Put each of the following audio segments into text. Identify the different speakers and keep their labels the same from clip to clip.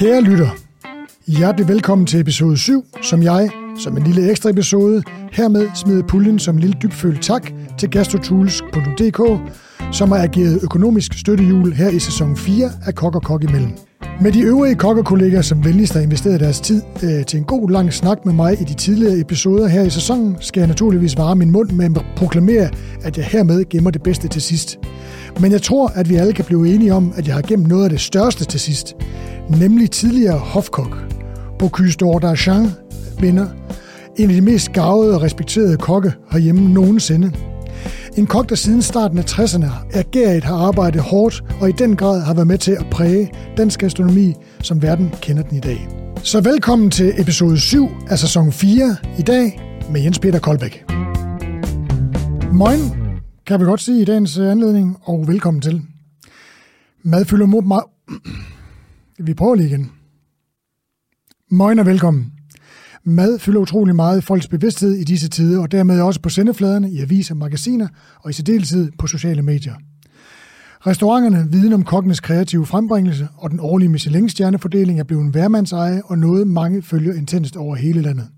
Speaker 1: Kære lytter, hjertelig velkommen til episode 7, som jeg, som en lille ekstra episode, hermed smider puljen som en lille dybfølt tak til gastrotools.dk, som har ageret økonomisk støttehjul her i sæson 4 af Kok og Kok imellem. Med de øvrige kokkerkolleger, som venligst har investeret deres tid øh, til en god lang snak med mig i de tidligere episoder her i sæsonen, skal jeg naturligvis vare min mund med at proklamere, at jeg hermed gemmer det bedste til sidst. Men jeg tror, at vi alle kan blive enige om, at jeg har gemt noget af det største til sidst, nemlig tidligere hofkok, Bocuse d'Or d'Argent vinder, en af de mest gavede og respekterede kokke herhjemme nogensinde. En kok, der siden starten af 60'erne ergærigt har arbejdet hårdt og i den grad har været med til at præge dansk gastronomi, som verden kender den i dag. Så velkommen til episode 7 af sæson 4 i dag med Jens Peter Koldbæk. Moin, kan vi godt sige i dagens øh, anledning, og velkommen til. Mad fylder mod meget... Vi prøver lige igen. Moin og velkommen. Mad fylder utrolig meget i folks bevidsthed i disse tider, og dermed også på sendefladerne, i aviser, magasiner og i særdeleshed på sociale medier. Restauranterne viden om kokkenes kreative frembringelse og den årlige Michelin-stjernefordeling er blevet en værmandseje og noget mange følger intenst over hele landet.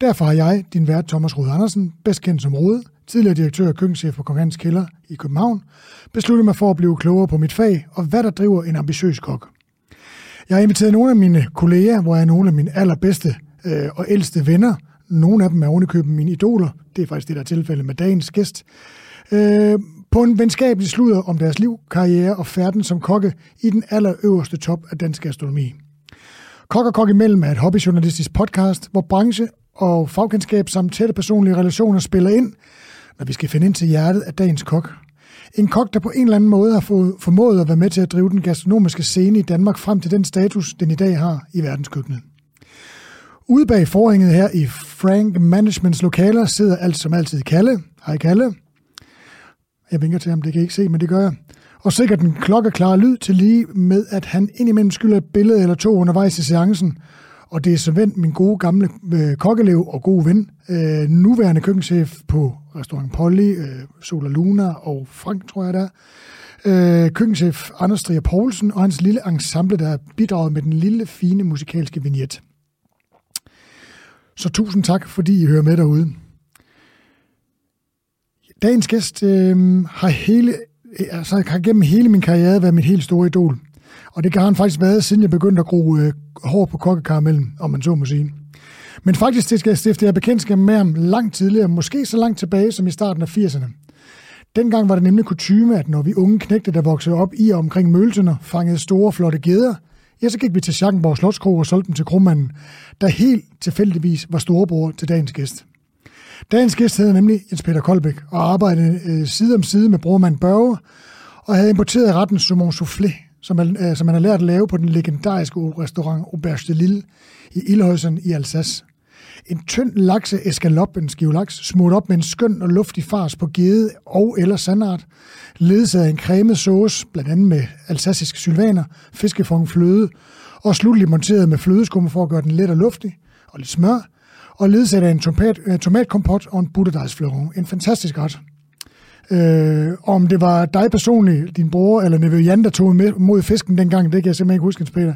Speaker 1: Derfor har jeg, din vært Thomas Rode Andersen, bedst kendt som Rode, tidligere direktør og køkkenchef på Kongens Kælder i København, besluttet mig for at blive klogere på mit fag og hvad der driver en ambitiøs kok. Jeg har inviteret nogle af mine kolleger, hvor jeg er nogle af mine allerbedste øh, og ældste venner. Nogle af dem er ovenikøbet mine idoler. Det er faktisk det, der er tilfældet med dagens gæst. Øh, på en venskabelig sludder om deres liv, karriere og færden som kokke i den allerøverste top af dansk gastronomi. Kok og Kok imellem er et hobbyjournalistisk podcast, hvor branche og fagkendskab samt tætte personlige relationer spiller ind, når vi skal finde ind til hjertet af dagens kok. En kok, der på en eller anden måde har fået formået at være med til at drive den gastronomiske scene i Danmark frem til den status, den i dag har i verdenskøkkenet. Ude bag forhænget her i Frank Managements lokaler sidder alt som altid Kalle. Hej Kalle. Jeg vinker til ham, det kan I ikke se, men det gør jeg. Og sikkert en klokkeklare lyd til lige med, at han indimellem skylder et billede eller to undervejs i seancen. Og det er så vendt min gode gamle øh, kokkelev og gode ven, øh, nuværende køkkenchef på Restaurant Polly, øh, Sola Luna og Frank, tror jeg der. Øh, køkkenchef Anders Trier Poulsen og hans lille ensemble, der bidrager bidraget med den lille, fine musikalske vignet. Så tusind tak, fordi I hører med derude. Dagens gæst øh, har, hele, øh, altså, har gennem hele min karriere været mit helt store idol. Og det har han faktisk været, siden jeg begyndte at gro øh, hår på kokkekaramellen, om man så må sige. Men faktisk det skal jeg stifte jeg bekendtskab med ham langt tidligere, måske så langt tilbage som i starten af 80'erne. Dengang var det nemlig kutume, at når vi unge knægte, der voksede op i og omkring Møltønder, fangede store, flotte geder, ja, så gik vi til Schackenborg Slotskro og solgte dem til krumanden, der helt tilfældigvis var storebror til dagens gæst. Dagens gæst hedder nemlig Jens Peter Koldbæk og arbejdede øh, side om side med brormand Børge og havde importeret retten Saumon Soufflé, som, man, øh, som man har lært at lave på den legendariske restaurant Auberge de Lille i Ilhøjsen i Alsace. En tynd lakse eskalop, en skive laks, smurt op med en skøn og luftig fars på gede og eller sandart, ledsaget af en cremet sauce, blandt andet med alsaciske sylvaner, fiskefong fløde, og slutligt monteret med flødeskum for at gøre den let og luftig, og lidt smør, og ledsaget af en tomat, uh, tomatkompot og en butterdejsfløde. En fantastisk ret. Øh, om det var dig personligt, din bror eller nevø Jan, der tog med mod fisken dengang, det kan jeg simpelthen ikke huske, Peter.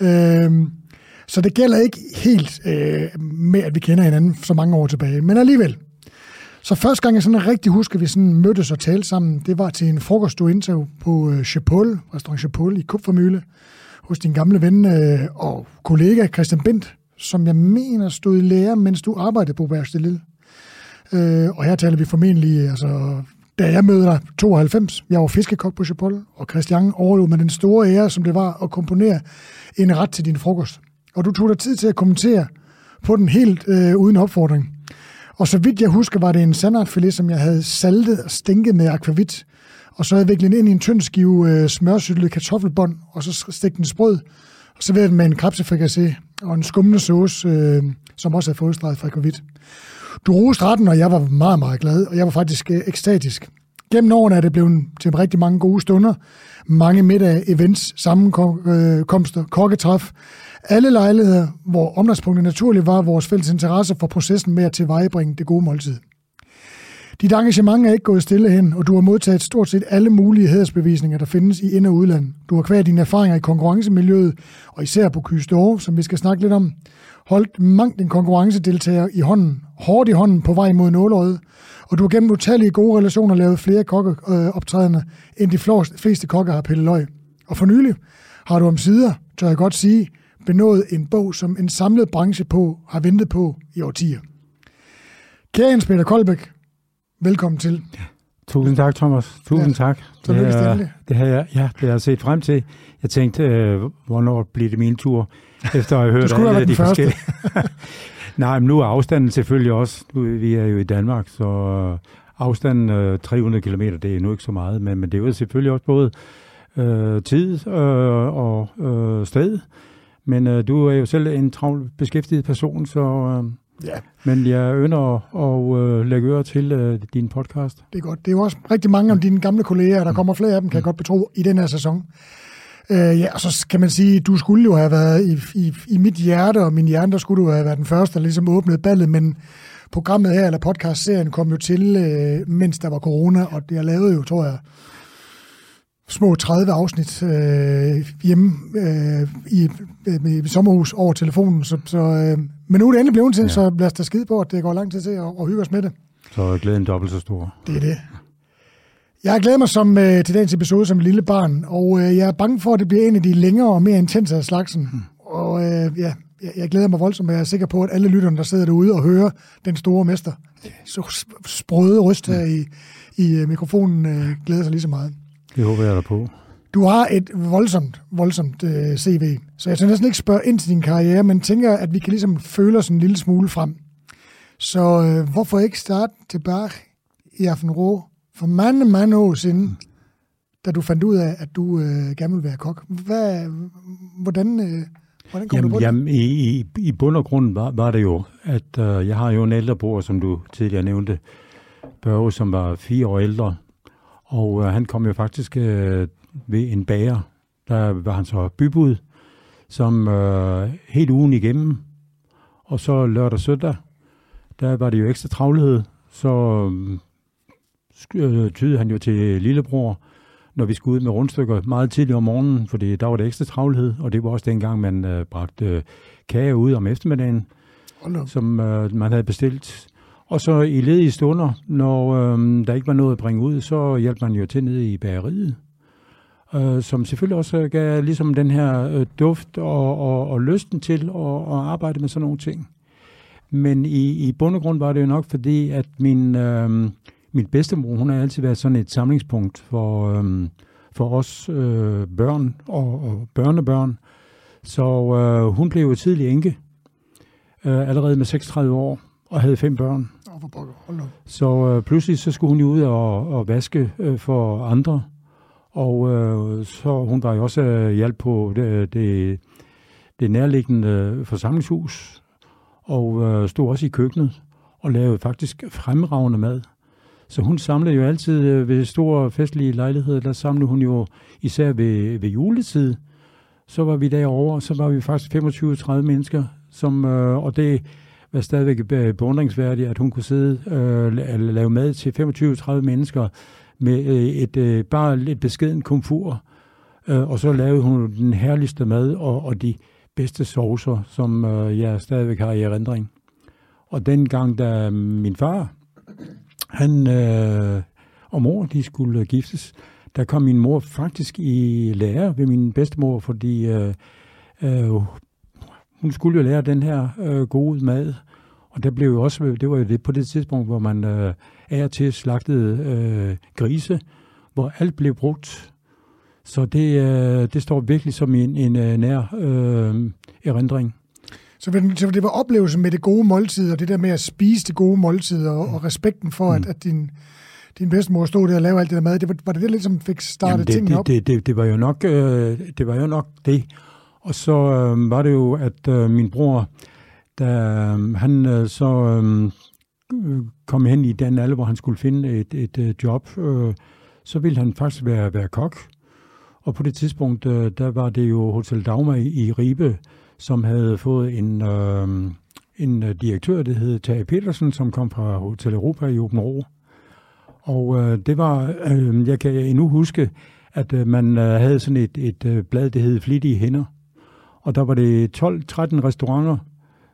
Speaker 1: Øh, så det gælder ikke helt øh, med, at vi kender hinanden så mange år tilbage, men alligevel. Så første gang, jeg sådan rigtig husker, at vi sådan mødtes og talte sammen, det var til en frokoststue på øh, Chapol, restaurant Chapol i Kupfermølle, hos din gamle ven øh, og kollega Christian Bindt, som jeg mener stod i lære, mens du arbejdede på Værste Lille. Øh, og her taler vi formentlig, øh, altså, da jeg mødte dig, 92, jeg var fiskekok på Chapol, og Christian overlod med den store ære, som det var at komponere en ret til din frokost og du tog dig tid til at kommentere på den helt øh, uden opfordring. Og så vidt jeg husker, var det en sandardfilet, som jeg havde saltet og stænket med akvavit, og så havde jeg viklet ind i en tynd skive øh, smørsyltet kartoffelbånd, og så stegt den sprød, og så den med en krabsefrikassé og en skummende sauce, øh, som også havde fået streget fra akvavit. Du roste retten, og jeg var meget, meget glad, og jeg var faktisk øh, ekstatisk. Gennem årene er det blevet til rigtig mange gode stunder, mange middag, events, sammenkomster, øh, kokketræf, alle lejligheder, hvor omdrejningspunktet naturligt var vores fælles interesse for processen med at tilvejebringe det gode måltid. Dit engagement er ikke gået stille hen, og du har modtaget stort set alle mulige hædersbevisninger, der findes i ind- og udland. Du har kvært dine erfaringer i konkurrencemiljøet, og især på Kystore, som vi skal snakke lidt om, holdt mangt en konkurrencedeltager i hånden, hårdt i hånden på vej mod nåløjet, og du har gennem utallige gode relationer lavet flere kokkeoptrædende, øh, end de fleste kokke har pillet løg. Og for nylig har du om sider, tør jeg godt sige, benået en bog, som en samlet branche på har ventet på i årtier. Kære Jens Peter Koldbæk, velkommen til. Ja.
Speaker 2: Tusind tak, Thomas. Tusind ja. tak.
Speaker 1: Så det, er,
Speaker 2: det, har jeg, ja, det har jeg set frem til. Jeg tænkte, øh, hvornår bliver det min tur, efter at have hørt
Speaker 1: alle de
Speaker 2: forskellige. Nej, men nu er afstanden selvfølgelig også, nu, vi er jo i Danmark, så afstanden øh, 300 km, det er nu ikke så meget, men, men det er jo selvfølgelig også både øh, tid øh, og øh, sted. Men øh, du er jo selv en travl beskæftiget person, så... Øh, Ja. Men jeg ønsker at øh, lægge øre til øh, din podcast.
Speaker 1: Det er godt. Det er jo også rigtig mange af dine gamle kolleger, der kommer flere af dem, kan jeg godt betro, i den her sæson. Øh, ja, og så kan man sige, du skulle jo have været i, i, i mit hjerte, og min hjerne, der skulle du have været den første, der ligesom åbnede ballet, men programmet her, eller podcastserien, kom jo til, øh, mens der var corona, og jeg lavede jo, tror jeg, små 30 afsnit øh, hjemme øh, i, øh, i sommerhus over telefonen. Så, så, øh, men nu er det endelig blevet til, ja. så lad os da skide på, at det går lang tid til at, at hygge os med det.
Speaker 2: Så er glæden dobbelt så stor.
Speaker 1: Det er det. Jeg har glædet mig som, øh, til dagens episode som lille barn, og øh, jeg er bange for, at det bliver en af de længere og mere intense af slagsen. Hmm. Og øh, ja, jeg, jeg glæder mig voldsomt, og jeg er sikker på, at alle lytterne, der sidder derude og hører den store mester, så sprøde ryst her i, i øh, mikrofonen, øh, glæder sig lige så meget.
Speaker 2: Det håber jeg da på.
Speaker 1: Du har et voldsomt, voldsomt øh, CV, så jeg skal næsten ikke spørge ind til din karriere, men tænker, at vi kan ligesom føle os en lille smule frem. Så øh, hvorfor ikke starte tilbage i Affenrå for mange, mange år siden, da du fandt ud af, at du øh, gerne ville være kok? Hvad, hvordan, øh, hvordan kom
Speaker 2: jamen,
Speaker 1: du på
Speaker 2: det? Jamen, i, i, i bund og grund var, var det jo, at øh, jeg har jo en ældre bror, som du tidligere nævnte, Børge, som var fire år ældre, og øh, han kom jo faktisk øh, ved en bager. Der var han så bybud, som øh, helt ugen igennem. Og så lørdag og søndag, der var det jo ekstra travlhed. Så øh, tydede han jo til lillebror, når vi skulle ud med rundstykker meget tidligt om morgenen, fordi der var det ekstra travlhed, og det var også dengang, man øh, bragte øh, kage ud om eftermiddagen, oh som øh, man havde bestilt. Og så i ledige stunder, når øh, der ikke var noget at bringe ud, så hjalp man jo til nede i bageriet, øh, som selvfølgelig også gav ligesom den her øh, duft og, og, og lysten til at, at arbejde med sådan nogle ting. Men i, i bund og grund var det jo nok fordi, at min, øh, min bedstemor, hun har altid været sådan et samlingspunkt for, øh, for os øh, børn og, og børnebørn. Så øh, hun blev jo tidlig enke, øh, allerede med 36 år, og havde fem børn. Så øh, pludselig så skulle hun jo ud og, og vaske øh, for andre. Og øh, så hun var jo også øh, hjælp på det, det, det nærliggende øh, forsamlingshus. Og øh, stod også i køkkenet og lavede faktisk fremragende mad. Så hun samlede jo altid øh, ved store festlige lejligheder, der samlede hun jo især ved, ved juletid. Så var vi derovre, og så var vi faktisk 25-30 mennesker, som, øh, og det var stadigvæk øh, beundringsværdig, at hun kunne sidde øh, lave mad til 25-30 mennesker med øh, et øh, bare lidt beskeden komfur. Øh, og så lavede hun den herligste mad og, og de bedste saucer, som øh, jeg stadigvæk har i erindring. Og dengang, da min far, han øh, og mor, de skulle giftes, der kom min mor faktisk i lære ved min bedstemor, fordi øh, øh, hun skulle jo lære den her øh, gode mad. Og der blev jo også, det var jo det på det tidspunkt, hvor man øh, er til slagtede øh, grise, hvor alt blev brugt. Så det, øh, det står virkelig som en, en øh, nær øh, erindring.
Speaker 1: Så det var oplevelsen med det gode måltid, og det der med at spise det gode måltid, og, og respekten for, mm. at, at din, din bedstemor stod der og lavede alt det der mad. Det var, var det det, ligesom fik startet Jamen det, tingene
Speaker 2: det,
Speaker 1: op?
Speaker 2: Det, det, det, var jo nok, øh, det var jo nok det. Og så øh, var det jo, at øh, min bror, da øh, han øh, så øh, kom hen i den alder, hvor han skulle finde et, et, øh, job, øh, så ville han faktisk være, være kok. Og på det tidspunkt, øh, der var det jo Hotel Dagmar i, i Ribe, som havde fået en, øhm, øh, en direktør, der hed Tage Petersen, som kom fra Hotel Europa i Åben Rå. Og øh, det var, øh, jeg kan endnu huske, at øh, man øh, havde sådan et, et øh, blad, det hed Flittige Hænder. Og der var det 12-13 restauranter,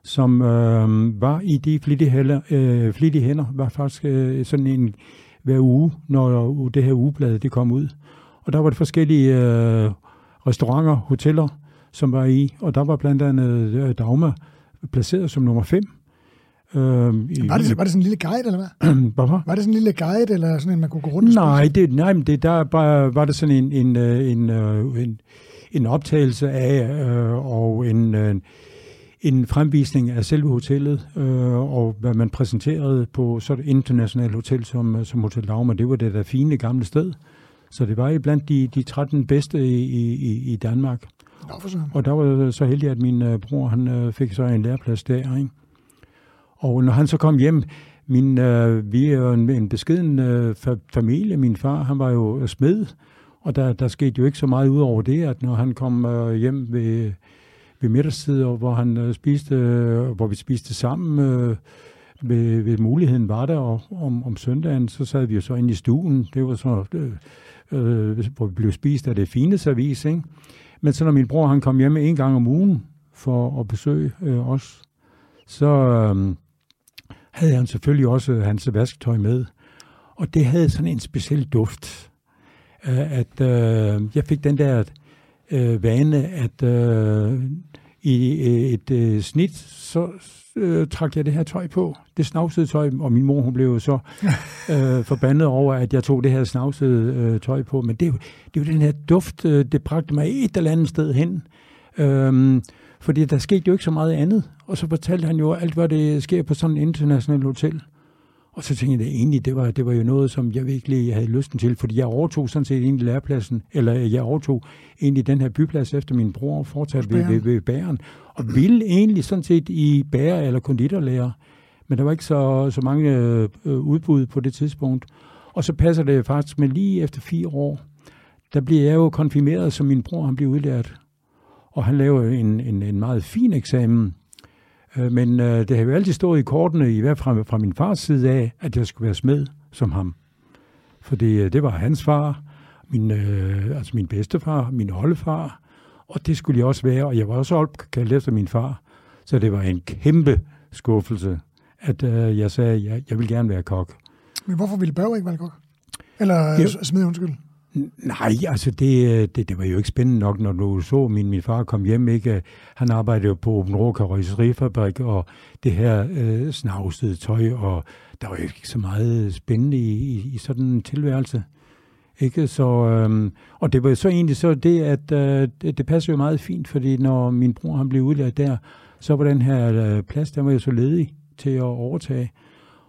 Speaker 2: som øh, var i de flittige, hænder, øh, flittige hænder, var faktisk øh, sådan en hver uge, når det her ugeblad det kom ud. Og der var det forskellige øh, restauranter, hoteller, som var i, og der var blandt andet øh, Dagmar placeret som nummer 5.
Speaker 1: Øh, var, det, var det sådan en lille guide, eller hvad?
Speaker 2: Hvorfor?
Speaker 1: Var det sådan en lille guide, eller sådan en, man kunne gå rundt og
Speaker 2: Nej, det, nej men det, der var, var det sådan en, en, øh, en, øh, en, en optagelse af, øh, og en, øh, en fremvisning af selve hotellet, øh, og hvad man præsenterede på så et internationalt hotel som, som Hotel Dagmar. Det var det der fine gamle sted. Så det var blandt de, de 13 bedste i, i, i Danmark. Og der var så heldig, at min uh, bror han uh, fik så en læreplads der. Ikke? Og når han så kom hjem, min, uh, vi er jo en, en beskeden uh, familie. Min far, han var jo smed, og der, der skete jo ikke så meget ud over det, at når han kom øh, hjem ved, ved middagstid, og hvor han øh, spiste, øh, hvor vi spiste sammen, øh, ved, ved muligheden var der, og om, om søndagen, så sad vi jo så inde i stuen. Det var så, øh, øh, hvor vi blev spist af det fine servis, ikke? Men så når min bror han kom hjem en gang om ugen for at besøge øh, os, så øh, havde han selvfølgelig også hans vasketøj med. Og det havde sådan en speciel duft, at øh, jeg fik den der øh, vane, at øh, i et øh, snit, så øh, trak jeg det her tøj på. Det snavsede tøj, og min mor hun blev jo så øh, forbandet over, at jeg tog det her snavsede øh, tøj på. Men det er, jo, det er jo den her duft, øh, det bragte mig et eller andet sted hen. Øh, fordi der skete jo ikke så meget andet. Og så fortalte han jo alt, hvad det sker på sådan et internationalt hotel. Og så tænkte jeg, at egentlig, det var, det var jo noget, som jeg virkelig havde lysten til, fordi jeg overtog sådan set egentlig lærepladsen, eller jeg overtog egentlig den her byplads efter min bror fortsat ved, ved, ved bæren, og ville egentlig sådan set i bærer eller konditorlærer, men der var ikke så, så mange øh, udbud på det tidspunkt. Og så passer det faktisk med lige efter fire år, der bliver jeg jo konfirmeret, som min bror han blev udlært. Og han lavede en, en, en meget fin eksamen, Øh, men øh, det har jo altid stået i kortene, i hvert fald fra, fra min fars side af, at jeg skulle være smed som ham. Fordi øh, det var hans far, min, øh, altså min bedstefar, min oldefar, og det skulle jeg også være, og jeg var også opkaldt efter min far. Så det var en kæmpe skuffelse, at øh, jeg sagde, at jeg, jeg vil gerne være kok.
Speaker 1: Men hvorfor ville Børge ikke være kok? Eller smed, undskyld?
Speaker 2: Nej, altså det, øh, det, det var jo ikke spændende nok, når du så min, min far kom hjem. Ikke? Han arbejdede jo på Åben Rå Karosserifabrik, og det her øh, snavsede tøj, og der var jo ikke så meget spændende i, i, i sådan en tilværelse. Ikke? Så, øhm, og det var jo så egentlig så det, at øh, det, det passer jo meget fint, fordi når min bror han blev udlært der, så var den her øh, plads, der var jo så ledig til at overtage.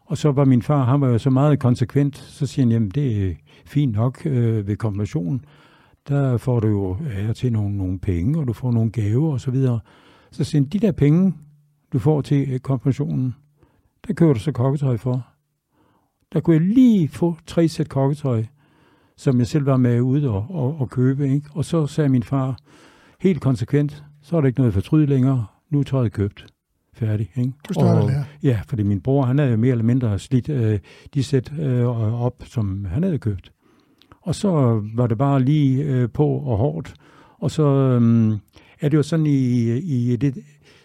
Speaker 2: Og så var min far, han var jo så meget konsekvent, så siger han, jamen det er fint nok øh, ved konfirmationen. Der får du jo her til nogle, nogle penge, og du får nogle gaver og så videre. Så siger han, de der penge, du får til øh, konfirmationen, der køber du så kokketøj for. Der kunne jeg lige få tre sæt kokketøj, som jeg selv var med ud og, og, og købe. Ikke? Og så sagde min far, helt konsekvent, så er der ikke noget fortryd længere, nu er tøjet købt færdig. Ikke?
Speaker 1: Du og, det,
Speaker 2: ja. fordi min bror, han havde jo mere eller mindre slidt øh, de sæt øh, op, som han havde købt. Og så var det bare lige øh, på og hårdt. Og så øh, er det jo sådan i, i det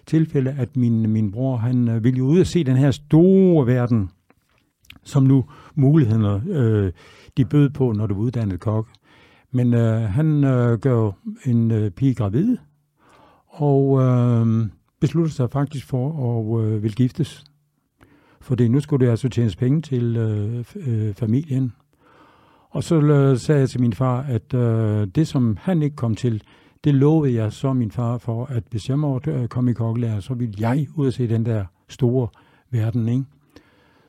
Speaker 2: tilfælde, at min, min bror, han øh, ville jo ud og se den her store verden, som nu mulighederne, øh, de bød på, når du er uddannet kok. Men øh, han øh, gør en øh, pige gravid, og øh, besluttede sig faktisk for at øh, vil giftes. Fordi nu skulle det altså tjenes penge til øh, øh, familien. Og så øh, sagde jeg til min far, at øh, det, som han ikke kom til, det lovede jeg så min far for, at hvis jeg måtte øh, komme i kokkelærer, så ville jeg ud og se den der store verden. Ikke?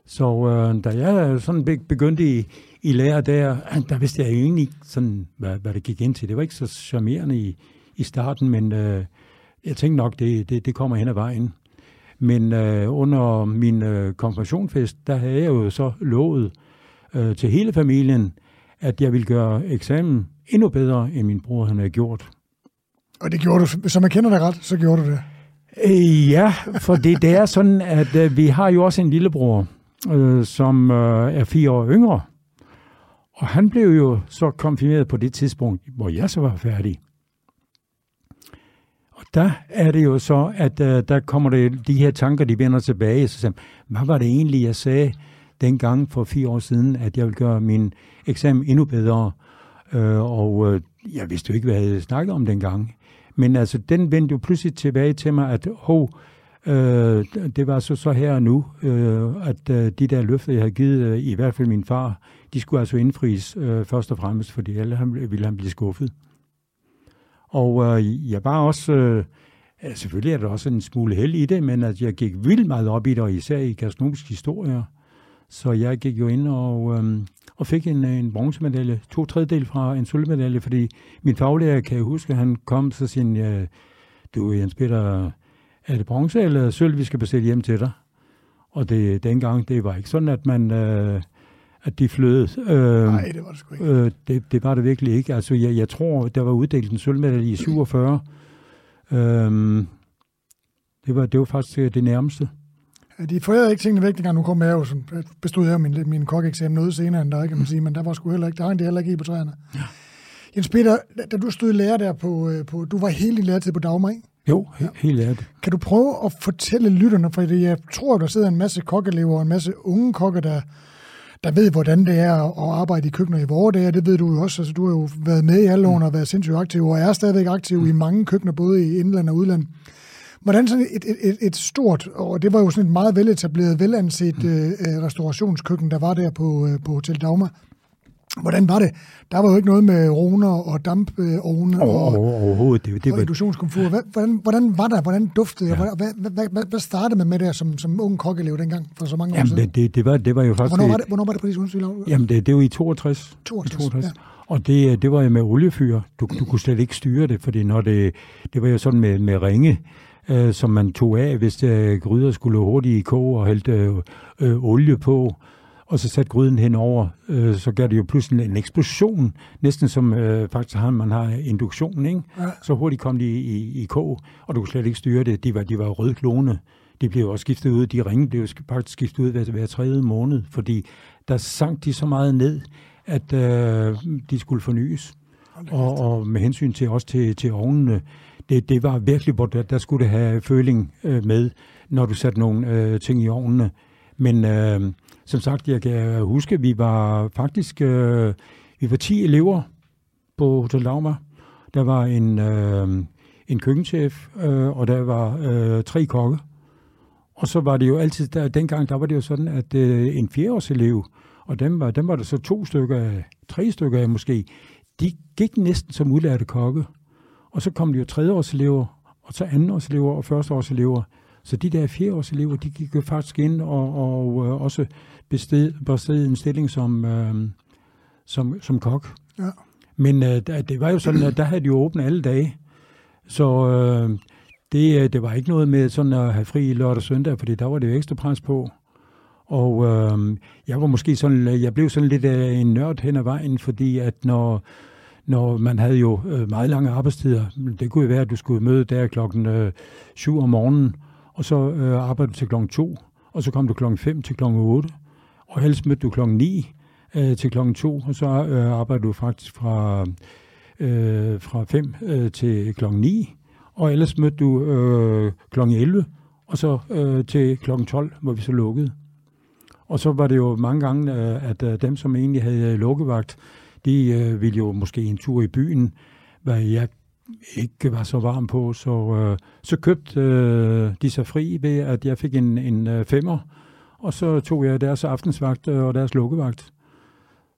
Speaker 2: Så øh, da jeg sådan begyndte i, i lære der, der vidste jeg jo egentlig ikke, sådan, hvad, hvad det gik ind til. Det var ikke så charmerende i, i starten, men øh, jeg tænkte nok, det, det, det kommer hen ad vejen. Men øh, under min øh, konfirmationfest, der havde jeg jo så lovet øh, til hele familien, at jeg ville gøre eksamen endnu bedre, end min bror han havde gjort.
Speaker 1: Og det gjorde du, som jeg kender dig ret, så gjorde du det.
Speaker 2: Øh, ja, for det, det er sådan, at øh, vi har jo også en lillebror, øh, som øh, er fire år yngre. Og han blev jo så konfirmeret på det tidspunkt, hvor jeg så var færdig. Og der er det jo så, at øh, der kommer det, de her tanker, de vender tilbage. Så siger, hvad var det egentlig, jeg sagde dengang for fire år siden, at jeg ville gøre min eksamen endnu bedre? Øh, og øh, jeg vidste jo ikke, hvad jeg havde snakket om dengang. Men altså, den vendte jo pludselig tilbage til mig, at hov, øh, det var så, så her og nu, øh, at øh, de der løfter, jeg havde givet, øh, i hvert fald min far, de skulle altså indfries øh, først og fremmest, fordi alle ville han blive skuffet. Og øh, jeg var også, øh, selvfølgelig er der også en smule held i det, men at jeg gik vildt meget op i det, og især i gastronomisk historie. Så jeg gik jo ind og, øh, og fik en, en bronzemedalje, to tredjedel fra en sølvmedalje, fordi min faglærer, kan jeg huske, han kom så sin, øh, du Jens Peter, er det bronze eller sølv, vi skal bestille hjem til dig? Og det, dengang, det var ikke sådan, at man... Øh, at de flød.
Speaker 1: Øh, Nej, det var det sgu ikke.
Speaker 2: Øh, det, det var det virkelig ikke. Altså, jeg, jeg tror, der var uddelt en sølvmedalje i 47. Øh, det, var, det var faktisk det nærmeste.
Speaker 1: Ja, de forærede ikke tingene væk, dengang nu kom jeg jo, som bestod her min, min kokkeeksamen noget senere end dig, kan man sige, men der var sgu heller ikke, der hang det heller ikke i på træerne. Ja. Jens Peter, da du stod lærer der på, øh, på, du var hele din læretid på Dagmar, ikke?
Speaker 2: Jo, he- ja. helt ærligt.
Speaker 1: Kan du prøve at fortælle lytterne, for jeg tror, der sidder en masse kokkelever og en masse unge kokke, der, der ved, hvordan det er at arbejde i køkkener i vores dage. Det ved du jo også. Altså, du har jo været med i alle årene og været sindssygt aktiv, og er stadigvæk aktiv mm. i mange køkkener, både i indland og udland. Hvordan sådan et, et, et, et stort, og det var jo sådan et meget veletableret, velanset mm. øh, restaurationskøkken, der var der på, øh, på Hotel Dagmar. Hvordan var det? Der var jo ikke noget med roner og dampovne og, og,
Speaker 2: overhovedet.
Speaker 1: Det, det og induktionskomfur. Hvordan, hvordan var der? Hvordan duftede det? Ja. Hvad, hvad, hvad, hvad startede man med der som, som ung kokkelev dengang for så mange
Speaker 2: Jamen,
Speaker 1: år siden?
Speaker 2: Det, det, det, var, det var jo faktisk...
Speaker 1: Hvornår var det, hvornår var det præcis? Undskyld,
Speaker 2: Jamen, det, det var i 62.
Speaker 1: 62, I 62. Ja.
Speaker 2: Og det, det var jo med oliefyr. Du, du kunne slet ikke styre det, fordi når det, det var jo sådan med, med ringe, øh, som man tog af, hvis øh, gryder skulle hurtigt i kog og hældte øh, øh, olie på og så satte gryden henover, øh, så gør det jo pludselig en eksplosion, næsten som øh, faktisk har, man har induktionen, ikke? Ja. Så hurtigt kom de i, i, i kog, og du kunne slet ikke styre det. De var, de var rødklone. De blev også skiftet ud, de ringe blev faktisk skiftet ud hver, hver tredje måned, fordi der sank de så meget ned, at øh, de skulle fornyes. Og, og med hensyn til også til, til ovnene, det, det var virkelig, hvor der, der skulle det have føling øh, med, når du satte nogle øh, ting i ovnene. Men øh, som sagt, jeg kan huske, at vi var faktisk øh, vi var 10 elever på Hotel Dagmar. Der var en, øh, en køkkenchef, øh, og der var øh, tre kokke. Og så var det jo altid, der, dengang der var det jo sådan, at øh, en fjerdeårselev, og dem var, dem var der så to stykker tre stykker af måske, de gik næsten som udlærte kokke. Og så kom de jo tredjeårselever, og så andenårselever og førsteårselever. Så de der fjerdeårselever, de gik jo faktisk ind og, og øh, også bested, bestede en stilling som, øh, som, som kok. Ja. Men øh, det var jo sådan, at der havde de jo åbent alle dage. Så øh, det, øh, det var ikke noget med sådan at have fri lørdag og søndag, fordi der var det jo ekstra pres på. Og øh, jeg var måske sådan, jeg blev sådan lidt af en nørd hen ad vejen, fordi at når, når man havde jo øh, meget lange arbejdstider, det kunne jo være, at du skulle møde der klokken øh, 7 om morgenen, og så øh, arbejdede du til klokken 2, og så kom du klokken 5 til klokken 8, og helst mødte du klokken 9 øh, til klokken 2, og så øh, arbejder du faktisk fra, øh, fra 5 øh, til klokken 9, og ellers mødte du øh, klokken 11, og så øh, til klokken 12, hvor vi så lukkede. Og så var det jo mange gange, øh, at øh, dem, som egentlig havde øh, lukkevagt, de øh, ville jo måske en tur i byen, hvad jeg ikke var så varm på, så, øh, så købte øh, de sig fri ved, at jeg fik en, en øh, femmer, og så tog jeg deres aftensvagt øh, og deres lukkevagt.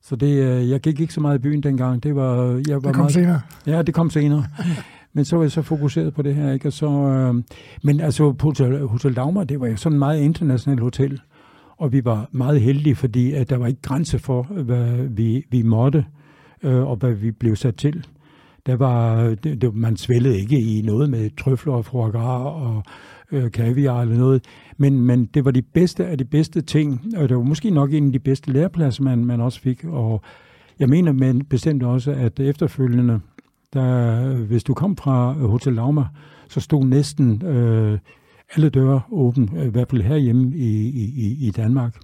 Speaker 2: Så det, øh, jeg gik ikke så meget i byen dengang. Det, var, jeg var
Speaker 1: det kom
Speaker 2: meget,
Speaker 1: senere?
Speaker 2: Ja, det kom senere. men så var jeg så fokuseret på det her. Ikke? Og så, øh, men altså på Hotel, Hotel Dagmar, det var jo sådan et meget internationalt hotel. Og vi var meget heldige, fordi at der var ikke grænse for, hvad vi, vi måtte, øh, og hvad vi blev sat til. Der var, det, det, man svældede ikke i noget med trøfler og foie og øh, kaviar eller noget, men, men det var de bedste af de bedste ting, og det var måske nok en af de bedste lærepladser, man, man også fik, og jeg mener men bestemt også, at efterfølgende, der, hvis du kom fra øh, Hotel Lauma, så stod næsten øh, alle døre åbne, øh, i hvert fald herhjemme i, i, i Danmark.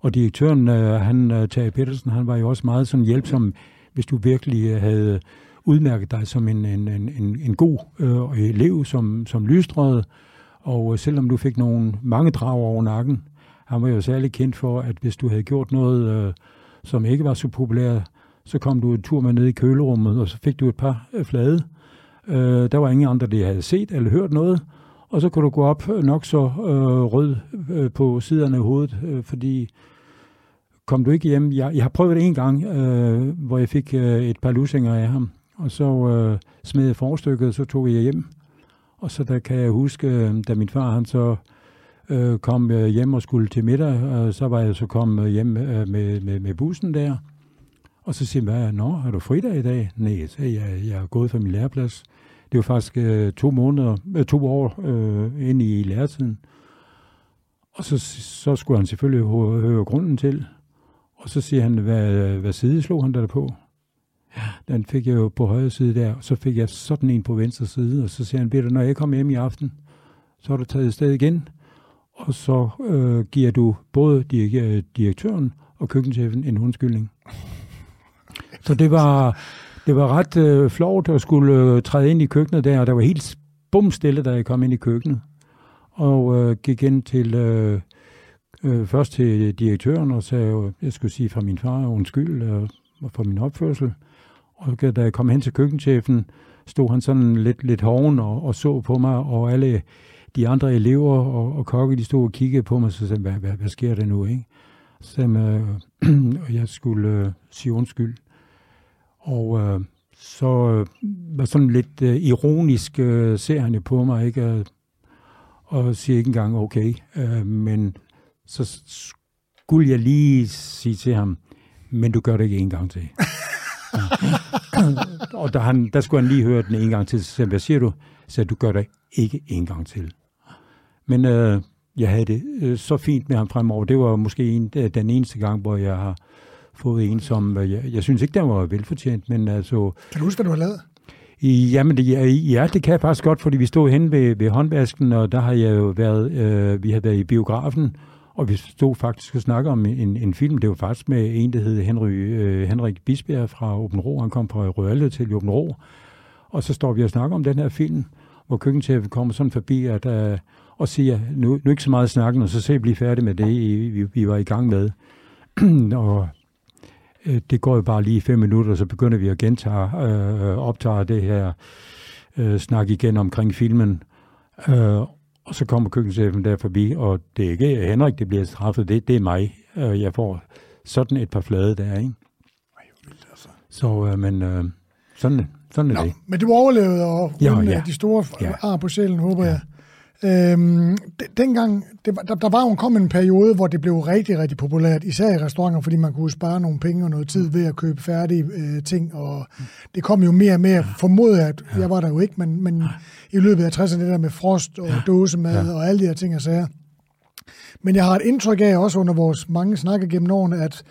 Speaker 2: Og direktøren, øh, han, Tage Petersen, han var jo også meget sådan hjælpsom, hvis du virkelig havde udmærket dig som en, en, en, en god øh, elev, som, som lystrøde, og øh, selvom du fik nogle mange drag over nakken, han var jo særlig kendt for, at hvis du havde gjort noget, øh, som ikke var så populært, så kom du en tur med ned i kølerummet, og så fik du et par øh, flade. Øh, der var ingen andre, der havde set eller hørt noget, og så kunne du gå op øh, nok så øh, rød øh, på siderne af hovedet, øh, fordi kom du ikke hjem. Jeg, jeg har prøvet det en gang, øh, hvor jeg fik øh, et par lusinger af ham, og så øh, smed jeg forstykket, og så tog jeg hjem. Og så der kan jeg huske, øh, da min far han så øh, kom øh, hjem og skulle til middag, og så var jeg så kommet hjem øh, med, med, med bussen der. Og så siger jeg, nå, har du fridag i dag? Nej, så jeg, jeg er gået fra min læreplads. Det var faktisk øh, to måneder, øh, to år øh, ind i læretiden. Og så, så skulle han selvfølgelig høre, høre grunden til. Og så siger han, hvad, hvad side slog han der på? Den fik jeg jo på højre side der, og så fik jeg sådan en på venstre side, og så siger han, Peter, når jeg kommer hjem i aften, så har du taget sted igen, og så øh, giver du både øh, direktøren og køkkenchefen en undskyldning. Så det var, det var ret øh, flot at skulle øh, træde ind i køkkenet der, og der var helt bumstille, da jeg kom ind i køkkenet. Og øh, gik ind til, øh, øh, først til direktøren og sagde, jeg skulle sige fra min far undskyld øh, for min opførsel. Og da jeg kom hen til køkkenchefen, stod han sådan lidt, lidt hoven og, og så på mig, og alle de andre elever og, og kokke, de stod og kiggede på mig, så sagde hvad, hvad, hvad sker der nu, ikke? Så sagde øh, jeg skulle øh, sige undskyld. Og øh, så øh, var sådan lidt øh, ironisk øh, ser han jo på mig, ikke? Og, og siger ikke engang okay. Øh, men så skulle jeg lige sige til ham, men du gør det ikke en gang til. og der, han, der skulle han lige høre den en gang til. Så hvad siger du? Så du gør det ikke en gang til. Men øh, jeg havde det øh, så fint med ham fremover. Det var måske en, øh, den eneste gang, hvor jeg har fået en, som øh, jeg, jeg synes ikke, der var velfortjent, men altså...
Speaker 1: Kan du huske, hvad du har lavet?
Speaker 2: Jamen, det, ja, det kan jeg faktisk godt, fordi vi stod hen ved, ved håndvasken, og der har jeg jo været, øh, vi har været i biografen, og vi stod faktisk og snakkede om en, en film, det var faktisk med en, der hed Henry, øh, Henrik Bisbjerg fra Åben Rå, han kom fra Røalle til Åben Rå, og så står vi og snakker om den her film, hvor køkkenchefen kommer sådan forbi, at, øh, og siger, nu, nu ikke så meget snakken, og så se blive færdig med det, vi, vi var i gang med. og øh, det går jo bare lige fem minutter, så begynder vi at gentage, øh, øh, optage det her øh, snak igen omkring filmen. Øh, og så kommer køkkenchefen der forbi, og det er ikke Henrik, det bliver straffet, det, det er mig. Øh, jeg får sådan et par flade der, ikke? Altså. Så, øh, men øh, sådan, sådan er Nå, det.
Speaker 1: Men du overlevede og ja, ja. de store ja. ar på sjælen, håber ja. jeg. Øhm, dengang, det var, der, der var jo kommet en periode, hvor det blev rigtig, rigtig populært, især i restauranter, fordi man kunne spare nogle penge og noget tid ved at købe færdige øh, ting, og det kom jo mere og mere, formodet at ja. jeg var der jo ikke, men, men i løbet af 60'erne, det der med frost og ja. dåsemad ja. og alle de her ting og sager. Men jeg har et indtryk af også under vores mange snakke gennem årene, at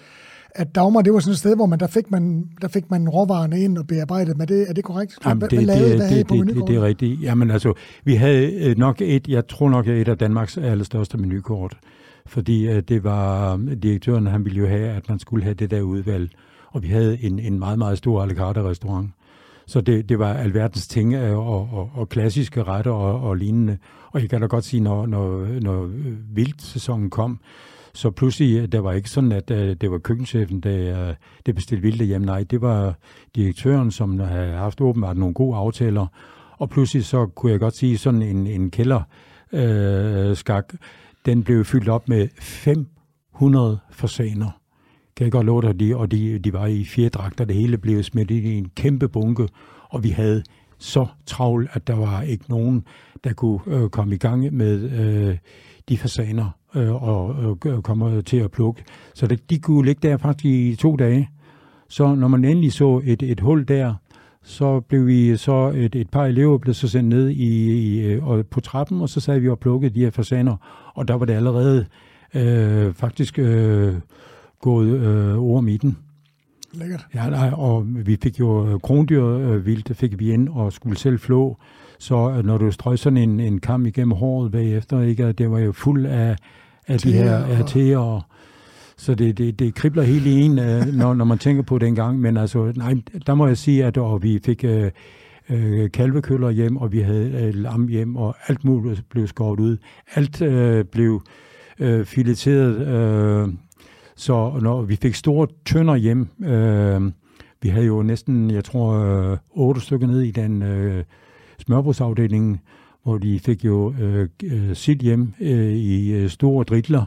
Speaker 1: at Dagmar, det var sådan et sted, hvor man, der, fik man, der fik man råvarerne ind og bearbejdet. Men det, er det korrekt?
Speaker 2: Jamen, det, hvad, det, lavede, det, det, det, det, det er rigtigt. Jamen altså, vi havde øh, nok et, jeg tror nok, et af Danmarks allerstørste menukort. Fordi uh, det var, direktøren han ville jo have, at man skulle have det der udvalg. Og vi havde en, en meget, meget stor à la carte restaurant. Så det, det var alverdens ting og, og, og klassiske retter og, og lignende. Og jeg kan da godt sige, når, når, når vildt kom, så pludselig, øh, der var ikke sådan, at uh, det var køkkenchefen, der, uh, der bestilte vildt hjem. Nej, det var direktøren, som havde haft åbenbart nogle gode aftaler. Og pludselig så kunne jeg godt sige, sådan en, en kælder uh, skak, den blev fyldt op med 500 fasaner. Kan jeg godt love dig, de, og de, de var i fire dragter, det hele blev smidt i en kæmpe bunke, og vi havde så travlt, at der var ikke nogen, der kunne øh, komme i gang med øh, de fasaner øh, og øh, kommer til at plukke. Så det, de kunne ligge der faktisk i to dage. Så når man endelig så et, et hul der, så blev vi så et, et par elever blev så sendt ned i, i, øh, og på trappen, og så sad vi og plukkede de her fasaner, og der var det allerede øh, faktisk øh, gået øh, orm i den.
Speaker 1: Lækkert.
Speaker 2: Ja, nej, og vi fik jo øh, krondyr øh, vildt, fik vi ind og skulle selv flå. Så øh, når du strøg sådan en, en kam igennem håret bagefter, ikke, det var jo fuld af, af de her RT'er. Og, Så det, det, det kribler helt i en, øh, når, når man tænker på det engang. Men altså, nej, der må jeg sige, at og vi fik øh, øh, kalvekøller hjem, og vi havde øh, lam hjem, og alt muligt blev skåret ud. Alt øh, blev øh, fileteret, øh, så når vi fik store tønder hjem, øh, vi havde jo næsten, jeg tror, øh, otte stykker ned i den øh, smørbrugsafdeling, hvor de fik jo øh, øh sit hjem øh, i øh, store dritler,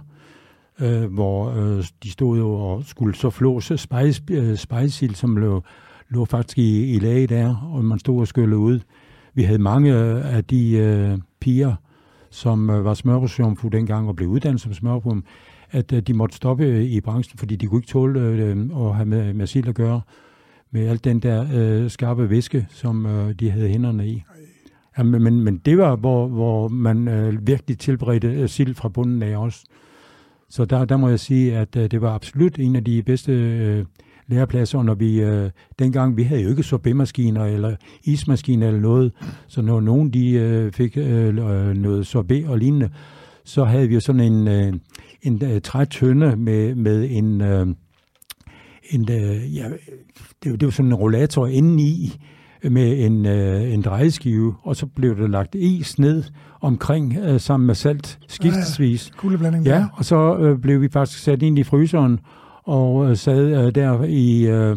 Speaker 2: øh, hvor øh, de stod jo og skulle så flåse spejs, øh, spejsild, som lå, lå faktisk i, i lag der, og man stod og skyllede ud. Vi havde mange øh, af de øh, piger, som øh, var smørbrugsjomfru dengang og blev uddannet som smørbrum, at øh, de måtte stoppe i branchen, fordi de kunne ikke tåle øh, at have med, med sild at gøre, med alt den der øh, skarpe væske, som øh, de havde hænderne i. Ja, men, men, men det var, hvor, hvor man øh, virkelig tilberedte øh, sild fra bunden af også. Så der, der må jeg sige, at øh, det var absolut en af de bedste øh, lærepladser, når vi, øh, dengang, vi havde jo ikke sorbetmaskiner eller ismaskiner eller noget, så når nogen de øh, fik øh, øh noget sorbet og lignende, så havde vi jo sådan en, øh, en øh, trætønde med, med en, øh, en øh, ja, det, det var sådan en rollator indeni, med en, øh, en drejeskive, og så blev der lagt is ned omkring øh, sammen med salt skiftesvis.
Speaker 1: Ja,
Speaker 2: ja, og så øh, blev vi faktisk sat ind i fryseren og øh, sad øh, der i... Øh,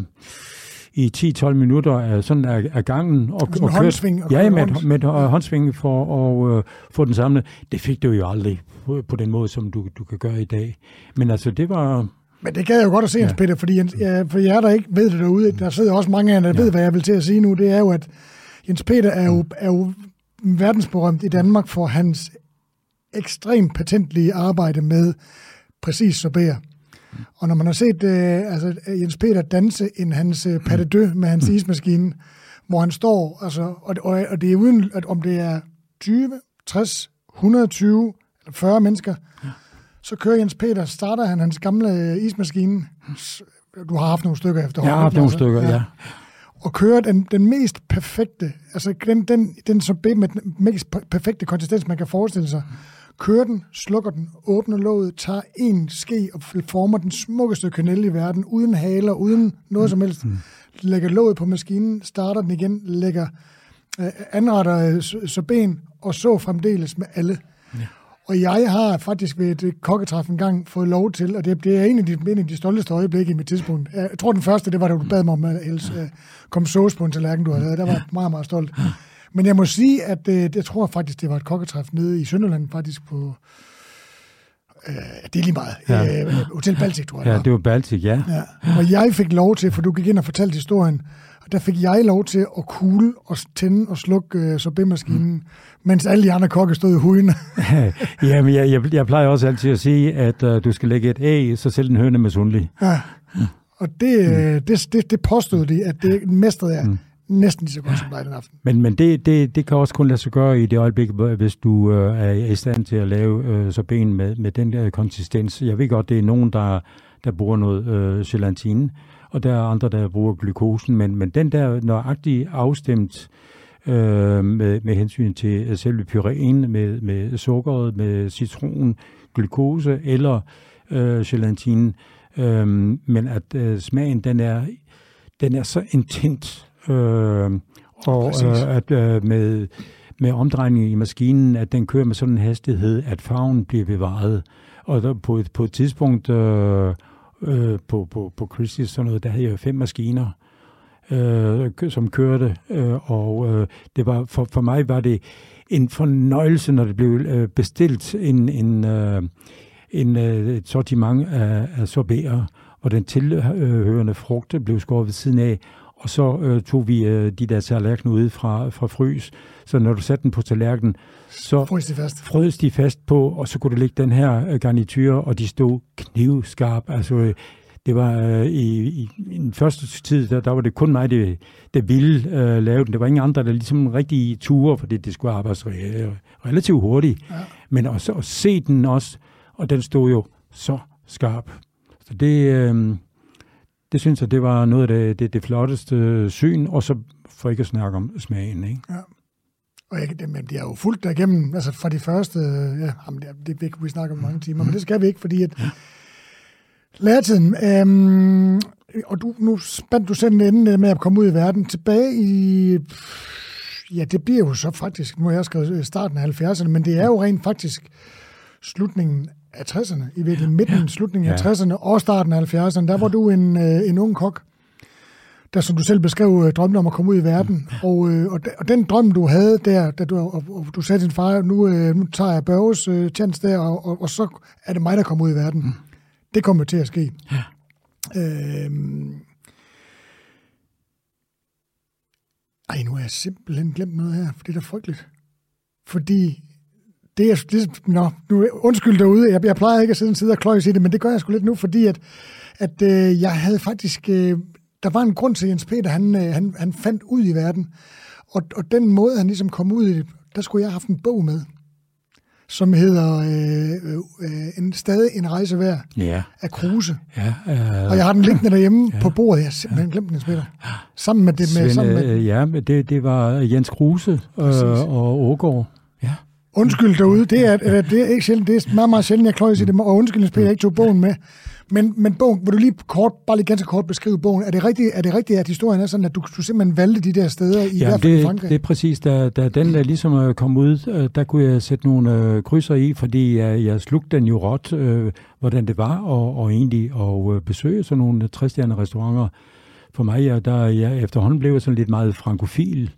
Speaker 2: i 10-12 minutter af, sådan af, af gangen.
Speaker 1: Og, og kørte, håndsving? Og
Speaker 2: ja, med, med, med uh, håndsving for at uh, få den samlet. Det fik du jo aldrig på, på den måde, som du, du kan gøre i dag. Men altså, det var...
Speaker 1: Men det kan jeg jo godt at se, ja. Peter, fordi Jens, ja, for jer, der ikke ved det derude, der sidder også mange af jer, der ja. ved, hvad jeg vil til at sige nu, det er jo, at Jens Peter er jo, er jo verdensberømt i Danmark for hans ekstremt patentlige arbejde med præcis sorbet. Og når man har set øh, altså, Jens Peter danse en hans øh, pas de med hans ismaskine, hvor han står, altså, og, og, og det er uden, at om det er 20, 60, 120 eller 40 mennesker, ja så kører Jens Peter, starter han hans gamle øh, ismaskine. Du har haft nogle stykker efterhånden.
Speaker 2: Jeg har haft nogle stykker, ja. ja.
Speaker 1: Og kører den, den mest perfekte, altså den, den, den så med den mest perfekte konsistens, man kan forestille sig. Kører den, slukker den, åbner låget, tager en ske og former den smukkeste kanel i verden, uden haler, uden noget som helst. Mm. Lægger låget på maskinen, starter den igen, lægger øh, anretter øh, så ben, og så fremdeles med alle. Ja. Og jeg har faktisk ved et kokketræf en gang fået lov til, og det, det er en af, de, en af de stolteste øjeblikke i mit tidspunkt. Jeg tror, den første, det var, da du bad mig om at helse, uh, kom sauce på en tallerken, du havde lavet. Der var jeg meget, meget stolt. Men jeg må sige, at uh, jeg tror faktisk, det var et kokketræf nede i Sønderland, faktisk på... Uh, det er lige meget. Ja. Uh, Hotel Baltic, tror
Speaker 2: jeg. Ja, det var Baltic, ja. ja.
Speaker 1: Og jeg fik lov til, for du gik ind og fortalte historien, der fik jeg lov til at kugle og tænde og slukke uh, sorbetmaskinen, mm. mens alle de andre kokke stod i huden.
Speaker 2: ja, men jeg, jeg, jeg plejer også altid at sige, at uh, du skal lægge et æg, så selv en høne med sundlig. Ja,
Speaker 1: mm. og det, mm. det, det, det påstod de, at det mestrede jeg. Mm næsten lige så godt som dig den aften.
Speaker 2: Men, men det, det, det kan også kun lade sig gøre i det øjeblik, hvis du øh, er i stand til at lave øh, så ben med, med den der konsistens. Jeg ved godt, det er nogen, der, der bruger noget øh, gelatine, og der er andre, der bruger glukosen, men, men den der nøjagtigt afstemt øh, med, med hensyn til selve pyréen, med, med sukkeret, med citron, glukose eller øh, gelatine, øh, men at øh, smagen, den er, den er så intens, øh, og øh, at øh, med, med omdrejning i maskinen, at den kører med sådan en hastighed, at farven bliver bevaret. Og der, på, et, på et tidspunkt øh, øh, på, på, på Christie's, sådan noget, der havde jeg fem maskiner, øh, som kørte, øh, og øh, det var for, for mig var det en fornøjelse, når det blev øh, bestilt en, en, øh, en øh, et sortiment af, af sorbeter, og den tilhørende frugte blev skåret ved siden af, og så øh, tog vi øh, de der tallerkener ud fra, fra frys. Så når du satte den på tallerkenen, så
Speaker 1: frøs de fast.
Speaker 2: frøs de fast på, og så kunne du lægge den her øh, garnityr, og de stod knivskarp. Altså, øh, det var øh, i, i, i den første tid, der, der var det kun mig, det, det ville øh, lave den. Det var ingen andre, der ligesom rigtig ture, fordi det skulle arbejdes relativt hurtigt. Ja. Men også at se den også, og den stod jo så skarp. Så det, øh, det synes jeg, det var noget af det, det, det flotteste syn, og så for ikke at snakke om smagen. Ikke? Ja.
Speaker 1: Og jeg, det, men det er jo fuldt derhjemme, altså fra de første, ja, jamen det, det, det kan vi snakke om mange timer, mm. men det skal vi ikke, fordi at Læretiden. Øhm, og du, nu spændt du selv enden med at komme ud i verden. Tilbage i... Ja, det bliver jo så faktisk... Nu har jeg skrevet starten af 70'erne, men det er jo rent faktisk slutningen af 60'erne. I virkeligheden midten, ja. slutningen ja. af 60'erne og starten af 70'erne. Der var du en, øh, en ung kok, der som du selv beskrev, øh, drømte om at komme ud i verden. Og, øh, og, og den drøm, du havde der, da du, og, og du sagde til din far, nu, nu tager jeg Børges øh, chance der, og, og, og så er det mig, der kommer ud i verden. Mm. Det kommer til at ske. Ja. Øhm, ej, nu har jeg simpelthen glemt noget her, for det er da frygteligt. Fordi det er, det, nå, nu, undskyld derude, jeg, jeg plejer ikke at sidde en side og kløjse i det, men det gør jeg sgu lidt nu, fordi at, at øh, jeg havde faktisk, øh, der var en grund til, Jens Peter, han, øh, han, han fandt ud i verden, og, og den måde, han ligesom kom ud i det, der skulle jeg have haft en bog med som hedder øh, øh, en, stadig en rejse værd
Speaker 2: ja.
Speaker 1: af Kruse.
Speaker 2: Ja, øh,
Speaker 1: og jeg har den liggende derhjemme ja, på bordet. Jeg har simpelthen ja, glemt den, Peter. Sammen med det. Med,
Speaker 2: Svend,
Speaker 1: sammen med,
Speaker 2: øh, ja, det, det var Jens Kruse øh, og Ågaard.
Speaker 1: Undskyld derude, det er, det er ikke sjældent, det er meget, meget sjældent, jeg kløjs i det, og undskyld, at jeg ikke tog bogen med. Men, men bogen, vil du lige kort, bare lige ganske kort beskrive bogen? Er det rigtigt, er det rigtigt at historien er sådan, at du, du simpelthen valgte de der steder, i
Speaker 2: ja,
Speaker 1: hvert
Speaker 2: fald
Speaker 1: det, i Frankrig?
Speaker 2: det er præcis. Da, da den der ligesom øh, kom ud, øh, der kunne jeg sætte nogle øh, krydser i, fordi jeg, jeg slugte den jo råt, øh, hvordan det var, og, og egentlig at besøge sådan nogle træstjerne restauranter. For mig, ja, der jeg efterhånden blev sådan lidt meget frankofil, øh,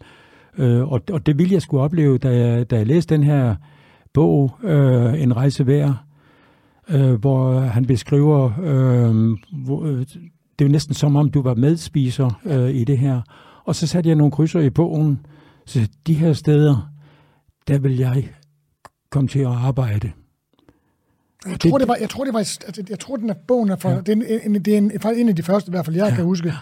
Speaker 2: Øh, og, og det ville jeg skulle opleve, da jeg, da jeg læste den her bog, øh, En rejse værd, øh, hvor han beskriver, øh, hvor, øh, det er jo næsten som om, du var medspiser øh, i det her. Og så satte jeg nogle krydser i bogen, så de her steder, der vil jeg komme til at arbejde.
Speaker 1: Jeg tror, det var, jeg tror, det var, altså, jeg tror, den er bogen er fra, ja. det er, en, det er en, faktisk en af de første, i hvert fald jeg ja. kan huske,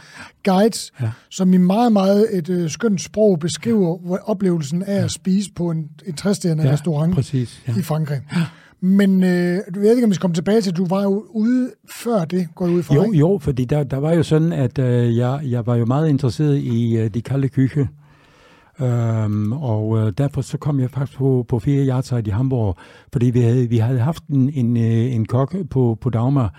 Speaker 1: guides, ja. som i meget, meget et uh, skønt sprog beskriver oplevelsen af ja. at spise på en, en træstjerne ja, restaurant
Speaker 2: præcis, ja.
Speaker 1: i Frankrig. Ja. Men øh, du ved ikke, om vi skal komme tilbage til, du var jo ude før det, går ud fra,
Speaker 2: Jo,
Speaker 1: ikke?
Speaker 2: jo, fordi der, der var jo sådan, at øh, jeg, jeg var jo meget interesseret i øh, de kalde kyche. Øhm, og øh, derfor så kom jeg faktisk på, på ferie Yardside i Hamburg, fordi vi havde, vi havde haft en, en, øh, en kok på, på Dagmar,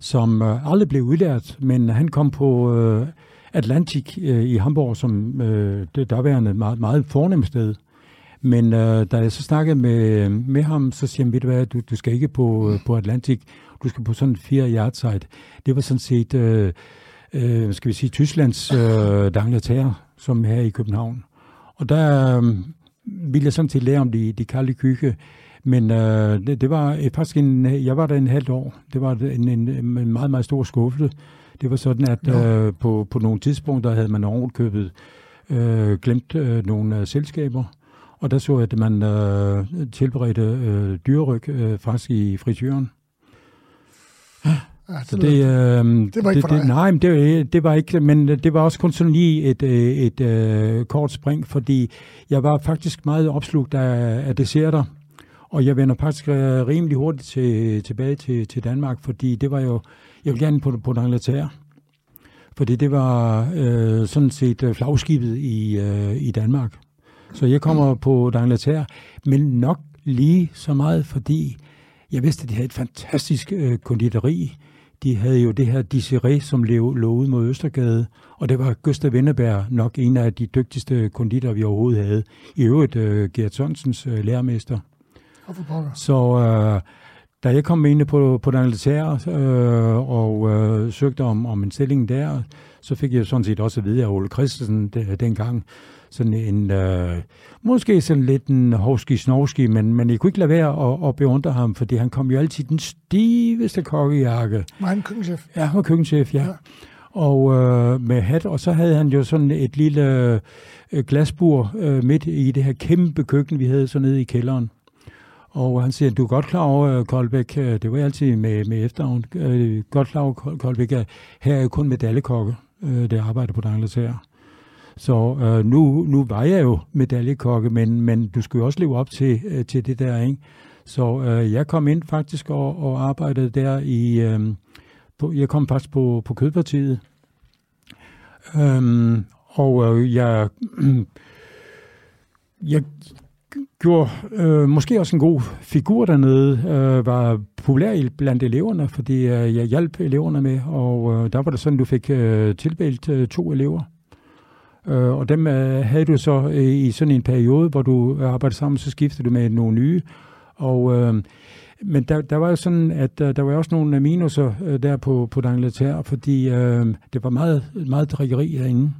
Speaker 2: som øh, aldrig blev udlært, men han kom på øh, Atlantik øh, i Hamburg, som øh, det derværende meget, meget fornemt sted. Men øh, da jeg så snakkede med, med ham, så siger han, ved du hvad, du, du skal ikke på, øh, på Atlantik, du skal på sådan en fire yardside. Det var sådan set, øh, øh, skal vi sige, Tysklands øh, dangletær, som her i København. Og der øh, ville jeg sådan set lære om de, de kalde kykke, men øh, det, det var faktisk en, jeg var der en halvt år. Det var en, en, en meget, meget stor skuffelse. Det var sådan, at øh, på, på nogle tidspunkter havde man overkøbet øh, glemt øh, nogle øh, selskaber, og der så jeg, at man øh, tilberedte øh, dyreryg øh, faktisk i frityren.
Speaker 1: Ja, så det, øh, det var ikke det, for dig.
Speaker 2: Det, nej, men det, det var ikke, men det var også kun sådan lige et, øh, et, et, et kort spring, fordi jeg var faktisk meget opslugt af, af desserter, og jeg vender faktisk øh, rimelig hurtigt til, tilbage til, til Danmark, fordi det var jo, jeg vil gerne på, på Angleterre, fordi det var øh, sådan set flagskibet i, øh, i Danmark. Så jeg kommer på D'Angleterre, men nok lige så meget, fordi jeg vidste, at de havde et fantastisk øh, konditori. De havde jo det her Desiree, som lå, lå ude mod Østergade, og det var Gustav Vindeberg nok en af de dygtigste konditorer, vi overhovedet havde. I øvrigt øh, Gert Sonsens øh, lærermester. Så øh, da jeg kom ind på, på D'Angleterre øh, og øh, søgte om, om en stilling der, så fik jeg sådan set også at vide af Ole Christensen dengang, sådan en, øh, måske sådan lidt en hovski-snovski, men, men jeg kunne ikke lade være at, at beundre ham, fordi han kom jo altid den stiveste kokkejakke.
Speaker 1: Var han køkkenchef?
Speaker 2: Ja, han var køkkenchef, ja. ja. Og øh, med hat, og så havde han jo sådan et lille øh, glasbur øh, midt i det her kæmpe køkken, vi havde så nede i kælderen. Og han siger, du er godt klar over, Koldbæk, øh, det var altid med, med efterhånd, øh, godt klar over, Koldbæk, her er jo kun medaljekokke, øh, der arbejder på Dangletær. Så øh, nu, nu var jeg jo medaljekokke, men, men du skulle jo også leve op til, øh, til det der, ikke? Så øh, jeg kom ind faktisk og, og arbejdede der i... Øh, på, jeg kom faktisk på, på Kødpartiet. Øhm, og øh, jeg, øh, jeg gjorde øh, måske også en god figur dernede, øh, var populær blandt eleverne, fordi øh, jeg hjalp eleverne med, og øh, der var det sådan, du fik øh, tilbælt øh, to elever. Øh, og dem øh, havde du så øh, i sådan en periode, hvor du arbejdede sammen, så skiftede du med nogle nye. Og, øh, men der, der var jo sådan, at øh, der var også nogle minuser øh, der på, på Dangleterre, fordi øh, det var meget, meget drikkeri derinde.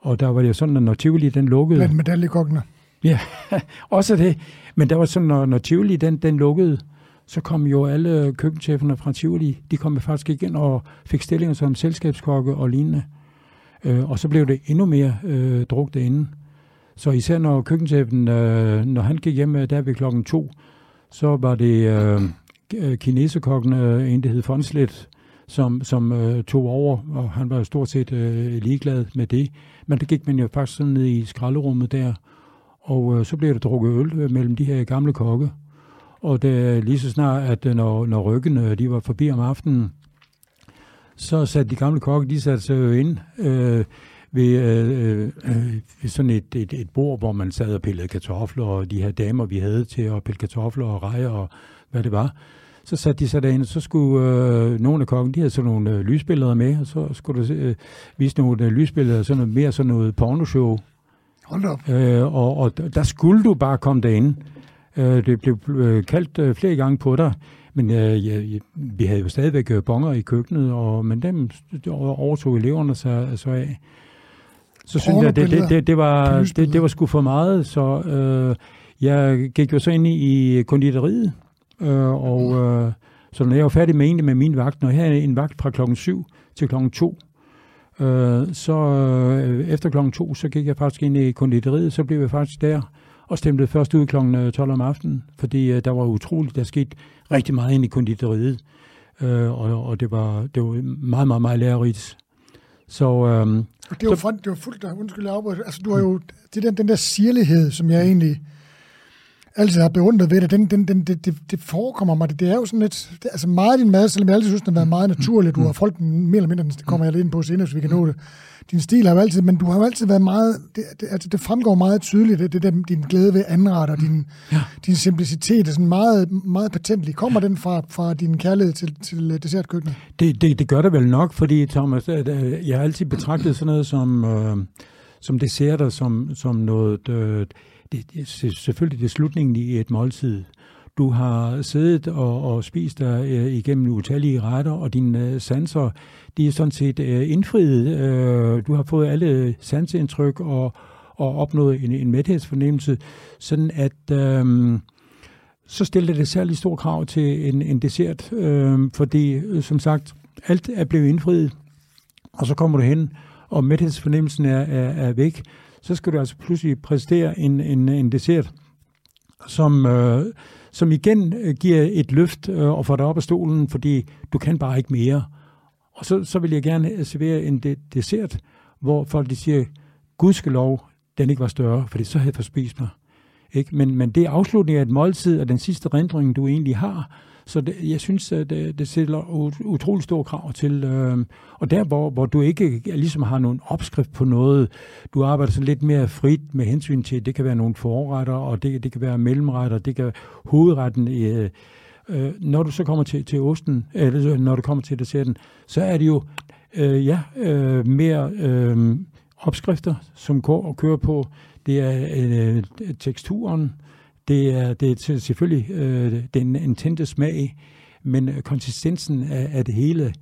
Speaker 2: Og der var det jo sådan, at når Tivoli den lukkede...
Speaker 1: Blandt medaljekokkene.
Speaker 2: Ja, også det. Men der var sådan, når, når Tivoli den, den lukkede, så kom jo alle køkkencheferne fra Tivoli, de kom faktisk igen og fik stillinger som selskabskokke og lignende. Øh, og så blev det endnu mere øh, druk derinde. Så især når køkkentæppen, øh, når han gik hjem øh, der ved klokken to, så var det øh, øh kinesekokken, øh, en der hed Fonslet, som, som øh, tog over, og han var stort set øh, ligeglad med det. Men det gik man jo faktisk sådan ned i skralderummet der, og øh, så blev der drukket øl øh, mellem de her gamle kokke. Og det lige så snart, at øh, når, når ryggene de var forbi om aftenen, så satte de gamle kokke, de satte sig jo ind øh, ved, øh, øh, ved sådan et, et, et bord, hvor man sad og pillede kartofler, og de her damer, vi havde til at pille kartofler og rejer og hvad det var. Så satte de sig derinde, og så skulle øh, nogle af kokken, de havde sådan nogle øh, lysbilleder med, og så skulle der øh, vise nogle øh, lysbilleder, sådan noget, mere sådan noget pornoshow.
Speaker 1: Hold op.
Speaker 2: Øh, og, og der skulle du bare komme derinde. Øh, det blev øh, kaldt øh, flere gange på dig, men øh, ja, vi havde jo stadigvæk øh, bonger i køkkenet, og, men dem overtog eleverne sig så af. Så synes jeg, det, det, det, det, var, det, det var sgu for meget, så øh, jeg gik jo så ind i, i konditoriet, øh, og øh, så når jeg var færdig med egentlig med min vagt, når jeg havde en vagt fra klokken 7 til klokken 2, øh, så øh, efter klokken 2, så gik jeg faktisk ind i konditoriet, så blev jeg faktisk der og stemte først ud klokken 12 øh, om aftenen, fordi øh, der var utroligt, der skete rigtig meget ind i konditoriet, øh, og, og det var, det var meget, meget, meget lærerigt.
Speaker 1: Så, øhm, det var, så, det var fuldt, undskyld, jeg afbryder. Altså, du har jo, det den, den der sirlighed, som jeg egentlig altid har beundret ved det, den, den, den, det, det, det forekommer mig, det, det er jo sådan lidt, det, altså meget af din mad, selvom jeg altid synes, den har været meget naturligt, du har folk mere eller mindre, det kommer jeg lidt ind på senere, så vi kan nå det. Din stil har jo altid, men du har jo altid været meget, det, det, altså det fremgår meget tydeligt, det, det der, din glæde ved anret og din, ja. din simplicitet er sådan meget, meget patentlig. Kommer den fra, fra din kærlighed til, til dessertkøkkenet?
Speaker 2: Det, det, det gør det vel nok, fordi Thomas, jeg har altid betragtet sådan noget som, øh, som desserter, som, som noget, øh, det, det, selvfølgelig det er slutningen i et måltid. Du har siddet og, og spist der øh, igennem utallige retter, og dine øh, sanser, de er sådan set øh, indfriet. Øh, du har fået alle sansindtryk og, og opnået en, en mæthedsfornemmelse, sådan at øh, så stiller det særlig stor krav til en, en dessert, øh, fordi øh, som sagt, alt er blevet indfriet, og så kommer du hen, og mæthedsfornemmelsen er, er, er væk så skal du altså pludselig præstere en, en, en dessert, som, øh, som igen øh, giver et løft øh, og får dig op af stolen, fordi du kan bare ikke mere. Og så, så vil jeg gerne øh, servere en de, dessert, hvor folk de siger, gudskelov, den ikke var større, fordi så havde jeg forspist mig. Ikke? Men, men det er afslutningen af et måltid, og den sidste rendring, du egentlig har, så det, jeg synes, at det, det sætter utrolig store krav til. Øh, og der, hvor, hvor du ikke ligesom har nogen opskrift på noget, du arbejder sådan lidt mere frit med hensyn til, det kan være nogle forretter, og det, det kan være mellemretter, det kan hovedretten. Øh, øh, når du så kommer til, til osten, eller øh, når du kommer til desserten, så er det jo øh, ja, øh, mere øh, opskrifter, som går og kører på. Det er øh, teksturen, det er, det er selvfølgelig øh, den intente smag, men øh, konsistensen af, af det hele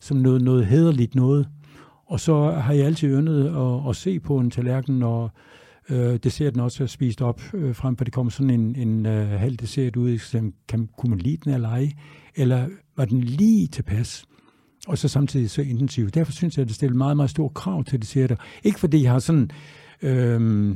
Speaker 2: som noget, noget hederligt noget. Og så har jeg altid yndet at, at se på en tallerken, når øh, desserten også er spist op, øh, frem for det kommer sådan en, en øh, halv dessert ud, som kan, kunne man lide den eller ej, eller var den lige tilpas? og så samtidig så intensiv. Derfor synes jeg, at det stiller meget, meget store krav til desserter. Ikke fordi jeg har sådan øh,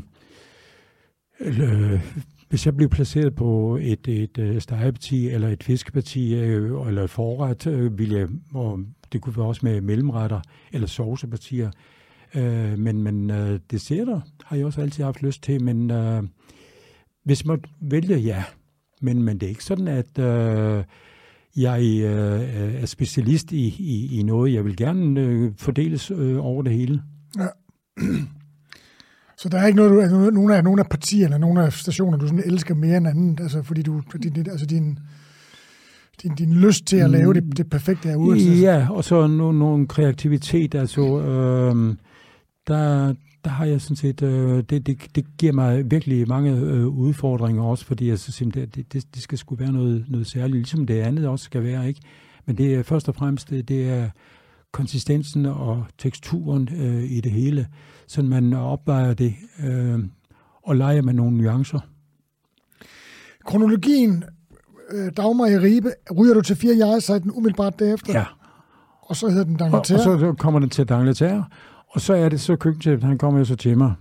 Speaker 2: øh, hvis jeg blev placeret på et, et, et stegeparti eller et fiskeparti øh, eller et forret, øh, ville jeg, og det kunne være også med mellemretter eller saucepartier, øh, men, men øh, desserter har jeg også altid haft lyst til, men øh, hvis man vælger, ja. Men, men det er ikke sådan, at øh, jeg øh, er specialist i, i, i noget. Jeg vil gerne øh, fordeles øh, over det hele. Ja.
Speaker 1: Så der er ikke noget, du, altså, nogle, af, nogle af partierne, nogle af stationer, du sådan elsker mere end anden, altså fordi du, din, altså din, din, din lyst til at lave det, mm. det perfekte er ude.
Speaker 2: Ja, og så nogle, nogle kreativitet, altså øh, der, der har jeg sådan set, øh, det, det, det giver mig virkelig mange øh, udfordringer også, fordi jeg synes, det, det, det skal skulle være noget, noget særligt, ligesom det andet også skal være, ikke? Men det er først og fremmest, det, det er konsistensen og teksturen øh, i det hele, så man opvejer det øh, og leger med nogle nuancer.
Speaker 1: Kronologien, øh, Dagmar i Ribe, ryger du til fire den umiddelbart derefter?
Speaker 2: Ja.
Speaker 1: Og så hedder den Dangleterre?
Speaker 2: Og, og så kommer den til Dangleterre, og så er det så køkkenchef, han kommer jo så til mig.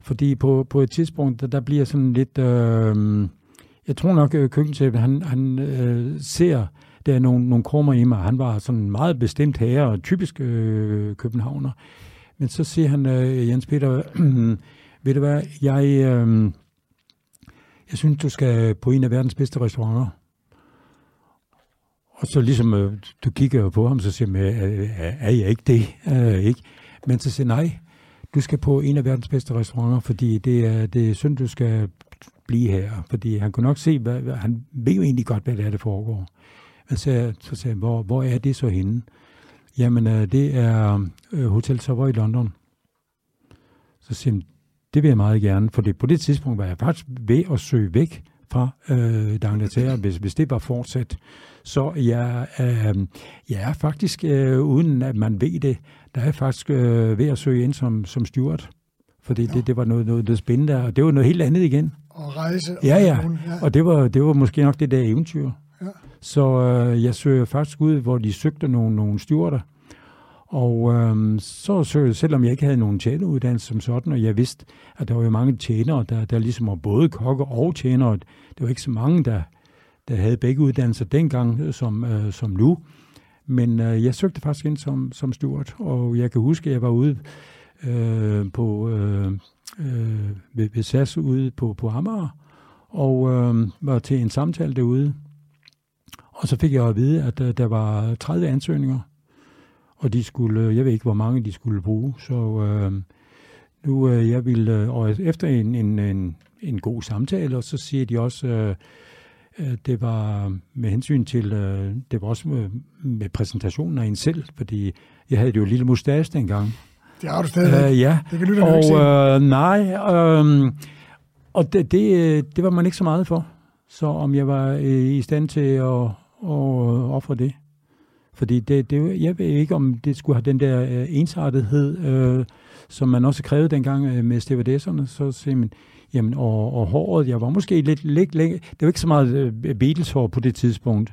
Speaker 2: Fordi på, på et tidspunkt, der, der bliver sådan lidt... Øh, jeg tror nok, at køkkenchef, han, han øh, ser, der er nogle, nogle krummer i mig. Han var sådan meget bestemt herre, og typisk øh, københavner. Men så siger han, øh, Jens Peter, ved du hvad, jeg, øh, jeg synes, du skal på en af verdens bedste restauranter. Og så ligesom, øh, du kigger på ham, så siger jeg, øh, er, er jeg ikke det? Øh, ikke? Men så siger nej, du skal på en af verdens bedste restauranter, fordi det er, det er synd, du skal blive her. Fordi han kunne nok se, hvad, han ved jo egentlig godt, hvad det er, der foregår. Men så, så sagde han, hvor, hvor er det så henne? Jamen, øh, det er øh, Hotel Savoy i London. Så siger jeg, det vil jeg meget gerne, for det, på det tidspunkt var jeg faktisk ved at søge væk fra øh, D'Angleterre, hvis, hvis det var fortsat. Så jeg, øh, jeg er faktisk, øh, uden at man ved det, der er jeg faktisk øh, ved at søge ind som, som steward. For det, det, det var noget, noget, noget spændende, og det var noget helt andet igen.
Speaker 1: Og rejse. Og
Speaker 2: ja, ja, og det var, det var måske nok det der eventyr. Så øh, jeg søger faktisk ud, hvor de søgte nogle, nogle stewarder. Og øh, så søgte selvom jeg ikke havde nogen tjeneruddannelse som sådan, og jeg vidste, at der var jo mange tjenere, der, der ligesom var både kokke og tjenere. Det var ikke så mange, der, der havde begge uddannelser dengang øh, som, øh, som nu. Men øh, jeg søgte faktisk ind som, som steward, og jeg kan huske, at jeg var ude øh, på, øh, øh, ved, ved SAS ude på, på Amager, og øh, var til en samtale derude. Og så fik jeg at vide, at øh, der var 30 ansøgninger, og de skulle, jeg ved ikke, hvor mange de skulle bruge, så øh, nu øh, jeg ville, øh, og efter en, en, en, en god samtale, og så siger de også, øh, Øh, det var med hensyn til, øh, det var også med, med præsentationen af en selv, fordi jeg havde jo en lille mustache dengang.
Speaker 1: Det har du stadig.
Speaker 2: Uh, ja,
Speaker 1: det kan
Speaker 2: og uh, nej, uh, og det, det, det var man ikke så meget for. Så om jeg var i stand til at, at øh, ofre det. Fordi det, det, jeg ved ikke, om det skulle have den der øh, ensartethed, øh, som man også krævede dengang øh, med stewardesserne. Så siger man, Jamen, og, og håret, jeg var måske lidt, lidt det var ikke så meget øh, Beatles-hår på det tidspunkt,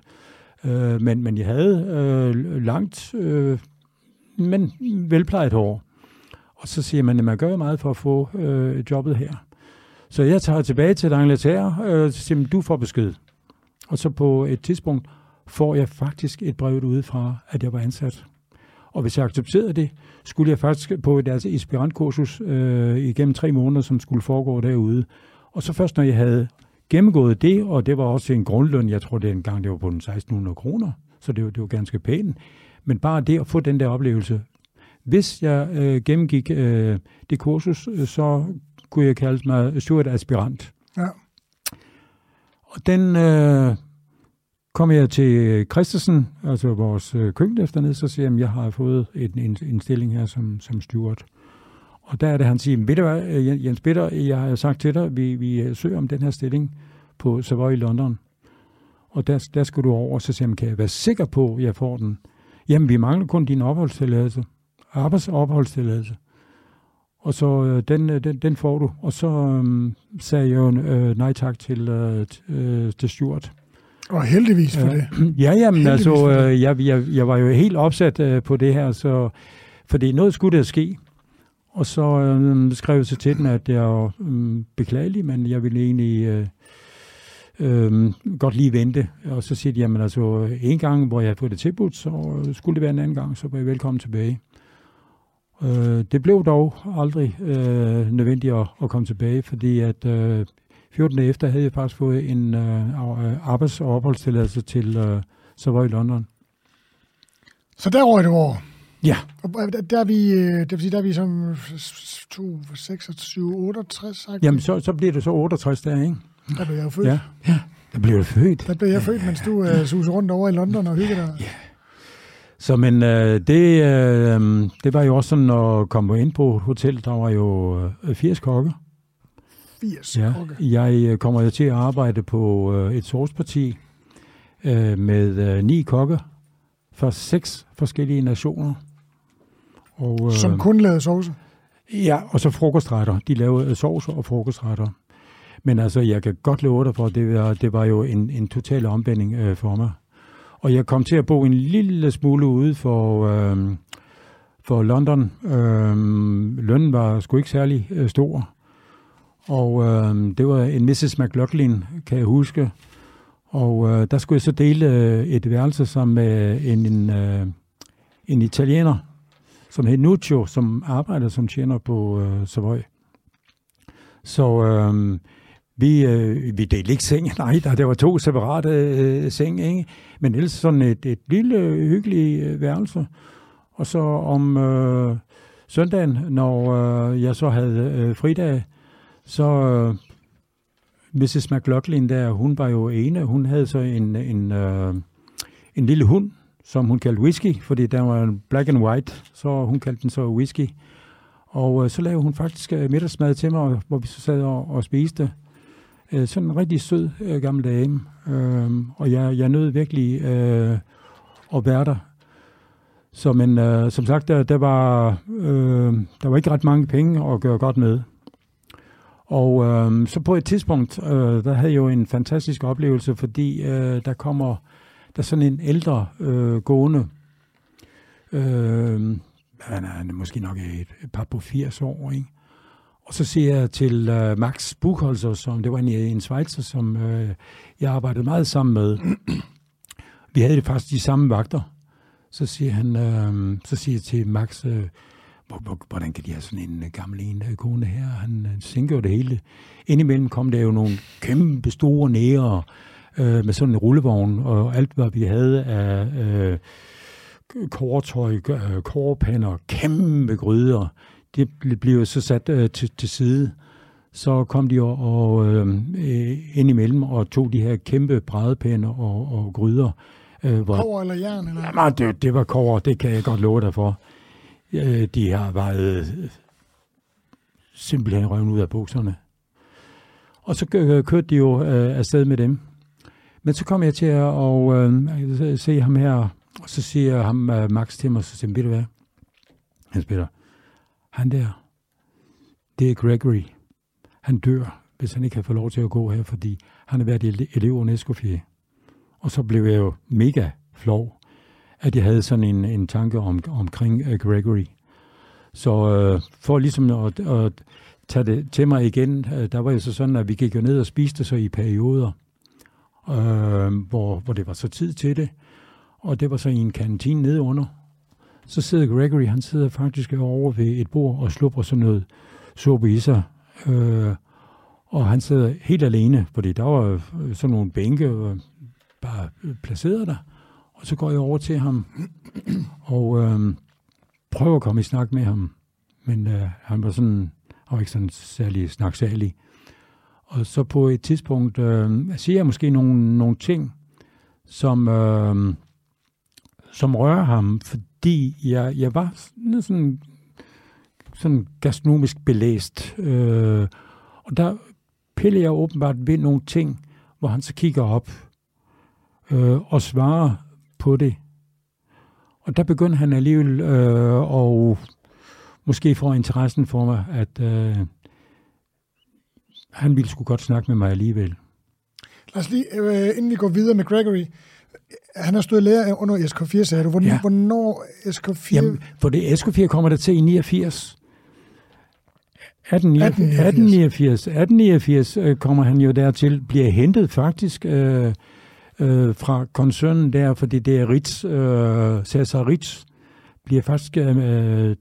Speaker 2: øh, men, men jeg havde øh, langt, øh, men velplejet hår. Og så siger man, at man gør meget for at få øh, jobbet her. Så jeg tager tilbage til Angleterre, øh, så siger man, du får besked. Og så på et tidspunkt får jeg faktisk et brev udefra, at jeg var ansat. Og hvis jeg accepterede det, skulle jeg faktisk på et altså aspirantkursus øh, igennem tre måneder, som skulle foregå derude. Og så først, når jeg havde gennemgået det, og det var også en grundløn, jeg tror det en gang, det var på den 1600 kroner, så det var, det var ganske pænt. Men bare det at få den der oplevelse. Hvis jeg øh, gennemgik øh, det kursus, øh, så kunne jeg kalde mig steward aspirant. Ja. Og den, øh, kom jeg til Christensen, altså vores øh, køkken dernede, så siger jeg, at jeg har fået en, en, en stilling her som, som steward. Og der er det, han siger, ved du hvad, øh, Jens Bitter, jeg har sagt til dig, vi, vi øh, søger om den her stilling på Savoy i London. Og der, der skal du over, så siger han, kan jeg være sikker på, at jeg får den? Jamen, vi mangler kun din opholdstilladelse. Arbejdsopholdstilladelse. Og så øh, den, øh, den, den får du. Og så øh, sagde jeg jo øh, nej tak til, øh, til Stuart.
Speaker 1: Og heldigvis for det.
Speaker 2: Ja, jamen altså, øh, jeg, jeg, jeg var jo helt opsat øh, på det her, så, fordi noget skulle der ske. Og så øh, skrev jeg så til den, at jeg var øh, beklagelig, men jeg ville egentlig øh, øh, godt lige vente. Og så siger de, jamen altså, en gang, hvor jeg har fået det tilbudt, så skulle det være en anden gang, så var jeg velkommen tilbage. Øh, det blev dog aldrig øh, nødvendigt at, at komme tilbage, fordi at øh, 14 dage efter havde jeg faktisk fået en øh, arbejds- og opholdstilladelse til øh, Savoy London.
Speaker 1: Så der røg du over?
Speaker 2: Ja.
Speaker 1: Og der, der er vi, øh, det vil sige, der er vi som 2, 26, 68. Sagt.
Speaker 2: Jamen, så, så bliver det så 68 der, ikke?
Speaker 1: Der blev jeg jo født.
Speaker 2: Ja, ja. Der blev du født.
Speaker 1: Der blev jeg født, mens du uh, suser rundt over i London og hygger dig.
Speaker 2: Ja. Så men øh, det, øh, det var jo også sådan at komme ind på hotel, der var jo øh, 80 kokke.
Speaker 1: 80
Speaker 2: ja.
Speaker 1: kokke?
Speaker 2: Jeg øh, kommer til at arbejde på øh, et sourceparti øh, med ni kokke fra seks forskellige nationer.
Speaker 1: Og, Som kun lavede sovse?
Speaker 2: Ja, og så frokostretter. De lavede sovs og frokostretter. Men altså, jeg kan godt love dig for, at det var, det var jo en, en total omvending øh, for mig. Og jeg kom til at bo en lille smule ude for, øh, for London. Øh, lønnen var sgu ikke særlig øh, stor. Og øh, det var en Mrs. McLaughlin, kan jeg huske. Og øh, der skulle jeg så dele øh, et værelse sammen med en, en, øh, en italiener, som hed Nuccio, som arbejder som tjener på øh, Savoy. Så øh, vi, øh, vi delte ikke seng, nej, der, der var to separate øh, seng, ikke? men ellers sådan et, et lille, hyggeligt øh, værelse. Og så om øh, søndagen, når øh, jeg så havde øh, fridag, så øh, Mrs. McLaughlin der, hun var jo ene, hun havde så en, en, øh, en lille hund, som hun kaldte whisky, fordi der var black and white, så hun kaldte den så whisky. Og øh, så lavede hun faktisk øh, middagsmad til mig, hvor vi så sad og, og spiste. Øh, sådan en rigtig sød øh, gammel dame. Øh, og jeg, jeg nød virkelig øh, at være der. Så men øh, som sagt, der, der, var, øh, der var ikke ret mange penge at gøre godt med. Og øh, så på et tidspunkt, øh, der havde jeg jo en fantastisk oplevelse, fordi øh, der kommer der er sådan en ældre øh, gående, øh, han er måske nok et, et par på 80 år, ikke? Og så siger jeg til øh, Max Buchholzer, som det var en, en Schweizer, som øh, jeg arbejdede meget sammen med. Vi havde det faktisk de samme vagter. Så siger han, øh, så siger jeg til Max, øh, hvordan kan de have sådan en gammel en kone her? Han, han sænker jo det hele. Indimellem kom der jo nogle kæmpe store nære øh, med sådan en rullevogn, og alt hvad vi havde af øh, kåretøj, øh, kæmpe gryder, det blev så sat øh, til, til side. Så kom de og, og øh, ind imellem og tog de her kæmpe brædepænder og, og gryder.
Speaker 1: Øh, hvor, kover eller jern? Eller?
Speaker 2: Jamen, det, det var kover, det kan jeg godt love dig for. Øh, de har været øh, simpelthen røven ud af bukserne. Og så kørte de jo øh, afsted med dem. Men så kom jeg til at og, øh, se ham her, og så siger ham øh, Max til mig, så siger ved du hvad, han der, det er Gregory. Han dør, hvis han ikke kan få lov til at gå her, fordi han har været elev under Escoffier. Og så blev jeg jo mega flov, at jeg havde sådan en, en tanke om, omkring uh, Gregory. Så øh, for ligesom at, at tage det til mig igen, øh, der var jo så sådan, at vi gik jo ned og spiste så i perioder øh, hvor, hvor det var så tid til det. Og det var så i en kantine nede under. Så sidder Gregory, han sidder faktisk over ved et bord og slupper sådan noget suppe i sig. Øh, og han sidder helt alene, fordi der var øh, sådan nogle bænke øh, bare placeret der. Og så går jeg over til ham og øh, prøver at komme i snak med ham. Men øh, han var sådan, han var ikke sådan særlig snaksalig. Og så på et tidspunkt øh, siger jeg måske nogle, nogle ting, som, øh, som rører ham, fordi jeg, jeg var sådan, sådan gastronomisk belæst. Øh, og der piller jeg åbenbart ved nogle ting, hvor han så kigger op øh, og svarer på det. Og der begynder han alligevel øh, og måske få interessen for mig, at øh, han ville sgu godt snakke med mig alligevel.
Speaker 1: Lad os lige, øh, inden vi går videre med Gregory, han har stået lærer under SK4, sagde du. Hvornår, ja. hvornår SK4? Jamen,
Speaker 2: for det SK4 kommer der til i 89. 1889, 1889, 1889 øh, kommer han jo dertil, bliver hentet faktisk øh, øh, fra koncernen der, fordi det er Ritz, øh, Cesar Ritz, bliver faktisk øh,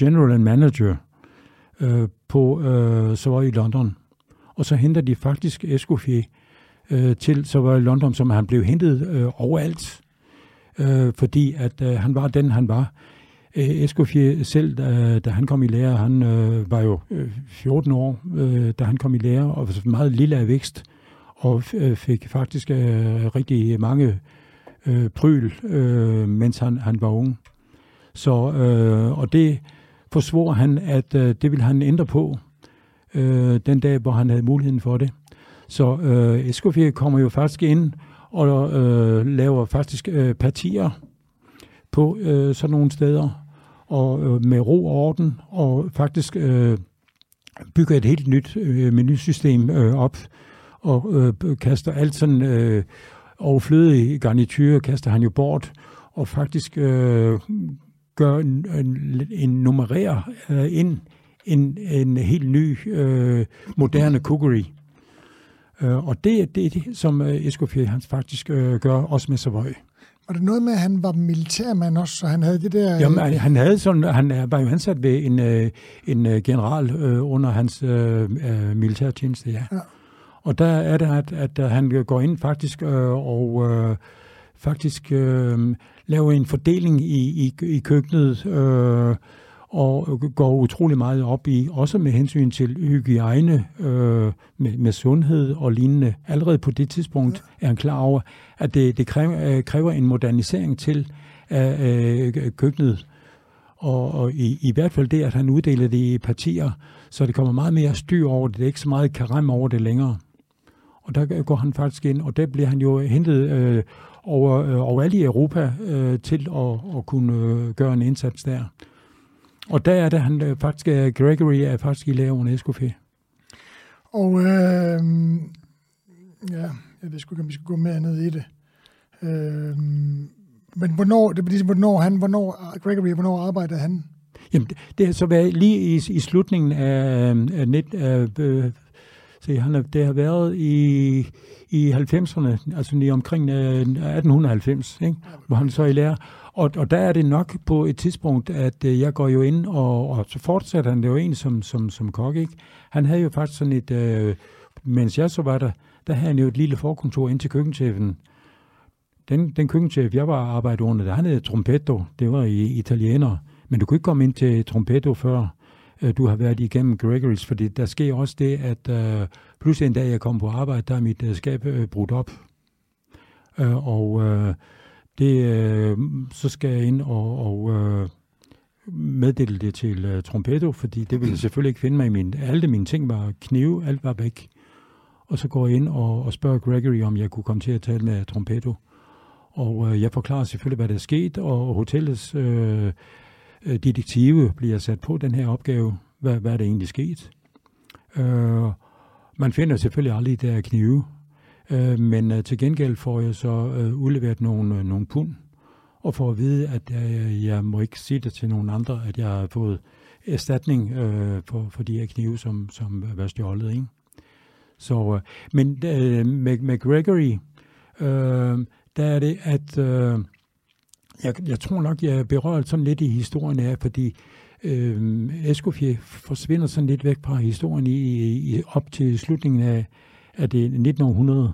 Speaker 2: general manager øh, på øh, Savoy i London og så henter de faktisk Escoffier øh, til, så var i London, som han blev hentet øh, overalt, øh, fordi at øh, han var den, han var. Øh, Escoffier selv, da, da han kom i lære, han øh, var jo øh, 14 år, øh, da han kom i lære, og var meget lille af vækst, og øh, fik faktisk øh, rigtig mange øh, pryl, øh, mens han, han var ung. Så, øh, og det forsvor han, at øh, det ville han ændre på øh, den dag, hvor han havde muligheden for det. Så øh, Escoffier kommer jo faktisk ind og øh, laver faktisk øh, partier på øh, sådan nogle steder, og øh, med ro og orden, og faktisk øh, bygger et helt nyt øh, menusystem øh, op, og øh, kaster alt sådan øh, overflødige garnityrer, kaster han jo bort, og faktisk øh, gør en, en, en nummerer øh, ind en, en helt ny, øh, moderne cookery. Øh, og det er det, som øh, Escoffier han faktisk øh, gør, også med Savoy.
Speaker 1: Var det noget med, at han var militærmand også, så han havde det der...
Speaker 2: Jamen, han, havde sådan, han var jo ansat ved en, øh, en øh, general øh, under hans øh, øh, militærtjeneste, ja. ja. Og der er det, at, at han går ind faktisk øh, og øh, faktisk øh, laver en fordeling i, i, i køkkenet, øh, og går utrolig meget op i, også med hensyn til hygiejne, øh, med, med sundhed og lignende. Allerede på det tidspunkt er han klar over, at det, det kræver, øh, kræver en modernisering til af øh, køkkenet. Og, og i, i hvert fald det, at han uddeler det i partier, så det kommer meget mere styr over det. Det er ikke så meget karam over det længere. Og der går han faktisk ind, og der bliver han jo hentet øh, over, øh, overalt i Europa øh, til at, at kunne øh, gøre en indsats der. Og der er det, han øh, faktisk er, Gregory er faktisk i lære Escoffier.
Speaker 1: Og øh, ja, jeg ved sgu ikke, om vi skal gå mere ned i det. Øh, men hvornår, det ligesom, hvornår han, hvornår, Gregory, hvornår arbejdede han?
Speaker 2: Jamen, det, det har så været lige i, i slutningen af, af, net, af øh, se, han er, det har været i, i 90'erne, altså lige omkring øh, 1890, ikke? hvor han så er i lære. Og, og der er det nok på et tidspunkt, at øh, jeg går jo ind, og, og så fortsætter han det jo egentlig som, som, som kok, ikke? Han havde jo faktisk sådan et, øh, mens jeg så var der, der havde han jo et lille forkontor ind til køkkenchefen. Den, den køkkenchef, jeg var arbejdet under, der, han hed Trompetto, det var i italiener. Men du kunne ikke komme ind til Trompetto før øh, du har været igennem Gregory's, fordi der sker også det, at øh, pludselig en dag, jeg kom på arbejde, der er mit øh, skab øh, brudt op. Øh, og øh, det, øh, så skal jeg ind og, og øh, meddele det til øh, Trompetto, fordi det ville jeg selvfølgelig ikke finde mig i min... Alle mine ting var knive, alt var væk. Og så går jeg ind og, og spørger Gregory, om jeg kunne komme til at tale med Trompetto. Og øh, jeg forklarer selvfølgelig, hvad der er sket, og hotellets øh, øh detektive bliver sat på den her opgave. Hvad, hvad er der egentlig sket? Øh, man finder selvfølgelig aldrig der knive, Øh, men øh, til gengæld får jeg så øh, udleveret nogle, øh, nogle pund, og får at vide, at øh, jeg må ikke sige det til nogen andre, at jeg har fået erstatning øh, for, for de her knive, som, som var stjålet. Ikke? Så, øh, men øh, med, med Gregory, øh, der er det, at øh, jeg, jeg tror nok, jeg er berørt sådan lidt i historien af, fordi øh, Escoffier forsvinder sådan lidt væk fra historien i, i, op til slutningen af, af det 1900.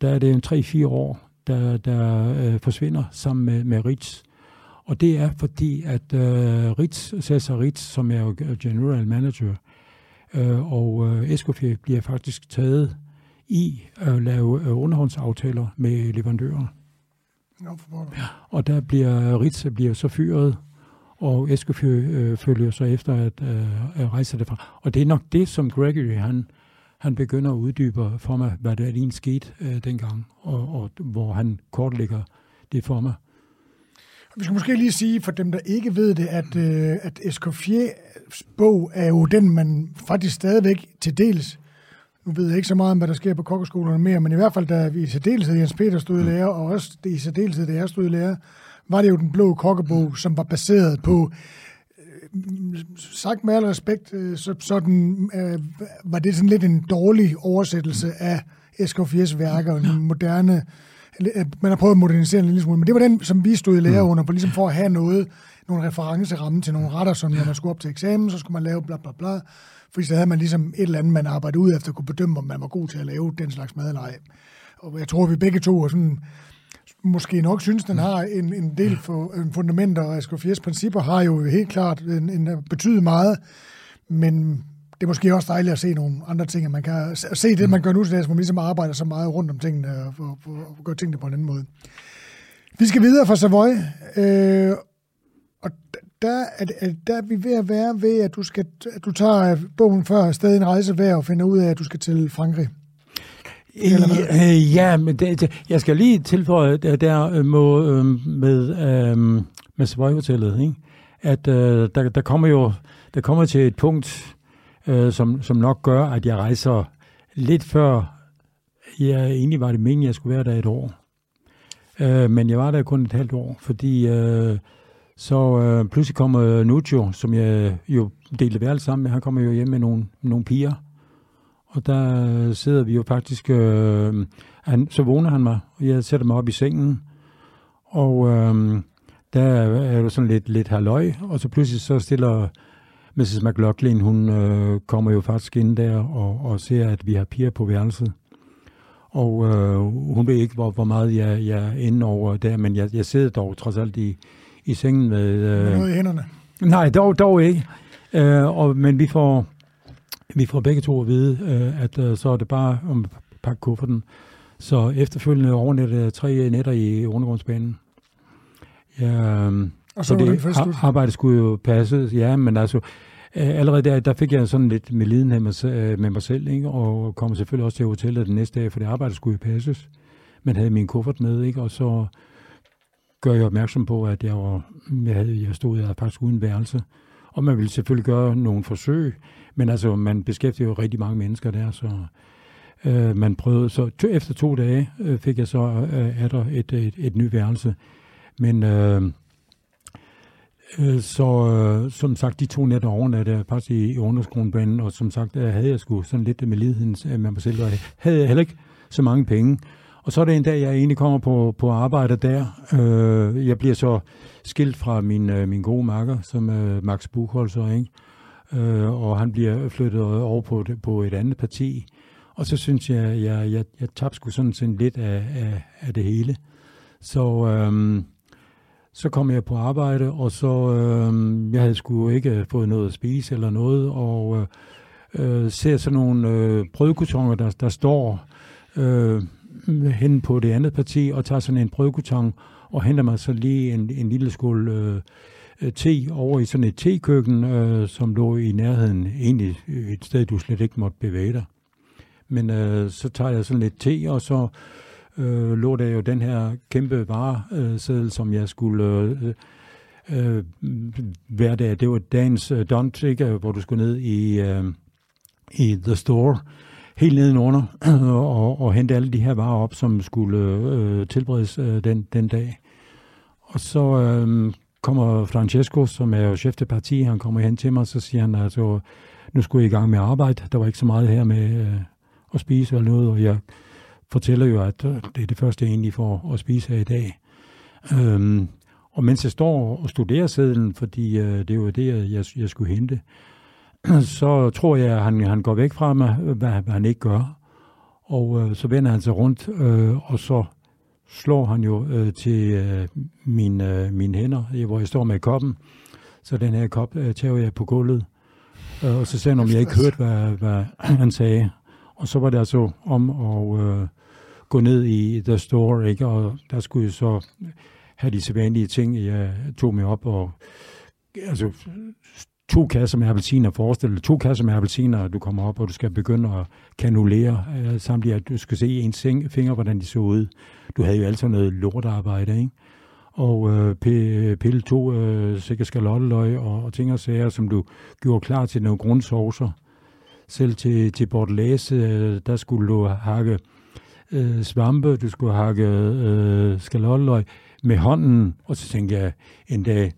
Speaker 2: Der er det en 3-4 år, der, der øh, forsvinder sammen med, med Ritz. Og det er fordi, at øh, Ritz, Cesar Ritz, som er jo general manager, øh, og øh, Escoffier bliver faktisk taget i at lave øh, underhåndsaftaler med leverandører.
Speaker 1: Ja,
Speaker 2: og der bliver Ritz bliver så fyret, og Escoffier øh, følger så efter at, øh, rejse det fra. Og det er nok det, som Gregory han han begynder at uddybe for mig, hvad der egentlig skete øh, dengang, og, og hvor han kortlægger det for mig.
Speaker 1: Vi skal måske lige sige for dem, der ikke ved det, at, øh, at Escoffiers bog er jo den, man faktisk stadigvæk til dels, nu ved jeg ikke så meget om, hvad der sker på kokkeskolerne mere, men i hvert fald, da vi i særdeleshed Jens Peter stod i lære, og også i særdeleshed, da jeg stod i lære, var det jo den blå kokkebog, som var baseret på sagt med al respekt, øh, så sådan, øh, var det sådan lidt en dårlig oversættelse af Escoffiers værker, en moderne, øh, man har prøvet at modernisere en lille smule, men det var den, som vi stod i lære mm. under, for, ligesom for at have noget, nogle referenceramme til nogle retter, som når man skulle op til eksamen, så skulle man lave bla bla bla, fordi så havde man ligesom et eller andet, man arbejdede ud efter, kunne bedømme, om man var god til at lave den slags mad eller ej. Og jeg tror, vi begge to var sådan, måske nok synes, den har en, en del for, en fundamenter, og Escoffiers principper har jo helt klart en, en, betydet meget, men det er måske også dejligt at se nogle andre ting, at man kan se det, man gør nu, så hvor man ligesom arbejder så meget rundt om tingene, og, og, og gør tingene på en anden måde. Vi skal videre fra Savoy, øh, og der er, der er vi ved at være ved, at du, skal, at du tager bogen før stadig en rejse værd og finder ud af, at du skal til Frankrig.
Speaker 2: Øh, ja, men det, det, jeg skal lige tilføje der, der øh, må, øh, med, øh, med Savoy Hotellet, ikke? at øh, der, der kommer jo der kommer til et punkt, øh, som, som nok gør, at jeg rejser lidt før jeg egentlig var det meningen, jeg skulle være der et år. Øh, men jeg var der kun et halvt år, fordi øh, så øh, pludselig kommer øh, Nuccio, som jeg jo delte værelse sammen med, han kommer jo hjem med nogle, nogle piger, og der øh, sidder vi jo faktisk, øh, han, så vågner han mig, og jeg sætter mig op i sengen, og øh, der er jo sådan lidt, lidt halløj, og så pludselig så stiller Mrs. McLaughlin, hun øh, kommer jo faktisk ind der og, og ser, at vi har piger på værelset. Og øh, hun ved ikke, hvor, hvor meget jeg, jeg er inde over der, men jeg, jeg sidder dog trods alt i, i sengen med...
Speaker 1: Øh, noget i hænderne?
Speaker 2: Nej, dog, dog ikke. Øh, og, men vi får, vi får begge to at vide, øh, at øh, så er det bare om at pakke kufferten. Så efterfølgende overnatte tre nætter i undergrundsbanen. Ja, øh, og så, så det arbejde skulle jo passe, ja, men altså, øh, allerede der, der fik jeg sådan lidt med liden med, øh, med mig selv, ikke? og kom selvfølgelig også til hotellet den næste dag, for det arbejde skulle jo passes. Men havde min kuffert med, ikke? og så gør jeg opmærksom på, at jeg, var, jeg, havde, jeg stod der faktisk uden værelse. Og man ville selvfølgelig gøre nogle forsøg, men altså, man beskæftiger jo rigtig mange mennesker der, så øh, man prøvede. Så to, efter to dage øh, fik jeg så øh, er der et, et, et nyt værelse. Men øh, øh, så øh, som sagt, de to nætter overnatte jeg faktisk i, i underskronbanen, og som sagt, der havde jeg sgu sådan lidt med lidenheden med mig selv, og havde jeg heller ikke så mange penge. Og så er det en dag, jeg egentlig kommer på, på arbejde der. Øh, jeg bliver så skilt fra min, øh, min gode makker, som er øh, Max Buchholzer, ikke? Øh, og han bliver flyttet over på, det, på et andet parti. Og så synes jeg, jeg, jeg, jeg tabte sgu sådan, set lidt af, af, af det hele. Så, øhm, så kom jeg på arbejde, og så øhm, jeg havde sgu ikke fået noget at spise eller noget, og øh, øh ser sådan nogle øh, brødkutonger, der, der står øh, hen på det andet parti, og tager sådan en brødkutong og henter mig så lige en, en lille skål øh, te over i sådan et tekøkken, øh, som lå i nærheden, egentlig et sted, du slet ikke måtte bevæge dig. Men øh, så tager jeg sådan lidt te, og så øh, lå der jo den her kæmpe vareseddel, som jeg skulle øh, øh, hver dag. Det var dagens øh, don't, ikke? hvor du skulle ned i, øh, i The Store, helt nedenunder, og, og hente alle de her varer op, som skulle øh, tilberedes øh, den, den dag. Og så øh, kommer Francesco, som er jo chef til parti, han kommer hen til mig, og så siger han, altså, nu skulle jeg i gang med arbejde. Der var ikke så meget her med øh, at spise eller noget, og jeg fortæller jo, at øh, det er det første, jeg egentlig får at spise her i dag. Øhm, og mens jeg står og studerer sædlen, fordi øh, det er jo det, jeg, jeg skulle hente, så tror jeg, at han, han går væk fra mig, hvad, hvad han ikke gør. Og øh, så vender han sig rundt, øh, og så slår han jo øh, til øh, mine, øh, mine hænder, hvor jeg står med koppen. Så den her kop øh, tager jeg på gulvet. Øh, og så sagde han, om jeg ikke hørte, hvad, hvad han sagde. Og så var det altså om at øh, gå ned i The Store, ikke? og der skulle jeg så have de sædvanlige ting. Jeg tog mig op og altså, to kasser med appelsiner, forestil to kasser med appelsiner, du kommer op, og du skal begynde at kanulere, øh, samtidig at du skal se ens fingre, hvordan de så ud. Du havde jo altid noget lortarbejde, ikke? Og øh, pille to øh, sikkert skalotteløg og, og ting og sager, som du gjorde klar til nogle grundsaucer. Selv til, til bordelaise, øh, der skulle du hakke øh, svampe, du skulle hakke øh, skalotteløg med hånden, og så tænkte jeg en dag,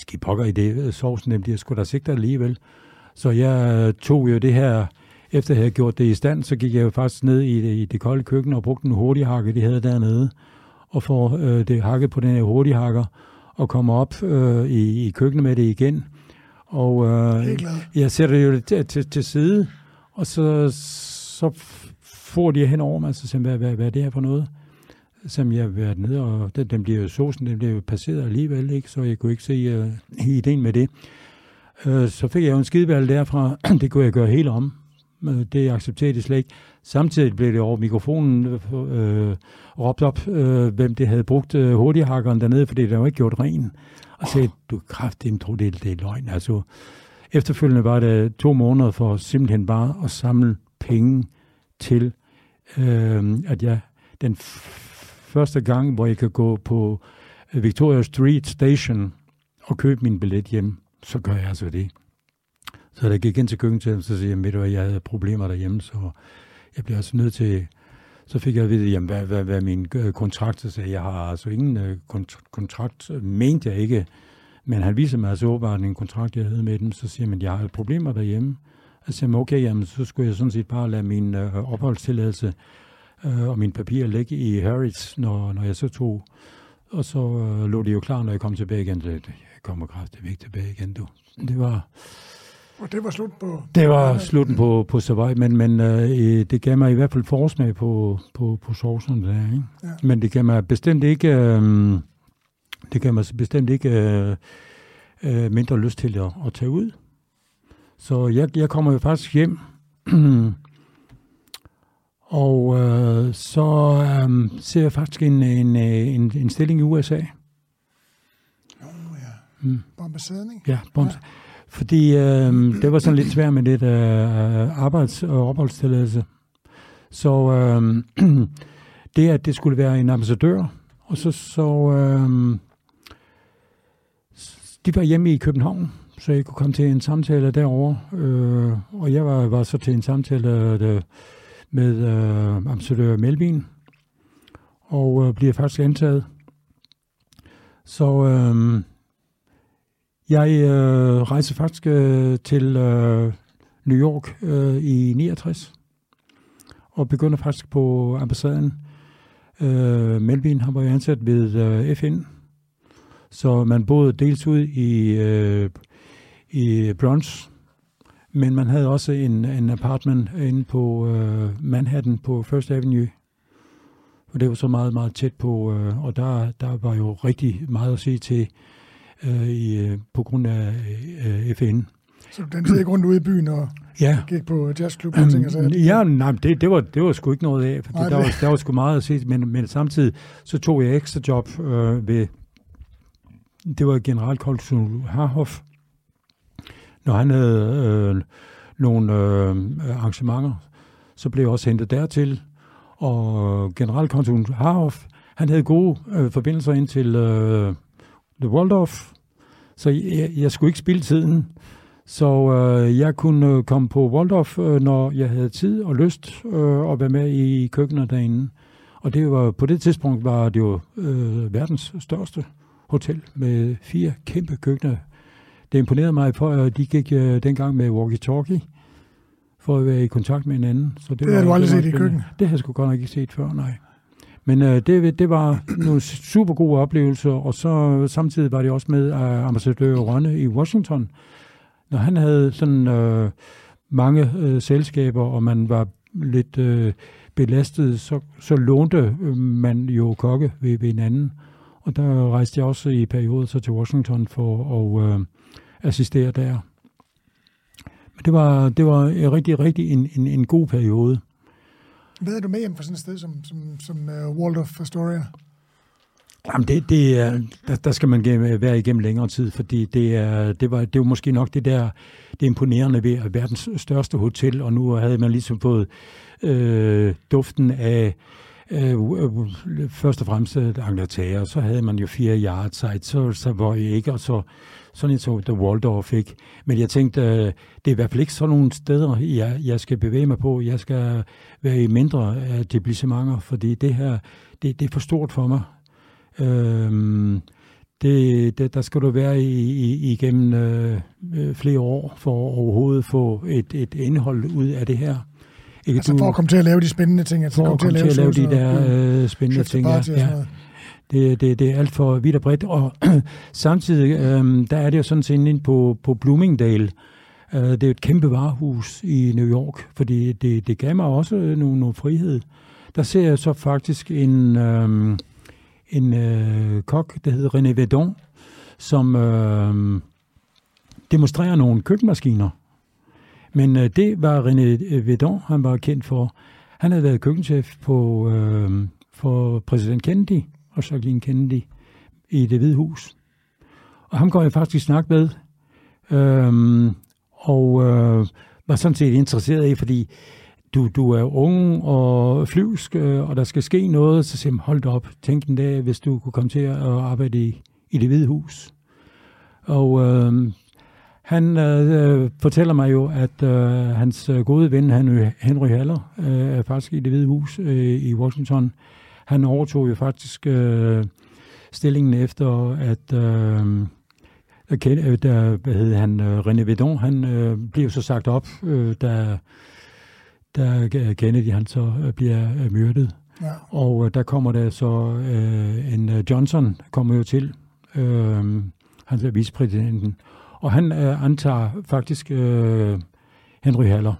Speaker 2: skal pokker i det, øh, sovsen, det bliver sgu da sigter alligevel. Så jeg øh, tog jo det her, efter jeg havde gjort det i stand, så gik jeg jo faktisk ned i det, i det kolde køkken og brugte en hurtighakke, de havde dernede, og får øh, det hakket på den her hurtighakker, og kommer op øh, i, i køkkenet med det igen. Og øh, jeg sætter det jo til, til, til side, og så, så får de hen over mig, og så siger hvad, hvad, hvad er det her for noget? Som jeg har været nede, og den, den bliver jo såsen, den bliver jo passeret alligevel, ikke? så jeg kunne ikke se uh, ideen med det. Uh, så fik jeg jo en skidevalg derfra, det kunne jeg gøre helt om. Øh, det accepterede de slet ikke. Samtidig blev det over mikrofonen øh, råbt op, øh, hvem det havde brugt øh, hurtighakkeren dernede, fordi det var ikke gjort ren. Og sagde, du kraftigt tro, det, det er løgn. Altså, efterfølgende var det to måneder for simpelthen bare at samle penge til, øh, at jeg den første gang, hvor jeg kan gå på øh, Victoria Street Station og købe min billet hjem, så gør jeg altså det. Så da gik ind til køkken så siger jeg, ved du jeg havde problemer derhjemme, så jeg bliver altså nødt til... Så fik jeg at vide, jamen, hvad, hvad, hvad min øh, kontrakt, så sagde jeg, har altså ingen øh, kontrakt, mente jeg ikke, men han viser mig altså åbenbart en kontrakt, jeg havde med dem, så siger man, jeg har problemer derhjemme. Så siger okay, jamen, så skulle jeg sådan set bare lade min øh, opholdstilladelse øh, og mine papirer ligge i Harrods, når, når jeg så tog. Og så øh, lå det jo klar, når jeg kom tilbage igen. Så jeg kommer kraftigt væk tilbage igen, du. Det var...
Speaker 1: Og det var slut på...
Speaker 2: Det var slutten på, på Savoy, men, men øh, det gav mig i hvert fald forsmag på, på, på sovsen der, ikke? Ja. Men det gav mig bestemt ikke... Øh, det gav mig bestemt ikke øh, øh, mindre lyst til at, at tage ud. Så jeg, jeg kommer jo faktisk hjem Og øh, så øh, ser jeg faktisk en, en, en, en stilling i USA.
Speaker 1: Nå ja. Mm. Bombassaden, ikke?
Speaker 2: Ja, bombas. Ja. Fordi øh, det var sådan lidt svært med det øh, arbejds- og opholdstilladelse. Så øh, det, at det skulle være en ambassadør, og så, så øh, de var hjemme i København, så jeg kunne komme til en samtale derovre. Øh, og jeg var, var så til en samtale, der, med øh, ambassadør Melvin, og øh, bliver faktisk antaget. Så øh, jeg øh, rejser faktisk øh, til øh, New York øh, i 69, og begynder faktisk på ambassaden. Øh, Melvin har været ansat ved øh, FN, så man både dels ud i, øh, i Bronx, men man havde også en, en apartment inde på uh, Manhattan på First Avenue. Og det var så meget, meget tæt på, uh, og der, der var jo rigtig meget at se til uh, i, uh, på grund af uh, FN.
Speaker 1: Så den gik rundt ude i byen og ja. gik på jazzklub og ting og
Speaker 2: sager? Ja, nej, det, det, var, det var sgu ikke noget af, for der, var, der var sgu meget at se, men, men samtidig så tog jeg ekstra job uh, ved, det var generalkonsul Harhoff, når han havde øh, nogle øh, arrangementer, så blev jeg også hentet dertil. Og generalkonsulen Harhoff, han havde gode øh, forbindelser ind til øh, The Waldorf, så jeg, jeg skulle ikke spille tiden. Så øh, jeg kunne øh, komme på Waldorf, øh, når jeg havde tid og lyst øh, at være med i køkkenet derinde. Og det var, på det tidspunkt var det jo øh, verdens største hotel med fire kæmpe køkkener det imponerede mig, for at de gik uh, dengang med walkie-talkie for at være i kontakt med hinanden.
Speaker 1: Så det, det har du aldrig set i køkken?
Speaker 2: Det har jeg sgu godt nok ikke set før, nej. Men uh, det, det var nogle super gode oplevelser, og så samtidig var det også med uh, ambassadør Rønne i Washington. Når han havde sådan uh, mange uh, selskaber, og man var lidt uh, belastet, så, så lånte man jo kokke ved, ved hinanden. Og der rejste jeg også i perioder så til Washington for at uh, assistere der. Men det var, det var rigtig, rigtig en, en, en god periode.
Speaker 1: Hvad er du med hjem fra sådan et sted som, som, som uh, Waldorf Astoria?
Speaker 2: Jamen det, det er, der, der skal man være igennem længere tid, fordi det, er, det, var, det var måske nok det der det imponerende ved at verdens største hotel, og nu havde man ligesom fået øh, duften af Øh, øh, først og fremmest øh, Angleterre, så havde man jo fire yardside, så, så var jeg ikke, og så sådan en som The Waldorf ikke. Men jeg tænkte, øh, det er i hvert fald ikke sådan nogle steder, jeg, jeg skal bevæge mig på. Jeg skal være i mindre øh, af etablissementer, fordi det her, det, det er for stort for mig. Øh, det, det, der skal du være i, i, igennem øh flere år for at overhovedet få et, et indhold ud af det her.
Speaker 1: Ikke, altså for at komme til at lave de spændende ting.
Speaker 2: Altså for at komme til at lave, til at lave de der øh, spændende ting. Ja. ja. Det, det, det er alt for vidt og bredt. Og samtidig, øh, der er det jo sådan set inde på, på Bloomingdale. Øh, det er et kæmpe varehus i New York, fordi det, det gav mig også nogle, nogle frihed. der ser jeg så faktisk en, øh, en øh, kok, der hedder René Vedon, som øh, demonstrerer nogle køkkenmaskiner. Men øh, det var René øh, Vedon, han var kendt for. Han havde været køkkenchef på, øh, for præsident Kennedy og Jacqueline Kennedy i det hvide hus. Og ham går jeg faktisk snak med, øh, og øh, var sådan set interesseret i, fordi du, du er ung og flyvsk, øh, og der skal ske noget, så siger hold op, tænk en dag, hvis du kunne komme til at arbejde i, i det hvide hus. Og øh, han øh, fortæller mig jo, at øh, hans øh, gode ven, Henry, Henry Haller, øh, er faktisk i det hvide hus øh, i Washington. Han overtog jo faktisk øh, stillingen efter, at øh, der, hvad hed han, øh, René Vedon, han øh, blev så sagt op, øh, da, da Kennedy han så øh, bliver øh, myrdet. Ja. Og øh, der kommer der så øh, en øh, Johnson kommer jo til, øh, han er vicepræsidenten, og han øh, antager faktisk øh, Henry Haller.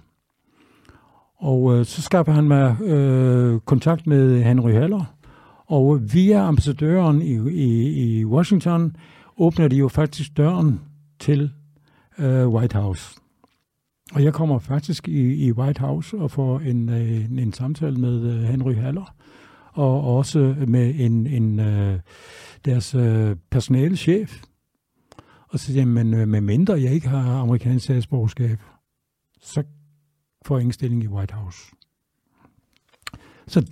Speaker 2: Og øh, så skaffer han mig øh, kontakt med Henry Haller, og via ambassadøren i, i, i Washington åbner de jo faktisk døren til øh, White House. Og jeg kommer faktisk i, i White House og får en, en, en samtale med øh, Henry Haller, og også med en, en øh, deres øh, personalechef, og så siger jeg, men øh, med mindre jeg ikke har amerikansk statsborgerskab, så får jeg ingen stilling i White House. Så det,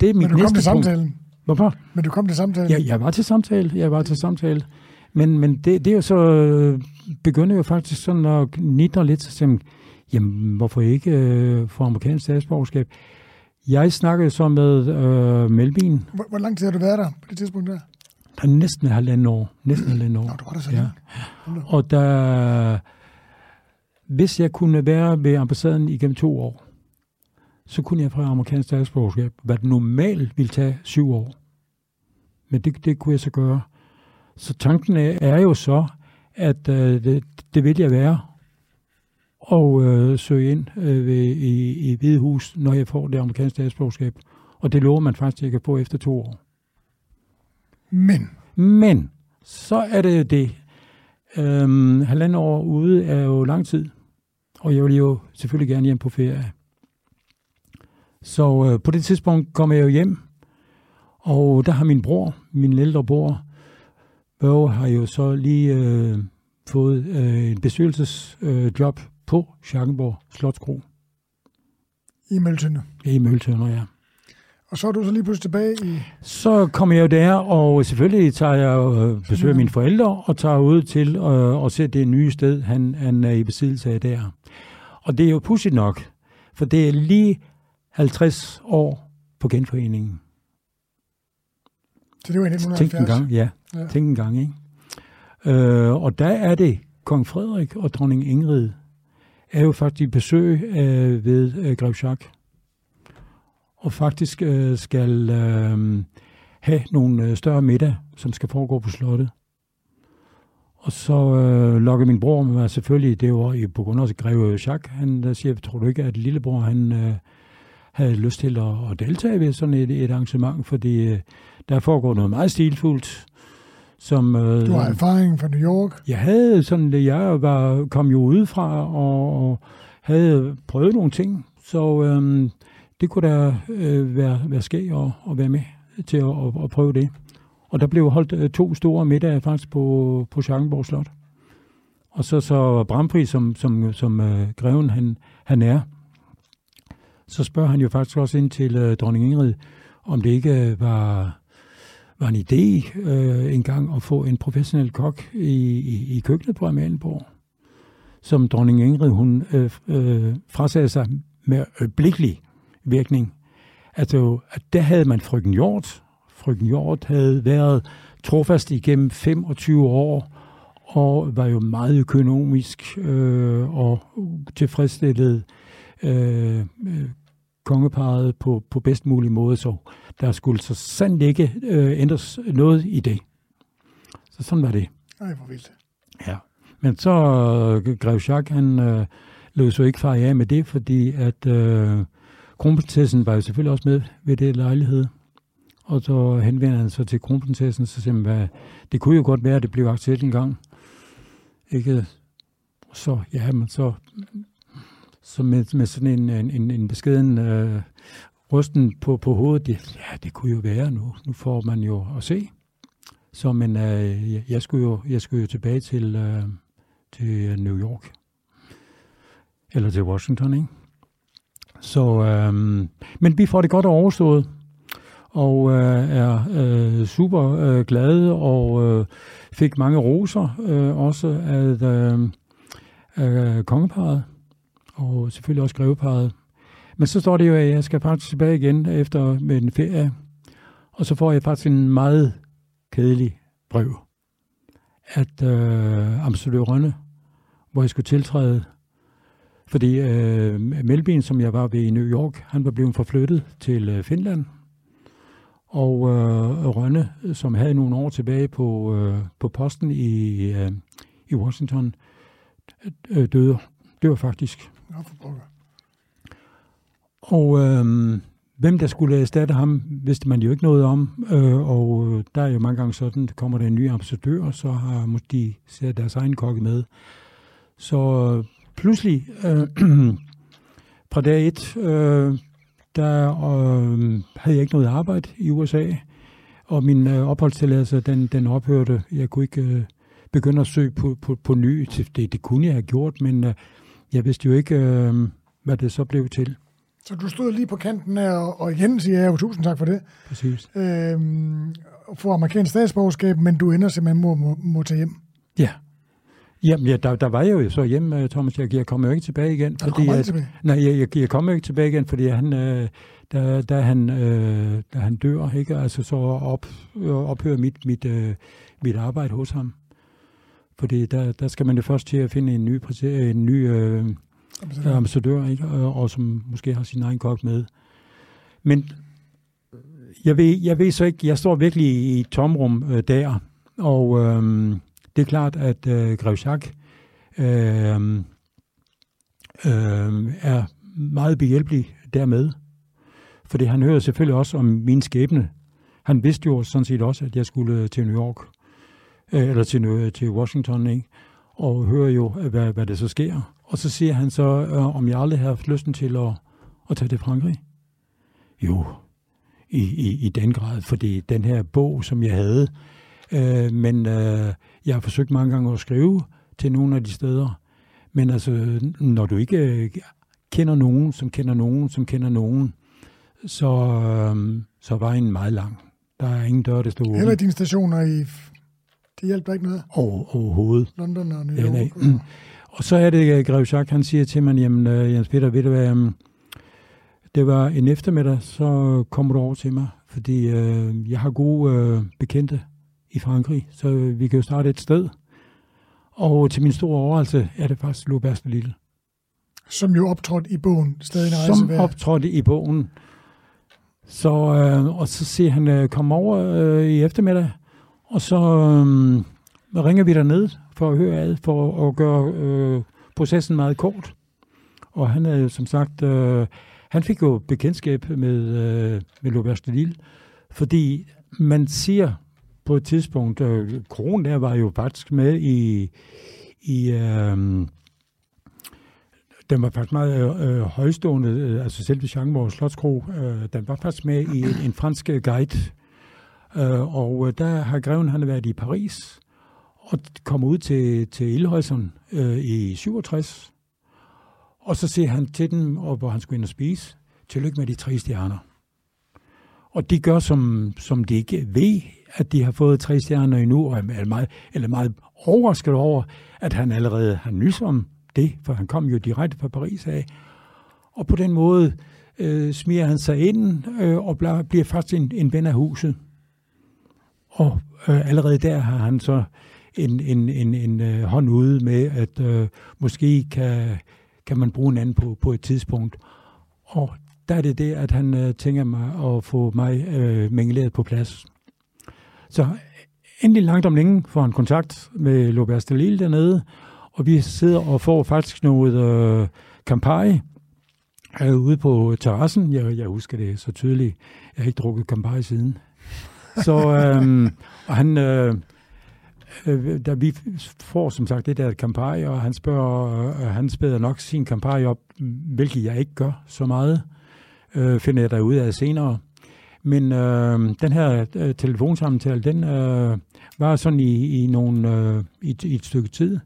Speaker 2: det er mit
Speaker 1: Men du
Speaker 2: næste
Speaker 1: kom til samtalen?
Speaker 2: Hvorfor?
Speaker 1: Men du kom til samtalen?
Speaker 2: Ja, jeg var til samtale. Jeg var til samtale. Men, men det, det er jo så, øh, begynder jo faktisk sådan at nitre lidt, så siger, jamen, hvorfor ikke øh, få amerikansk statsborgerskab? Jeg snakkede så med øh, Melvin.
Speaker 1: Hvor, hvor lang tid har du været der på det tidspunkt der?
Speaker 2: Der er næsten halvanden år. Næsten halvanden år.
Speaker 1: Nå, du var der så
Speaker 2: ja. Og der, hvis jeg kunne være ved ambassaden igennem to år, så kunne jeg få amerikansk statsborgerskab, hvad normalt ville tage syv år. Men det, det kunne jeg så gøre. Så tanken er, er jo så, at øh, det, det vil jeg være, og øh, søge ind øh, ved, i, i Hvide Hus, når jeg får det amerikanske statsborgerskab. Og det lover man faktisk, at jeg kan få efter to år.
Speaker 1: Men?
Speaker 2: Men, så er det jo det. Øhm, halvanden år ude er jo lang tid, og jeg vil jo selvfølgelig gerne hjem på ferie. Så øh, på det tidspunkt kommer jeg jo hjem, og der har min bror, min ældre bror, Børge har jo så lige øh, fået øh, en bestyrelsesjob øh, på Schackenborg Slotskro.
Speaker 1: I Møltønder?
Speaker 2: I Møltønder, ja.
Speaker 1: Og så er du så lige pludselig tilbage i...
Speaker 2: Så kommer jeg jo der, og selvfølgelig tager jeg øh, besøger mine forældre, og tager ud til øh, at se det nye sted, han, han er i besiddelse af der. Og det er jo pudsigt nok, for det er lige 50 år på genforeningen.
Speaker 1: Så det var i 1970?
Speaker 2: Tænk en gang, ja. ja. Tænk en gang, ikke? Øh, og der er det kong Frederik og dronning Ingrid er jo faktisk besøg øh, ved øh, Grev Jacques. Og faktisk øh, skal øh, have nogle øh, større middag, som skal foregå på slottet. Og så øh, lokker min bror med mig selvfølgelig, det var på grund af Greve Jacques, han der siger, tror du ikke, at lillebror han øh, havde lyst til at, at deltage ved sådan et, et arrangement, fordi øh, der foregår noget meget stilfuldt. Som,
Speaker 1: øh, du har erfaring fra New York?
Speaker 2: Jeg havde sådan, jeg var, kom jo udefra og, og havde prøvet nogle ting, så øh, det kunne da øh, være, være skæg at, at være med til at, at, at prøve det. Og der blev holdt øh, to store middage faktisk på, på Schackenborg Slot. Og så, så Brampri, som, som, som øh, greven han, han er, så spørger han jo faktisk også ind til øh, dronning Ingrid, om det ikke øh, var, var en idé øh, engang at få en professionel kok i, i, i køkkenet på Amalienborg, som dronning Ingrid hun øh, øh, frasagde sig med øjeblikkeligt virkning. Altså, at der havde man frøken Hjort. Frøken Hjort havde været trofast igennem 25 år, og var jo meget økonomisk øh, og tilfredsstillet øh, kongeparet på, på bedst mulig måde, så der skulle så sandt ikke øh, ændres noget i det. Så sådan var det.
Speaker 1: Ej, hvor vildt.
Speaker 2: Ja. Men så øh, Grev Jacques, han øh, lød så ikke far af med det, fordi at øh, kronprinsessen var jo selvfølgelig også med ved det lejlighed. Og så henvender han sig til kronprinsessen, så siger hvad, det kunne jo godt være, at det blev aktuelt en gang. Ikke? Så, ja, men så, så med, med sådan en, en, en beskeden øh, rysten på, på hovedet, det, ja, det kunne jo være nu. Nu får man jo at se. Så men øh, jeg, skulle jo, jeg skulle jo tilbage til, øh, til New York. Eller til Washington, ikke? Så, øh, men vi får det godt overstået, og øh, er øh, super øh, glade, og øh, fik mange roser øh, også af, øh, af øh, kongeparet, og selvfølgelig også greveparet. Men så står det jo, at jeg skal faktisk tilbage igen efter med en ferie, og så får jeg faktisk en meget kedelig brev, at øh, Amsterdam Rønne, hvor jeg skulle tiltræde, fordi øh, Melvin, som jeg var ved i New York, han var blevet forflyttet til øh, Finland, og øh, Rønne, som havde nogle år tilbage på, øh, på posten i, øh, i Washington, øh, døde, dør faktisk. Og øh, hvem der skulle erstatte ham, vidste man jo ikke noget om. Øh, og der er jo mange gange sådan, kommer der en ny ambassadør, så har måske sat deres egen kokke med. Så pludselig, øh, fra dag et, øh, der øh, havde jeg ikke noget arbejde i USA, og min øh, opholdstilladelse, den, den ophørte. Jeg kunne ikke øh, begynde at søge på, på, på ny. Det, det kunne jeg have gjort, men øh, jeg vidste jo ikke, øh, hvad det så blev til.
Speaker 1: Så du stod lige på kanten her, og igen siger jeg jo tusind tak for det.
Speaker 2: Præcis.
Speaker 1: Øhm, for amerikansk statsborgerskab, men du ender simpelthen må, må, må tage hjem.
Speaker 2: Ja. Jamen, ja, der, der var jeg jo så hjemme, øh, Thomas. Jeg, jeg kommer jo ikke tilbage igen.
Speaker 1: Fordi, kommer at, tilbage?
Speaker 2: Nej, jeg, jeg, jeg kommer ikke tilbage igen, fordi han, øh, da, da, han, øh, da han dør, ikke? Altså, så op, ophører mit, mit, øh, mit arbejde hos ham. Fordi der, der skal man jo først til at finde en ny, en ny øh, ambassadør, ambassadør ikke? Og, og som måske har sin egen kok med. Men jeg ved, jeg ved så ikke, jeg står virkelig i et tomrum øh, der, og øh, det er klart, at øh, Grev Jacques øh, øh, er meget behjælpelig dermed. Fordi han hører selvfølgelig også om min skæbne. Han vidste jo sådan set også, at jeg skulle til New York, øh, eller til, til Washington, ikke? og hører jo, øh, hvad, hvad det så sker. Og så siger han så, øh, om jeg aldrig har haft lysten til at, at tage til Frankrig. Jo, i, i, i den grad, fordi den her bog, som jeg havde, øh, men øh, jeg har forsøgt mange gange at skrive til nogle af de steder, men altså, når du ikke øh, kender nogen, som kender nogen, som kender nogen, så, øh, så var en meget lang. Der er ingen dør, der står.
Speaker 1: Heller dine stationer i... Det hjælper ikke noget?
Speaker 2: Over, overhovedet.
Speaker 1: London og New York. Ja,
Speaker 2: nej. Og så er det, Grev Jacques, han siger til mig, jamen uh, Jens Peter, ved du hvad, det var en eftermiddag, så kommer du over til mig, fordi uh, jeg har gode uh, bekendte i Frankrig, så vi kan jo starte et sted. Og til min store overraskelse er det faktisk Lubert Lille.
Speaker 1: Som jo optrådte i bogen, stadig en
Speaker 2: Som optrådte i bogen. Så, uh, og så siger han, uh, kom over uh, i eftermiddag, og så um, ringer vi derned for at høre ad, for at gøre øh, processen meget kort. Og han er som sagt, øh, han fik jo bekendtskab med, øh, med Lobert Lille, fordi man siger på et tidspunkt, øh, Kron der var jo faktisk med i, i øh, den var faktisk meget øh, øh højstående, øh, altså selve Jean Slotskro, øh, den var faktisk med i en, en fransk øh, guide, øh, og øh, der har greven han været i Paris, og kom ud til, til Ildhøjsen øh, i 67. Og så ser han til dem, og hvor han skulle ind og spise. Tillykke med de tre stjerner. Og de gør, som, som de ikke ved, at de har fået tre stjerner endnu, og er meget, eller meget overrasket over, at han allerede har nys om det, for han kom jo direkte fra Paris af. Og på den måde øh, smiger han sig ind øh, og bliver først en, en ven af huset. Og øh, allerede der har han så en, en, en, en øh, hånd ude med, at øh, måske kan, kan man bruge en anden på, på et tidspunkt. Og der er det det, at han øh, tænker mig at få mig øh, mingeleret på plads. Så endelig langt om længe får han kontakt med Lobert Stalil dernede, og vi sidder og får faktisk noget øh, Campari øh, ude på terrassen. Jeg, jeg husker det så tydeligt. Jeg har ikke drukket Campari siden. Så øh, og han, øh, øh, da vi får som sagt det der Campari, og han spørger, øh, han spæder nok sin Campari op, hvilket jeg ikke gør så meget, øh, finder jeg der ud af senere. Men øh, den her øh, telefonsamtale, den øh, var sådan i, i, nogle, øh, i, i et stykke tid.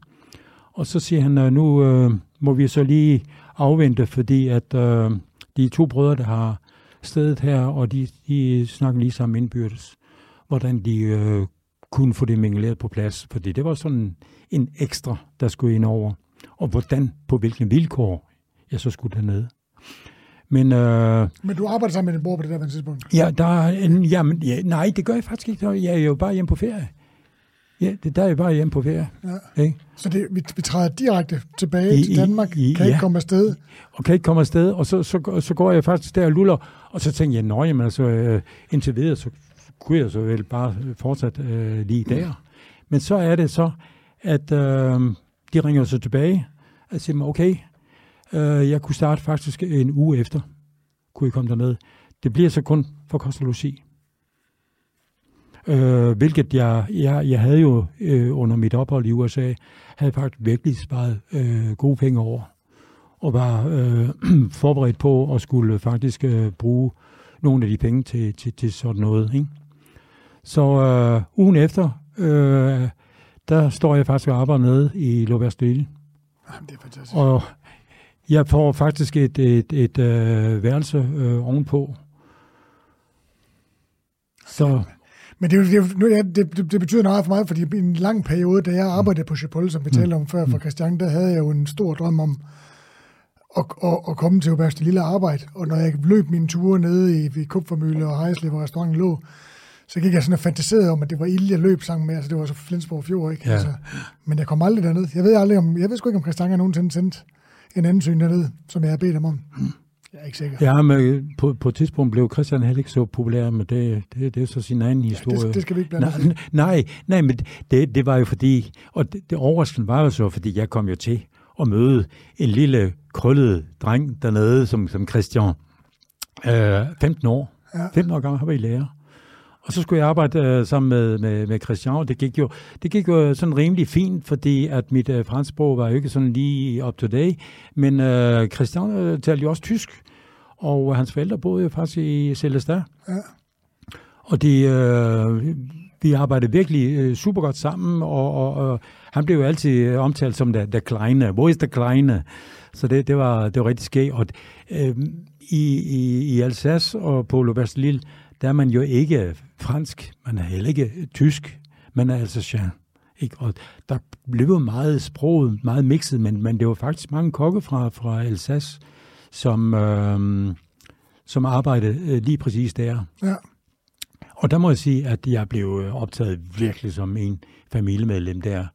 Speaker 2: Og så siger han, at nu øh, må vi så lige afvente, fordi at øh, de to brødre, der har stedet her, og de, de snakker lige sammen indbyrdes, hvordan de øh, kunne få det mingleret på plads. Fordi det var sådan en ekstra, der skulle ind over. Og hvordan, på hvilke vilkår jeg så skulle dernede. Men, øh,
Speaker 1: men du arbejder sammen med din bror på det der tidspunkt?
Speaker 2: Ja, der er en, jamen, ja, nej, det gør jeg faktisk ikke. Jeg er jo bare hjemme på ferie. Ja, det, der er jeg bare hjemme på ferie. Ja. Ikke?
Speaker 1: Så det, vi, vi træder direkte tilbage I, til Danmark, i, kan ja. ikke komme afsted?
Speaker 2: Og kan ikke komme afsted, og så, så, så går jeg faktisk der og luller, og så tænker jeg, nøj, men altså, øh, indtil videre, så kunne jeg så vel bare fortsat øh, lige der. Men så er det så, at øh, de ringer så tilbage, og siger, okay, øh, jeg kunne starte faktisk en uge efter, kunne jeg komme derned. Det bliver så kun for kostologi. Øh, hvilket jeg, jeg, jeg havde jo øh, under mit ophold i USA, havde faktisk virkelig sparet øh, gode penge over, og var øh, forberedt på at skulle faktisk øh, bruge nogle af de penge til, til, til sådan noget. Ikke? Så øh, ugen efter, øh, der står jeg faktisk og arbejder nede i Loverstille.
Speaker 1: Jamen, det er fantastisk.
Speaker 2: Og jeg får faktisk et, et, et øh, værelse øh, ovenpå.
Speaker 1: Så men det, det, det, det betyder noget for mig, fordi i en lang periode, da jeg arbejdede på Chapol, som vi mm. talte om før for mm. Christian, der havde jeg jo en stor drøm om at, at, at komme til Åbergs lille arbejde. Og når jeg løb mine ture nede i, i Kupfermølle og Hejsle, hvor restauranten lå, så gik jeg sådan og fantaserede om, at det var ild, jeg løb sammen med. Altså, det var så Flensborg Fjord, ikke? Ja. Altså, men jeg kom aldrig derned. Jeg ved aldrig om, jeg ved sgu ikke, om Christian har nogensinde sendt en ansøgning dernede, som jeg har bedt ham om. Mm. Jeg er ikke sikker.
Speaker 2: Ja, men på, på et tidspunkt blev Christian heller ikke så populær, men det, det, det er så sin egen historie. Ja,
Speaker 1: det, det skal vi ikke blande
Speaker 2: nej, nej, nej, men det, det var jo fordi, og det, det overraskende var jo så, fordi jeg kom jo til at møde en lille krøllet dreng dernede, som, som Christian. Øh, 15 år. Ja. 15 år gammel, har vi lærer. Og så skulle jeg arbejde øh, sammen med, med, med Christian, det gik, jo, det gik jo sådan rimelig fint, fordi at mit øh, fransksprog var jo ikke sådan lige up to date, men øh, Christian øh, talte jo også tysk, og hans forældre boede jo faktisk i Celestin. Ja. Og de, øh, vi arbejdede virkelig øh, super godt sammen, og, og, og han blev jo altid omtalt som der, der kleine. Hvor er der kleine? Så det, det, var, det var rigtig skægt. Og øh, i, i, i Alsace og på Lille, der er man jo ikke fransk, man er heller ikke tysk, man er alsacien. Ikke? Og der blev meget sproget, meget mixet, men, men det var faktisk mange kokke fra, fra Alsace, som, øh, som arbejdede øh, lige præcis der. Ja. Og der må jeg sige, at jeg blev øh, optaget virkelig som en familiemedlem der.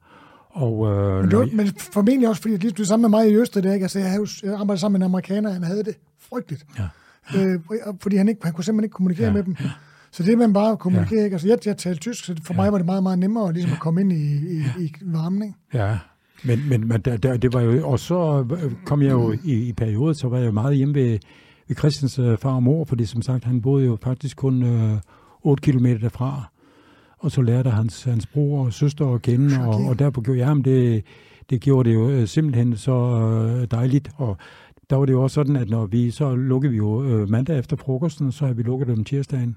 Speaker 2: Og, øh,
Speaker 1: men, du, men formentlig også, fordi du er sammen med mig i Østrig, der, ikke? Altså, jeg, havde, jeg arbejdede sammen med en amerikaner, han havde det frygteligt. Ja. Øh, fordi han, ikke, han kunne simpelthen ikke kommunikere ja. med dem. Ja. Så det man bare kommunikere, ja. ikke? Altså, jeg, jeg talte tysk, så for ja. mig var det meget, meget nemmere ligesom at komme ind i, i, i varmen, ikke?
Speaker 2: Ja, men, men, men der, der, det var jo, og så kom jeg jo i, i perioder, så var jeg jo meget hjemme ved, ved Christians uh, far og mor, fordi som sagt, han boede jo faktisk kun uh, 8 km derfra. Og så lærte hans, hans bror og søster at kende, okay. og, og derfor gjorde jeg ham det, det gjorde det jo uh, simpelthen så dejligt. Og der var det jo også sådan, at når vi, så lukkede vi jo øh, mandag efter frokosten, så havde vi lukket dem tirsdagen.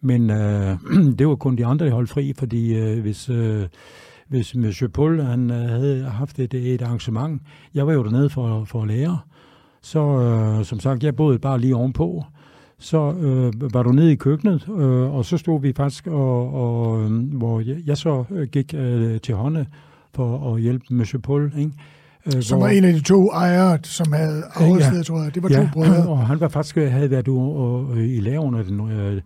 Speaker 2: Men øh, det var kun de andre, der holdt fri, fordi øh, hvis, øh, hvis Monsieur Paul han, øh, havde haft et, et arrangement, jeg var jo dernede for, for at lære, så øh, som sagt, jeg boede bare lige ovenpå, så øh, var du nede i køkkenet, øh, og så stod vi faktisk, og, og, øh, hvor jeg, jeg så gik øh, til hånden for at hjælpe Monsieur Paul, ikke?
Speaker 1: Øh, som hvor, var en af de to ejere, som havde afholdsledet, ja, tror jeg. Det var ja, to brødre.
Speaker 2: og han var faktisk, havde været ude i lære under den øh,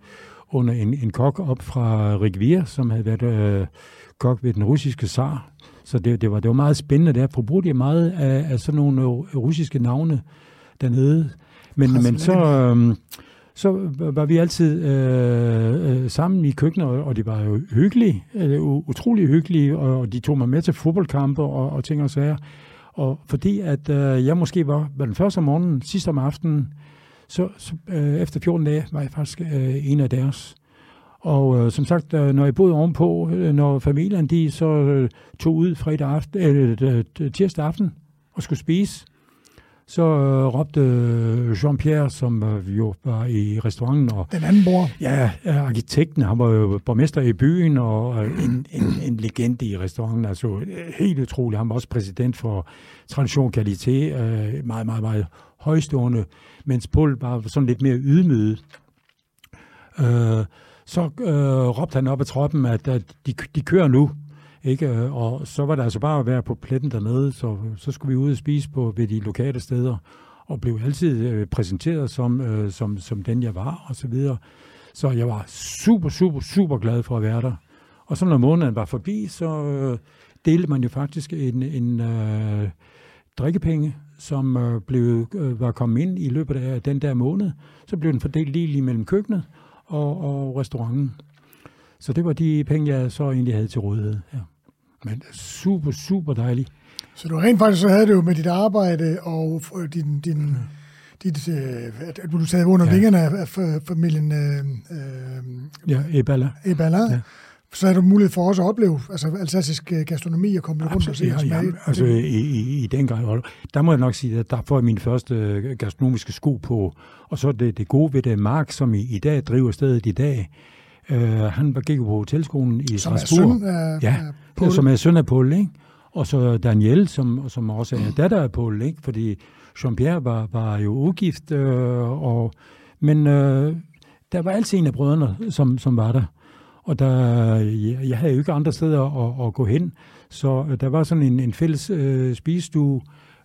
Speaker 2: under en, en kok op fra Rigvir, som havde været øh, kok ved den russiske zar. Så det, det, var, det var meget spændende der. Forbrugt de meget af, af sådan nogle russiske navne dernede. Men, men så, øh, så var vi altid øh, øh, sammen i køkkenet, og de var jo hyggelige, øh, utrolig hyggelige, og de tog mig med til fodboldkampe og, og ting og sager. Og fordi at øh, jeg måske var, var den første om morgenen, sidst om aftenen, så, så øh, efter 14 dage var jeg faktisk øh, en af deres. Og øh, som sagt, øh, når jeg boede ovenpå, øh, når familien de så øh, tog ud fredag aften, øh, tirsdag aften og skulle spise, så øh, råbte Jean-Pierre, som øh, jo var i restauranten. Og,
Speaker 1: Den anden bror?
Speaker 2: Ja, arkitekten. Han var jo borgmester i byen og øh, en, en, en legende i restauranten. Altså helt utrolig. Han var også præsident for Tradition Qualité. Øh, meget, meget, meget højstående. Mens Paul var sådan lidt mere ydmyget. Øh, så øh, råbte han op ad troppen, at, at de, de kører nu. Ikke? Og så var det altså bare at være på pletten dernede, så, så skulle vi ud og spise på ved de lokale steder, og blev altid øh, præsenteret som, øh, som, som den, jeg var, og så videre. Så jeg var super, super, super glad for at være der. Og så når måneden var forbi, så øh, delte man jo faktisk en, en øh, drikkepenge, som øh, blev, øh, var kommet ind i løbet af den der måned. Så blev den fordelt lige lige mellem køkkenet og, og restauranten. Så det var de penge, jeg så egentlig havde til rådighed. Ja. Men super, super dejligt.
Speaker 1: Så du rent faktisk så havde det jo med dit arbejde og din, din, ja. dit, øh, at du taget under ja. vingerne af familien øh,
Speaker 2: øh, ja, Ebala.
Speaker 1: Ebala. Ja. Så har du mulighed for også at opleve altså, alsacisk øh, gastronomi og komme rundt og se
Speaker 2: ja, ja, altså i, i, i den grad. Der må jeg nok sige, at der får jeg min første øh, gastronomiske sko på. Og så det, det gode ved det, Mark, som i, i dag driver stedet i dag, Uh, han gik på hotelskolen i som Strasbourg.
Speaker 1: Som er søn af,
Speaker 2: ja, Paul. som er søn af Paul, ikke? Og så Daniel, som, som også er datter af Paul, ikke? Fordi Jean-Pierre var, var jo ugift, øh, og, men øh, der var altid en af brødrene, som, som var der. Og der, jeg, havde jo ikke andre steder at, at gå hen, så øh, der var sådan en, en fælles øh, spisestue,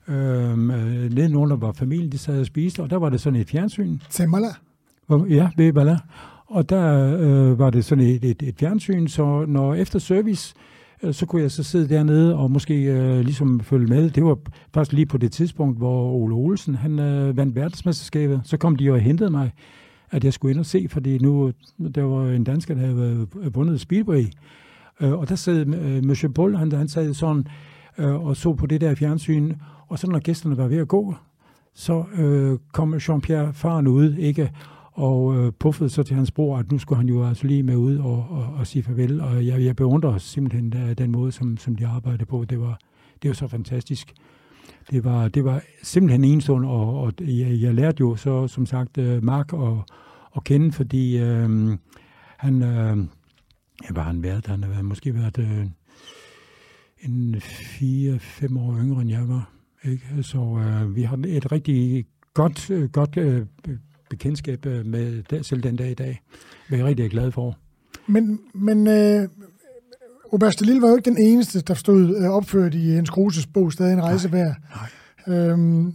Speaker 2: øh, nedenunder var familien, de sad og spiste, og der var det sådan et fjernsyn.
Speaker 1: Temala?
Speaker 2: Ja, ved Bala. Og der øh, var det sådan et, et, et fjernsyn, så når efter service, øh, så kunne jeg så sidde dernede og måske øh, ligesom følge med. Det var faktisk lige på det tidspunkt, hvor Ole Olsen han øh, vandt verdensmesterskabet. Så kom de og hentede mig, at jeg skulle ind og se, fordi nu der var en dansker, der havde øh, vundet Speedway. Øh, og der sad øh, Monsieur Bull, han, han sad sådan øh, og så på det der fjernsyn. Og så når gæsterne var ved at gå, så øh, kom Jean-Pierre faren ud, ikke? Og øh, puffede så til hans bror, at nu skulle han jo altså lige med ud og, og, og sige farvel. Og jeg, jeg beundrer simpelthen øh, den måde, som, som de arbejdede på. Det var, det var så fantastisk. Det var, det var simpelthen enestående, og, og jeg, jeg lærte jo så, som sagt, øh, Mark at, at kende, fordi øh, han, øh, ja, var han været? Han har måske været øh, en fire-fem år yngre, end jeg var. Ikke? Så øh, vi har et rigtig godt, øh, godt øh, bekendtskab øh, med det, selv den dag i dag. Er jeg rigtig glad for.
Speaker 1: Men, men øh, Robert Lille var jo ikke den eneste, der stod øh, opført i Jens Kruses bog, stadig en rejse værd. Øhm,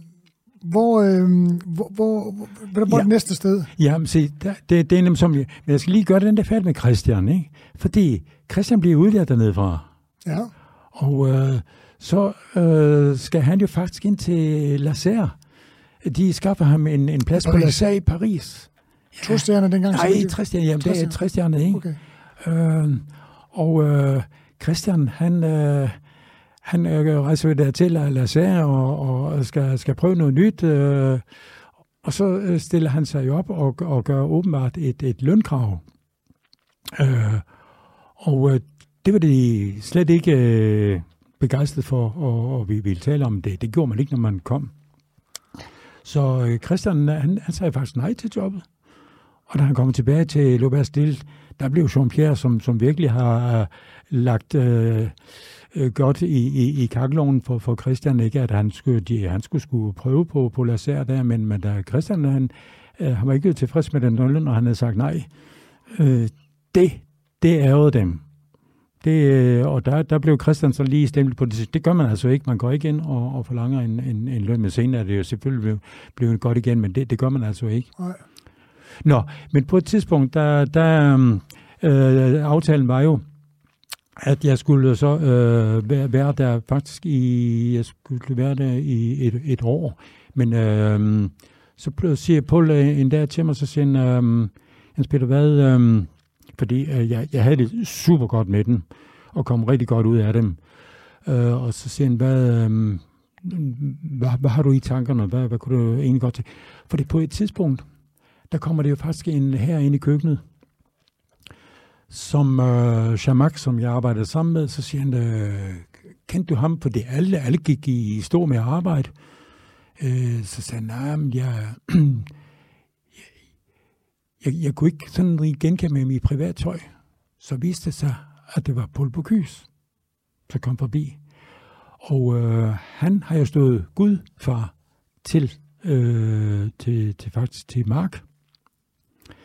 Speaker 1: hvor, øh, hvor, hvor, hvor, hvor ja. det næste sted?
Speaker 2: Jamen, se, der, det, det er nemlig som, men jeg skal lige gøre den der færdig med Christian, ikke? Fordi Christian bliver udlært dernede fra.
Speaker 1: Ja.
Speaker 2: Og øh, så øh, skal han jo faktisk ind til Lacerre, de skaffer ham en, en plads på La i Paris.
Speaker 1: Ja. To stjerner dengang?
Speaker 2: Nej, tre stjerner. Jamen, det er tre stjerner, ikke? Okay. Øh, og øh, Christian, han, øh, han øh, rejser der til La og, og skal, skal prøve noget nyt. Øh, og så øh, stiller han sig op og, og gør åbenbart et, et lønkrav. Øh, og øh, det var de slet ikke øh, begejstret for, og, og vi ville tale om det. Det gjorde man ikke, når man kom. Så øh, Christian, han, han sagde faktisk nej til jobbet. Og da han kom tilbage til Lobas Stille, der blev Jean-Pierre, som, som virkelig har uh, lagt øh, uh, godt i, i, i kakloven for, for Christian, ikke at han skulle, de, han skulle, skulle prøve på, på Lasser der, men, men da Christian, han, uh, han var ikke tilfreds med den rolle, og han havde sagt nej. øh, det, det ærede dem. Det, øh, og der, der blev Christian så lige stemt på det. Det gør man altså ikke. Man går ikke ind og, og forlanger en, en, en løn. med senere er det jo selvfølgelig blevet, blevet godt igen, men det, det gør man altså ikke.
Speaker 1: Nej.
Speaker 2: Nå, men på et tidspunkt, der, der øh, aftalen var jo, at jeg skulle så øh, være, være der faktisk i, jeg skulle være der i et, et år. Men øh, så siger Paul en dag til mig, så siger han, øh, Hans Peter, hvad, øh, fordi øh, jeg, jeg havde det super godt med den, og kom rigtig godt ud af dem. Øh, og så siger han, hvad, øh, hvad, hvad har du i tankerne? Hvad, hvad kunne du egentlig godt til? Fordi på et tidspunkt, der kommer det jo faktisk en her ind i køkkenet, som øh, Shamak, som jeg arbejdede sammen med, så siger han, øh, kendte du ham? For det alle, alle gik i stå med arbejde. Øh, så sagde han, nej, men jeg, jeg, jeg kunne ikke sådan genkende med mit privat tøj. Så viste det sig, at det var Paul Bocuse, der kom forbi. Og øh, han har jo stået Gud for til, øh, til, til faktisk til Mark.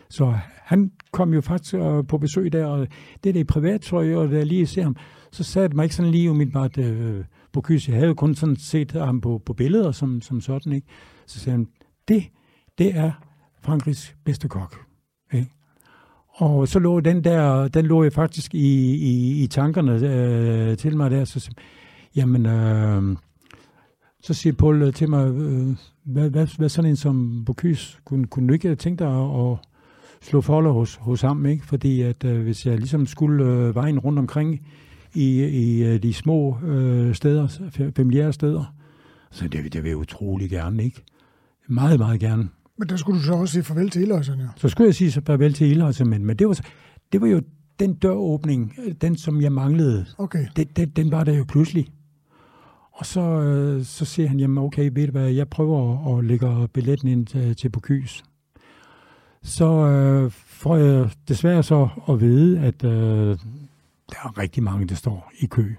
Speaker 2: Så han kom jo faktisk øh, på besøg der, og det der i privattøj, og da jeg lige ser ham, så sagde det mig ikke sådan lige umiddelbart, øh, Bocuse, jeg havde kun sådan set ham på, på billeder som, som sådan, ikke? Så sagde han, det, det er Frankrigs bedste kok. Og så lå den der, den lå jeg faktisk i, i, i tankerne øh, til mig der, så jamen, øh, så siger Paul øh, til mig, øh, hvad, hvad, hvad sådan en som Bocuse, kunne, kunne du ikke øh, tænke dig at, at slå folder hos, hos ham, ikke? Fordi at øh, hvis jeg ligesom skulle øh, vejen rundt omkring i, i øh, de små øh, steder, familiære steder, så det, det vil jeg utrolig gerne, ikke? Meget, meget gerne.
Speaker 1: Men der skulle du så også sige farvel til Ildhøjsen, ja.
Speaker 2: Så skulle jeg sige så farvel til Ildhøjsen, men, men det, var, det var jo den døråbning, den som jeg manglede.
Speaker 1: Okay.
Speaker 2: Den, den, den var der jo pludselig. Og så, øh, så siger han, jamen okay, ved du hvad, jeg prøver at, at lægge billetten ind til, til Bocuse. Så øh, får jeg desværre så at vide, at øh, der er rigtig mange, der står i kø.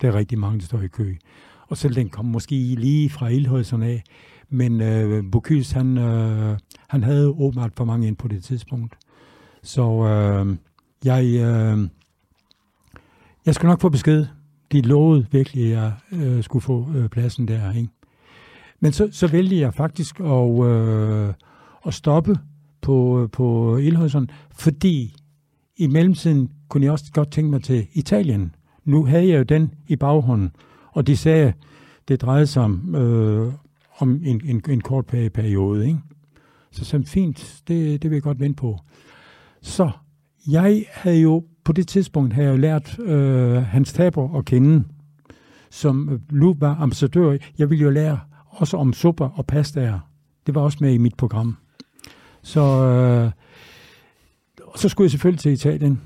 Speaker 2: Der er rigtig mange, der står i kø. Og selv den kom måske lige fra Ildhøjsen af, men øh, Bocuse, han, øh, han havde åbenbart for mange ind på det tidspunkt. Så øh, jeg, øh, jeg skal nok få besked. De lovede virkelig, at jeg øh, skulle få øh, pladsen der. Ikke? Men så, så vælger jeg faktisk at, øh, at stoppe på, øh, på Ildhøjsen, fordi i mellemtiden kunne jeg også godt tænke mig til Italien. Nu havde jeg jo den i baghånden, og de sagde, det drejede sig om, øh, om en, en, en kort periode. Ikke? Så som fint, det, det vil jeg godt vente på. Så jeg havde jo på det tidspunkt havde jeg lært øh, hans taber at kende, som øh, nu var ambassadør. Jeg ville jo lære også om supper og pastaer. Det var også med i mit program. Så, øh, så skulle jeg selvfølgelig til Italien.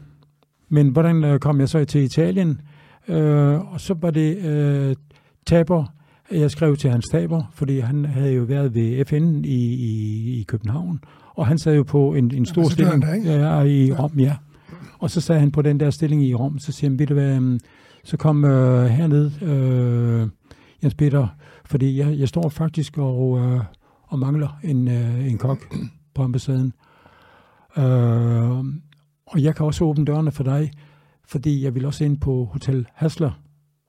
Speaker 2: Men hvordan øh, kom jeg så til Italien? Øh, og så var det øh, taber, jeg skrev til hans taber, fordi han havde jo været ved FN i, i, i København, og han sad jo på en, en stor stilling ja, i Rom, ja. Og så sad han på den der stilling i Rom, så siger han, ved du hvad, øhm, så kom øh, herned, øh, Jens Peter, fordi jeg, jeg står faktisk og, øh, og mangler en, øh, en kok på ambassaden. Øh, og jeg kan også åbne dørene for dig, fordi jeg vil også ind på Hotel Hasler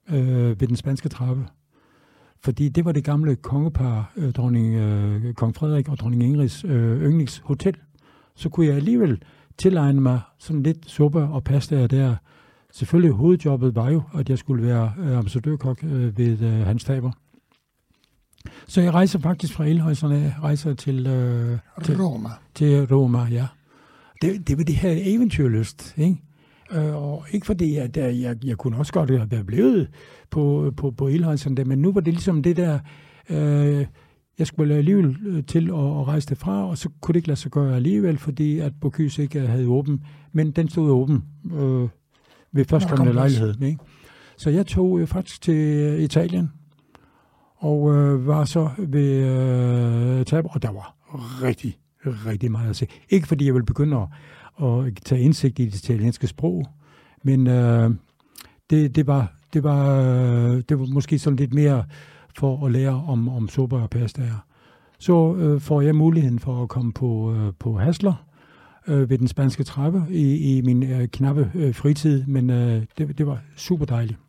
Speaker 2: øh, ved den spanske trappe. Fordi det var det gamle kongepar, øh, dronning øh, kong Frederik og dronning Ingrids øh, yndlingshotel. Så kunne jeg alligevel tilegne mig sådan lidt suppe og pasta der. Selvfølgelig hovedjobbet var jo, at jeg skulle være øh, ambassadørkok øh, ved øh, hans taber. Så jeg rejser faktisk fra Elhøjserne, rejser til, øh,
Speaker 1: til Roma.
Speaker 2: Til Roma, ja. Det, det var det her eventyrlyst, ikke? Øh, og ikke fordi, at jeg, jeg, jeg kunne også godt have været blevet på, på, på Elhøjserne, men nu var det ligesom det der, øh, jeg skulle alligevel øh, til at, at rejse det fra, og så kunne det ikke lade sig gøre alligevel, fordi at Bocuse ikke havde åben, men den stod åben øh, ved første lejlighed. Ikke? Så jeg tog øh, faktisk til Italien, og øh, var så ved øh, tab, og der var rigtig, rigtig meget at se. Ikke fordi jeg ville begynde at, at tage indsigt i det italienske sprog, men øh, det, det, var, det, var, øh, det var måske sådan lidt mere for at lære om, om suppe og pastaer. Så øh, får jeg muligheden for at komme på, øh, på Hasler øh, ved den spanske trappe i, i min øh, knappe øh, fritid, men øh, det, det var super dejligt.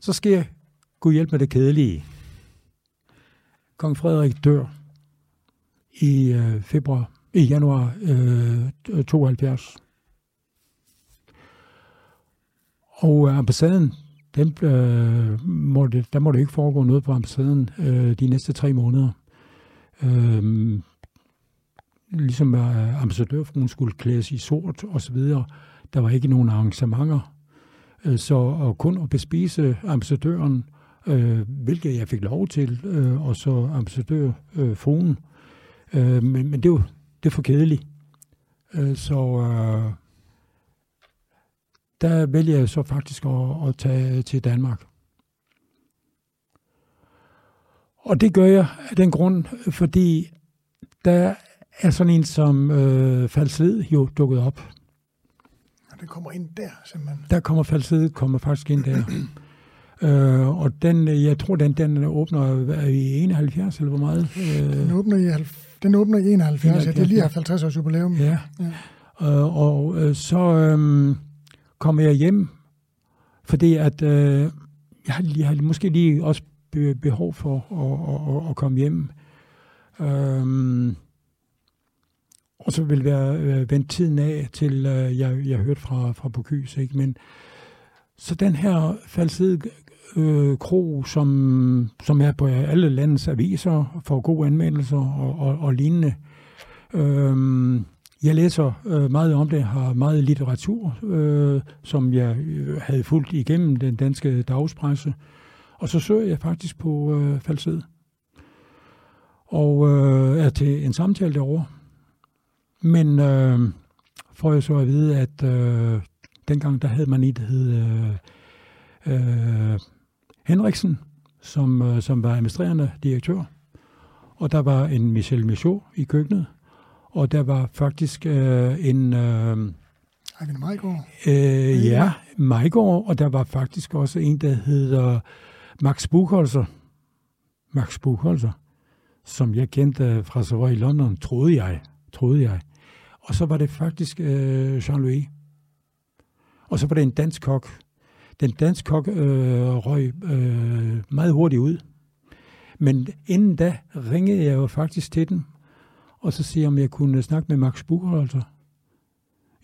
Speaker 2: Så skal Gud hjælpe med det kedelige. Kong Frederik dør i øh, februar, i januar øh, 72. Og øh, ambassaden, den, øh, måtte, der må det ikke foregå noget på ambassaden øh, de næste tre måneder. Øh, ligesom øh, ambassadørfruen skulle klædes i sort og så videre. Der var ikke nogen arrangementer. Øh, så og kun at bespise ambassadøren øh, hvilket jeg fik lov til, øh, og så ambassadørfruen. øh, Øh, men, men det var, det er for kedeligt. Øh, så øh, der vælger jeg så faktisk at, at tage til Danmark. Og det gør jeg af den grund, fordi der er sådan en som øh, Falsled jo dukket op.
Speaker 1: Og det kommer ind der, simpelthen?
Speaker 2: Der kommer Falsled kommer faktisk ind der. øh, og den, jeg tror, den, den åbner i 71, eller hvor meget?
Speaker 1: Øh, den åbner i, den åbner i 71, 71 ja, det er lige 50 års jubilæum.
Speaker 2: Ja, ja. Øh, og øh, så øh, kommer jeg hjem, fordi at øh, jeg, har, jeg har måske lige også behov for at, at, at, at komme hjem. Øhm, og så vil være øh, vendt tiden af til, øh, jeg, jeg hørte fra, fra Bocuse, ikke? Men, så den her falsede øh, kro, som, som er på alle landets aviser, får gode anmeldelser og, og, og lignende. Øhm, jeg læser øh, meget om det, har meget litteratur, øh, som jeg øh, havde fulgt igennem den danske dagspresse. Og så søger jeg faktisk på øh, falsed. Og øh, er til en samtale derovre. Men øh, får jeg så at vide, at øh, dengang der havde man i, der hed øh, øh, Henriksen, som, øh, som var administrerende direktør. Og der var en Michel Michaud i køkkenet. Og der var faktisk øh, en... Øh,
Speaker 1: Ejvind Majgaard?
Speaker 2: Øh, ja, Majgaard, og der var faktisk også en, der hedder Max Buchholzer. Max Buchholzer, som jeg kendte fra så var i London, troede jeg. Troede jeg. Og så var det faktisk øh, Jean-Louis. Og så var det en dansk kok. Den danske kok øh, røg øh, meget hurtigt ud. Men inden da ringede jeg jo faktisk til den, og så siger om jeg kunne snakke med Max Buchholzer. Altså.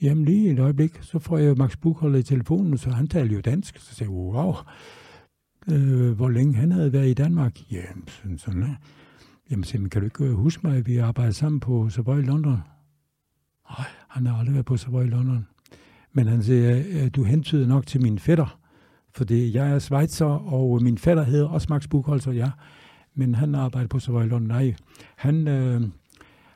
Speaker 2: Jamen lige et øjeblik, så får jeg Max Buchholzer i telefonen, så han taler jo dansk. Så siger jeg, wow, øh, hvor længe han havde været i Danmark. Jamen, sådan, sådan. Jamen, siger, kan du ikke øh, huske mig, at vi arbejdede sammen på Savoy London? Nej, han har aldrig været på Savoy London. Men han siger, øh, du hentyder nok til min fætter, fordi jeg er Schweizer, og min fætter hedder også Max Buchholzer, ja. Men han arbejder på Savoy London. Nej, han, øh,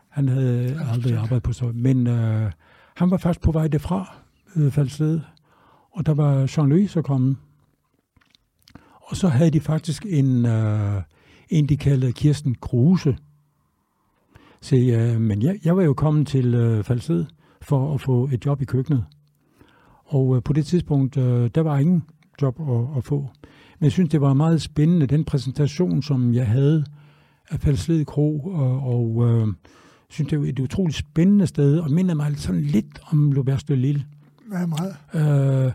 Speaker 2: han havde aldrig arbejdet på Savoy. Men øh, han var først på vej derfra, øh, Og der var Jean-Louis så kommet. Og så havde de faktisk en, øh, en de kaldte Kirsten Kruse. Så, øh, men jeg, jeg var jo kommet til øh, Falsed for at få et job i køkkenet. Og øh, på det tidspunkt, øh, der var ingen job at, at få. Men jeg synes, det var meget spændende, den præsentation, som jeg havde af Falsled Kro, og, og øh, synes, det var et utroligt spændende sted, og minder mig sådan lidt om Loberste Lille.
Speaker 1: Hvad meget?
Speaker 2: Øh,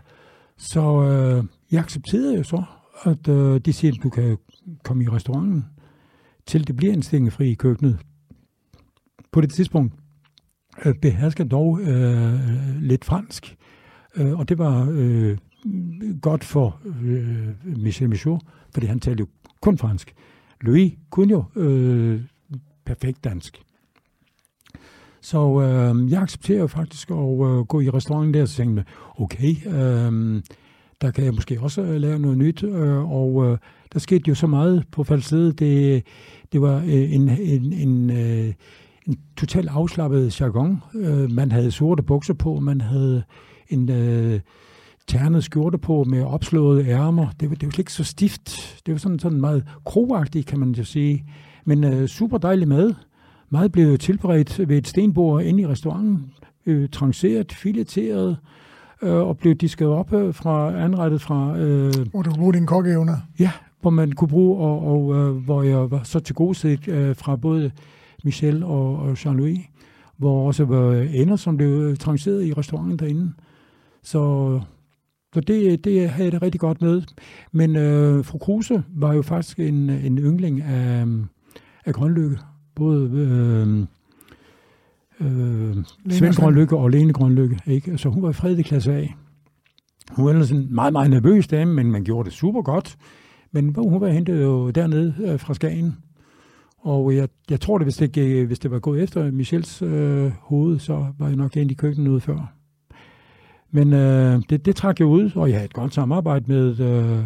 Speaker 2: så øh, jeg accepterede jo så, at øh, de siger, at du kan komme i restauranten, til det bliver en stængefri i køkkenet. På det tidspunkt øh, behersker dog øh, lidt fransk, øh, og det var øh, godt for øh, Michel Michaud, fordi han talte jo kun fransk. Louis kunne jo øh, perfekt dansk. Så øh, jeg accepterer faktisk at øh, gå i restauranten der, og tænkte okay, øh, der kan jeg måske også øh, lave noget nyt, øh, og øh, der skete jo så meget på falsede. Det, det var øh, en, en, en, øh, en totalt afslappet jargon. Øh, man havde sorte bukser på, man havde en øh, ternet skjorte på med opslåede ærmer. Det var, det var slet ikke så stift. Det var sådan, sådan meget kroagtigt, kan man jo sige. Men øh, super dejlig mad. Meget blev tilberedt ved et stenbord inde i restauranten. Øh, tranceret, fileteret, øh, og blev disket op øh, fra anrettet fra... Øh,
Speaker 1: hvor du kunne bruge dine kokkeevner.
Speaker 2: Ja, hvor man kunne bruge, og, og øh, hvor jeg var så til gode set øh, fra både Michel og, og Jean-Louis, hvor også var ender, som blev tranceret i restauranten derinde. Så, så det, det havde jeg det rigtig godt med. Men øh, fru Kruse var jo faktisk en, en yndling af, af Grønlykke. Både øh, øh, Svend Grønlykke og Lene Grønlykke. Ikke? Så hun var i fredelig klasse A. Hun var ellers en meget, meget nervøs dame, men man gjorde det super godt. Men hun var hentet jo dernede øh, fra Skagen. Og jeg, jeg tror det, hvis det, hvis det var gået efter Michels øh, hoved, så var jeg nok ind i køkkenet noget før. Men øh, det, det trak jeg ud, og jeg havde et godt samarbejde med, øh,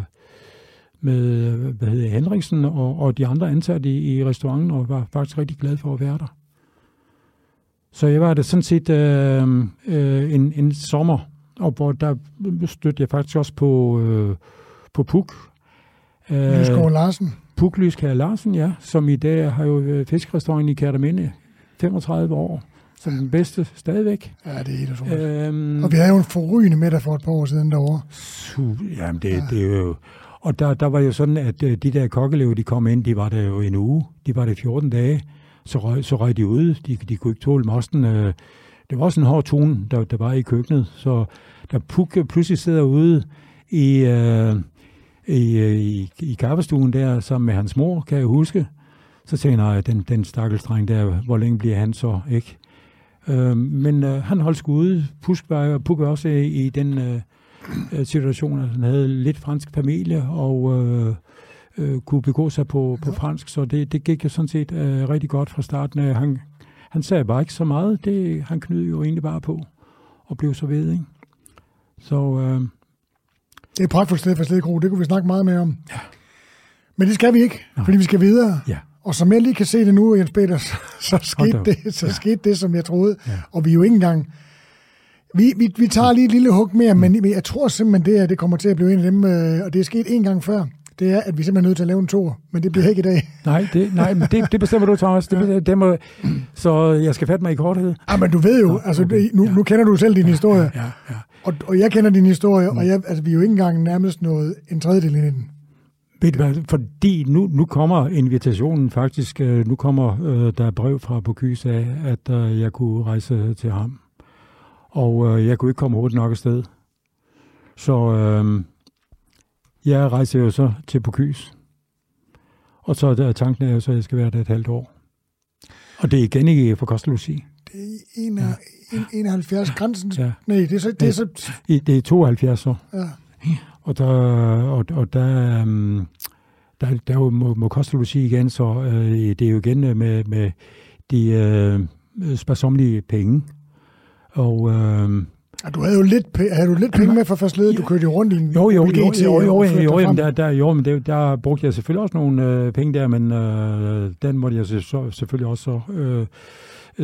Speaker 2: med hvad hedder Henriksen og, og de andre ansatte i, i restauranten, og var faktisk rigtig glad for at være der. Så jeg var det sådan set øh, øh, en, en sommer, og hvor der stødte jeg faktisk også på, øh, på Puk.
Speaker 1: Øh, Lysgaard Larsen.
Speaker 2: Puk Lyskær Larsen, ja, som i dag har jo fiskerestaurant i Kærteminde 35 år som den bedste stadigvæk.
Speaker 1: Ja, det er helt utroligt. Øhm, og vi havde jo en forrygende middag for et par år siden derovre.
Speaker 2: Su- jamen, det, ja. det er jo... Og der, der var jo sådan, at øh, de der kokkelever, de kom ind, de var der jo en uge. De var der 14 dage. Så røg, så røg de ud. De, de kunne ikke tåle mosten. Øh, det var også en hård tone, der, der var i køkkenet. Så der Puk pludselig sidder ude i, øh, i, øh, i, i kaffestuen der, sammen med hans mor, kan jeg huske. Så tænker jeg, den, den stakkelsdreng der, hvor længe bliver han så, ikke? Øh, men øh, han holdt sgu ude. Pusk var, Puk var også i, den øh, øh, situation, at han havde lidt fransk familie, og øh, øh, kunne begå sig på, på fransk, så det, det gik jo sådan set øh, rigtig godt fra starten. Han, han sagde bare ikke så meget. Det, han knød jo egentlig bare på, og blev så ved, ikke? Så... Øh,
Speaker 1: det er et pragtfuldt sted for Sledkro, det kunne vi snakke meget mere om. Ja. Men det skal vi ikke, Nej. fordi vi skal videre. Ja. Og som jeg lige kan se det nu, Jens Peter, så, så, skete, det, så ja. skete det, som jeg troede. Ja. Og vi er jo ikke engang... Vi, vi, vi tager lige et lille hug mere, mm. men jeg tror simpelthen, det, her, det kommer til at blive en af dem, øh, og det er sket en gang før det er, at vi simpelthen er nødt til at lave en tor, men det bliver ikke i dag.
Speaker 2: Nej, det, nej men det, det bestemmer du, Thomas. Det, ja. det må, så jeg skal fatte mig i korthed.
Speaker 1: Ja, ah, men du ved jo, altså, det, nu, ja. nu kender du selv din historie, ja, ja. Og, og jeg kender din historie, mm. og jeg, altså, vi er jo ikke engang nærmest noget en tredjedel i den.
Speaker 2: Ved du hvad, fordi nu, nu kommer invitationen faktisk, øh, nu kommer øh, der brev fra Bocuse af, at øh, jeg kunne rejse til ham. Og øh, jeg kunne ikke komme hurtigt nok afsted. Så øh, jeg rejser jo så til Bocuse. Og så er tanken er jo så, at jeg skal være der et halvt år. Og det er igen ikke for Kostelusi.
Speaker 1: Det er en af, ja. 71 grænsen. Ja. Nej, det er så... Det er, så...
Speaker 2: det er 72 så. Ja. Og der, og, og der, um, der, der er jo, må, må Kostelusi igen, så øh, det er jo igen med, med de øh, sparsomlige penge. Og øh,
Speaker 1: Ja, du havde jo lidt, havde du lidt penge med for først led, du kørte jo rundt i en
Speaker 2: Jo, jo, jo, jo, jo, jo, jo, jo, der, der, jo men det, der brugte jeg selvfølgelig også nogle øh, penge der, men øh, den måtte jeg så, selvfølgelig også så, øh,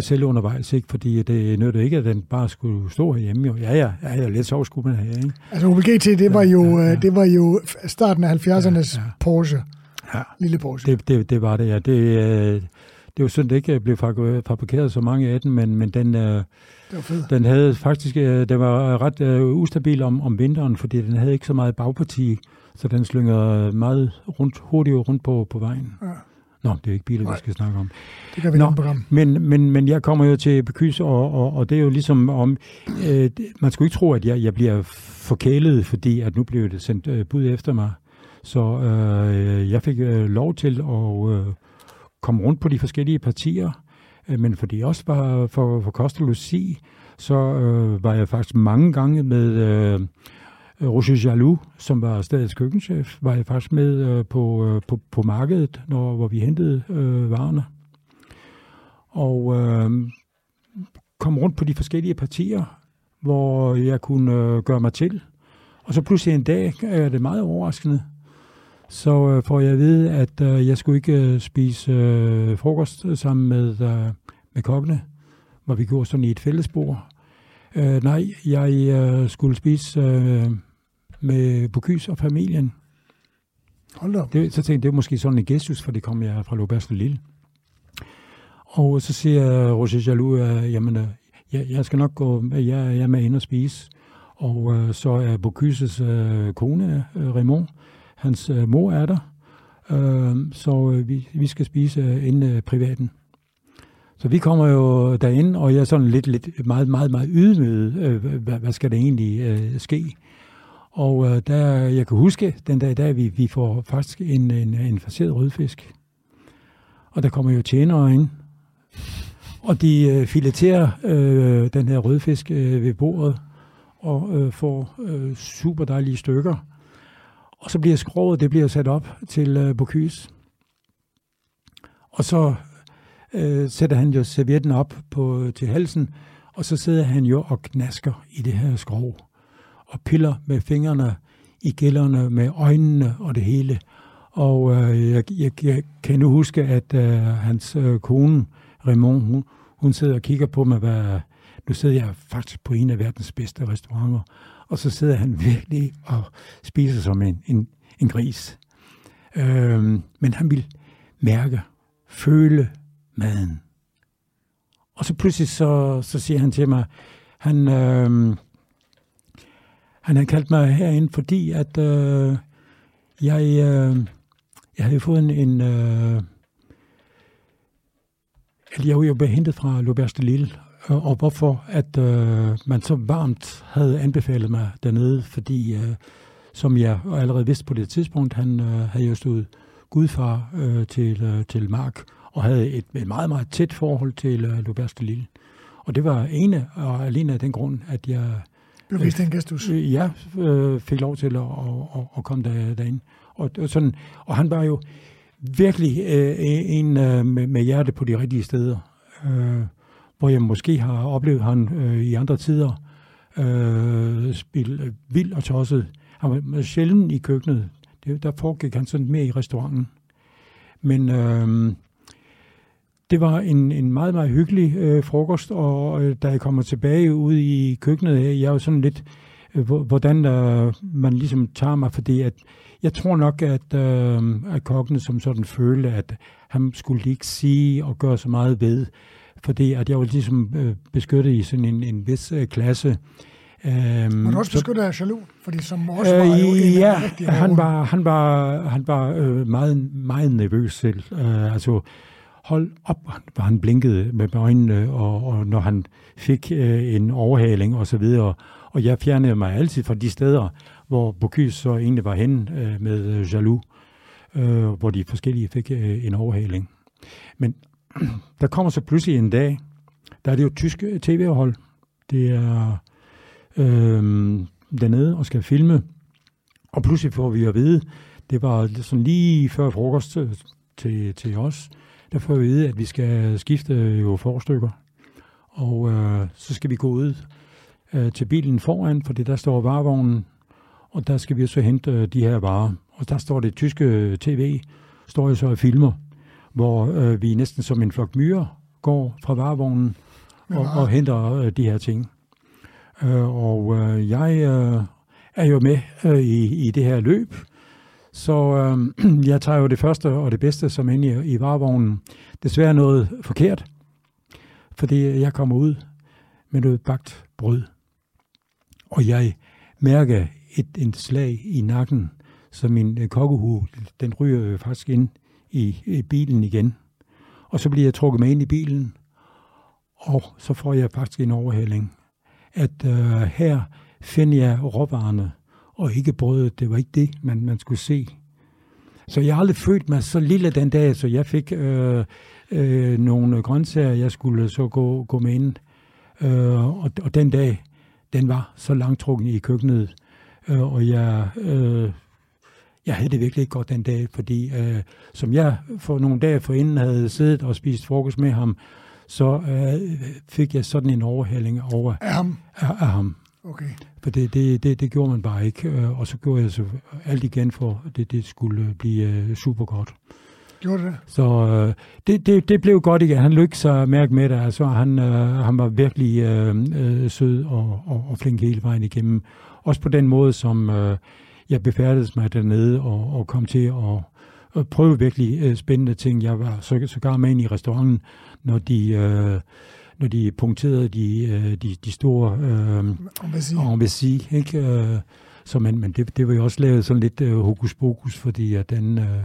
Speaker 2: sælge undervejs, ikke? fordi det nødte ikke, at den bare skulle stå herhjemme. Jo. Ja, ja, ja, ja lidt sov skulle man have. Ikke?
Speaker 1: Altså Opel GT, det var jo, ja, ja, ja. det var jo starten af 70'ernes ja, ja. Porsche. Ja. Lille Porsche.
Speaker 2: Det, det, det var det, ja. Det, øh, det var synd, det ikke blev fabrikeret så mange af den, men, men den, øh, den havde faktisk, øh, den var ret øh, ustabil om, om vinteren, fordi den havde ikke så meget bagparti, så den slynger meget rundt, hurtigt rundt på, på vejen. Ja. Nå, det er ikke biler, Nej. vi skal snakke om.
Speaker 1: Det kan vi Nå, program.
Speaker 2: Men, men, men jeg kommer jo til Bekys, og, og, og det er jo ligesom om, øh, man skulle ikke tro, at jeg, jeg bliver forkælet, fordi at nu bliver det sendt øh, bud efter mig. Så øh, jeg fik øh, lov til at øh, komme rundt på de forskellige partier, øh, men fordi også var for, for Costa Lucie, så øh, var jeg faktisk mange gange med øh, Øh, Roger Jalou, som var stedets køkkenchef, var jeg faktisk med øh, på, øh, på, på markedet, når, hvor vi hentede øh, varerne. Og øh, kom rundt på de forskellige partier, hvor jeg kunne øh, gøre mig til. Og så pludselig en dag er det meget overraskende, så øh, får jeg at vide, at øh, jeg skulle ikke øh, spise øh, frokost sammen med, øh, med kokkene, hvor vi gjorde sådan i et fællesbord. Øh, nej, jeg øh, skulle spise øh, med Bocuse og familien.
Speaker 1: Hold op.
Speaker 2: Det, så tænkte jeg, det var måske sådan en gestus, for det kom jeg fra Lobers Lille. Og så siger Roger Jalou, at jamen, øh, jeg, jeg skal nok gå, jeg, jeg er med ind og spise. Og øh, så er Bocuses øh, kone, øh, Raymond, Hans øh, mor er der, øh, så øh, vi, vi skal spise øh, inden øh, privaten. Så vi kommer jo derind, og jeg er sådan lidt, lidt meget, meget, meget ydmyget. Øh, hvad, hvad skal der egentlig øh, ske? Og øh, der, jeg kan huske, den dag i dag, vi, vi får faktisk en, en, en faceret rødfisk. Og der kommer jo tjenere ind, og de øh, fileterer øh, den her rødfisk øh, ved bordet, og øh, får øh, super dejlige stykker. Og så bliver skroget, det bliver sat op til øh, Bocuse. Og så øh, sætter han jo servietten op på, til halsen, og så sidder han jo og knasker i det her skrog, og piller med fingrene i gælderne med øjnene og det hele. Og øh, jeg, jeg, jeg kan nu huske, at øh, hans øh, kone, Raymond, hun, hun sidder og kigger på mig, hvad, nu sidder jeg faktisk på en af verdens bedste restauranter, og så sidder han virkelig og spiser som en, en, en gris. Øh, men han vil mærke, føle maden. Og så pludselig så, så siger han til mig, han, øh, han havde kaldt mig herind, fordi at øh, jeg, øh, jeg havde fået en, en øh, jeg var jo behentet fra L'Auberge de Lille, øh, og hvorfor at øh, man så varmt havde anbefalet mig dernede, fordi øh, som jeg allerede vidste på det tidspunkt, han øh, havde jo stået gudfar øh, til, øh, til Mark, og havde et, et meget, meget tæt forhold til øh, L'Auberge de Lille. Og det var ene og alene af den grund, at jeg
Speaker 1: blev vist en gestus.
Speaker 2: Øh, ja, øh, fik lov til at, at, at, at komme der, derind. Og, og, sådan, og han var jo virkelig øh, en øh, med, med hjerte på de rigtige steder. Øh, hvor jeg måske har oplevet ham øh, i andre tider øh, spille øh, vild og tosset. Han var sjældent i køkkenet. Det, der foregik han sådan mere i restauranten. Men øh, det var en, en meget, meget hyggelig øh, frokost, og øh, da jeg kommer tilbage ud i køkkenet, jeg er jo sådan lidt, øh, hvordan øh, man ligesom tager mig, fordi at jeg tror nok, at, øh, at kokkene som sådan følte, at han skulle ikke sige og gøre så meget ved, fordi at jeg var ligesom øh, beskyttet i sådan en, en vis øh, klasse.
Speaker 1: Øhm, var du også beskyttet af jaloux? Fordi som også øh, var jo
Speaker 2: en ja, han var, han var, han var øh, meget, meget nervøs selv. Øh, altså, hold op, hvor han blinkede med øjnene, og, og når han fik øh, en overhaling og så videre. Og jeg fjernede mig altid fra de steder, hvor Bocuse så egentlig var henne øh, med øh, jaloux, øh, hvor de forskellige fik øh, en overhaling. Men der kommer så pludselig en dag, der er det jo tysk øh, tv-hold. Det er øh, dernede og skal filme. Og pludselig får vi at vide, det var sådan lige før frokost øh, til, til os, der får vi vide, at vi skal skifte jo forstykker. Og øh, så skal vi gå ud øh, til bilen foran, fordi der står varevognen, og der skal vi så hente øh, de her varer. Og der står det tyske tv, står jo så og filmer hvor øh, vi næsten som en flok myrer går fra varevognen og, og henter øh, de her ting. Øh, og øh, jeg øh, er jo med øh, i, i det her løb, så øh, jeg tager jo det første og det bedste som ind i, i varevognen. Desværre noget forkert, fordi jeg kommer ud med noget bagt brød. Og jeg mærker et, et slag i nakken, så min øh, kokkehue, den ryger faktisk ind i, i bilen igen. Og så bliver jeg trukket med ind i bilen, og så får jeg faktisk en overhaling. At øh, her finder jeg råvarerne, og ikke brødet. Det var ikke det, man, man skulle se. Så jeg har aldrig følt mig så lille den dag, så jeg fik øh, øh, nogle grøntsager, jeg skulle så gå, gå med ind. Øh, og, og den dag, den var så langtrukken i køkkenet, øh, og jeg øh, jeg havde det virkelig ikke godt den dag, fordi øh, som jeg for nogle dage forinden havde siddet og spist frokost med ham, så øh, fik jeg sådan en overhaling over
Speaker 1: af ham.
Speaker 2: Af, af ham.
Speaker 1: Okay.
Speaker 2: For det, det, det, det gjorde man bare ikke, øh, og så gjorde jeg så alt igen for, at det, det skulle blive øh, super godt.
Speaker 1: Gjorde det?
Speaker 2: Så øh, det, det, det blev godt igen. Han lykkedes sig at mærke med det. Altså, han, øh, han var virkelig øh, øh, sød og, og, og flink hele vejen igennem. Også på den måde, som øh, jeg befærdedes mig dernede og, og kom til at, at prøve virkelig øh, spændende ting. Jeg var så, sågar med ind i restauranten, når de, øh, når de punkterede de, øh, de, de store
Speaker 1: øh,
Speaker 2: embassi, ikke? Øh, så men, men det, det var jo også lavet sådan lidt øh, hokus pokus, fordi at den, øh,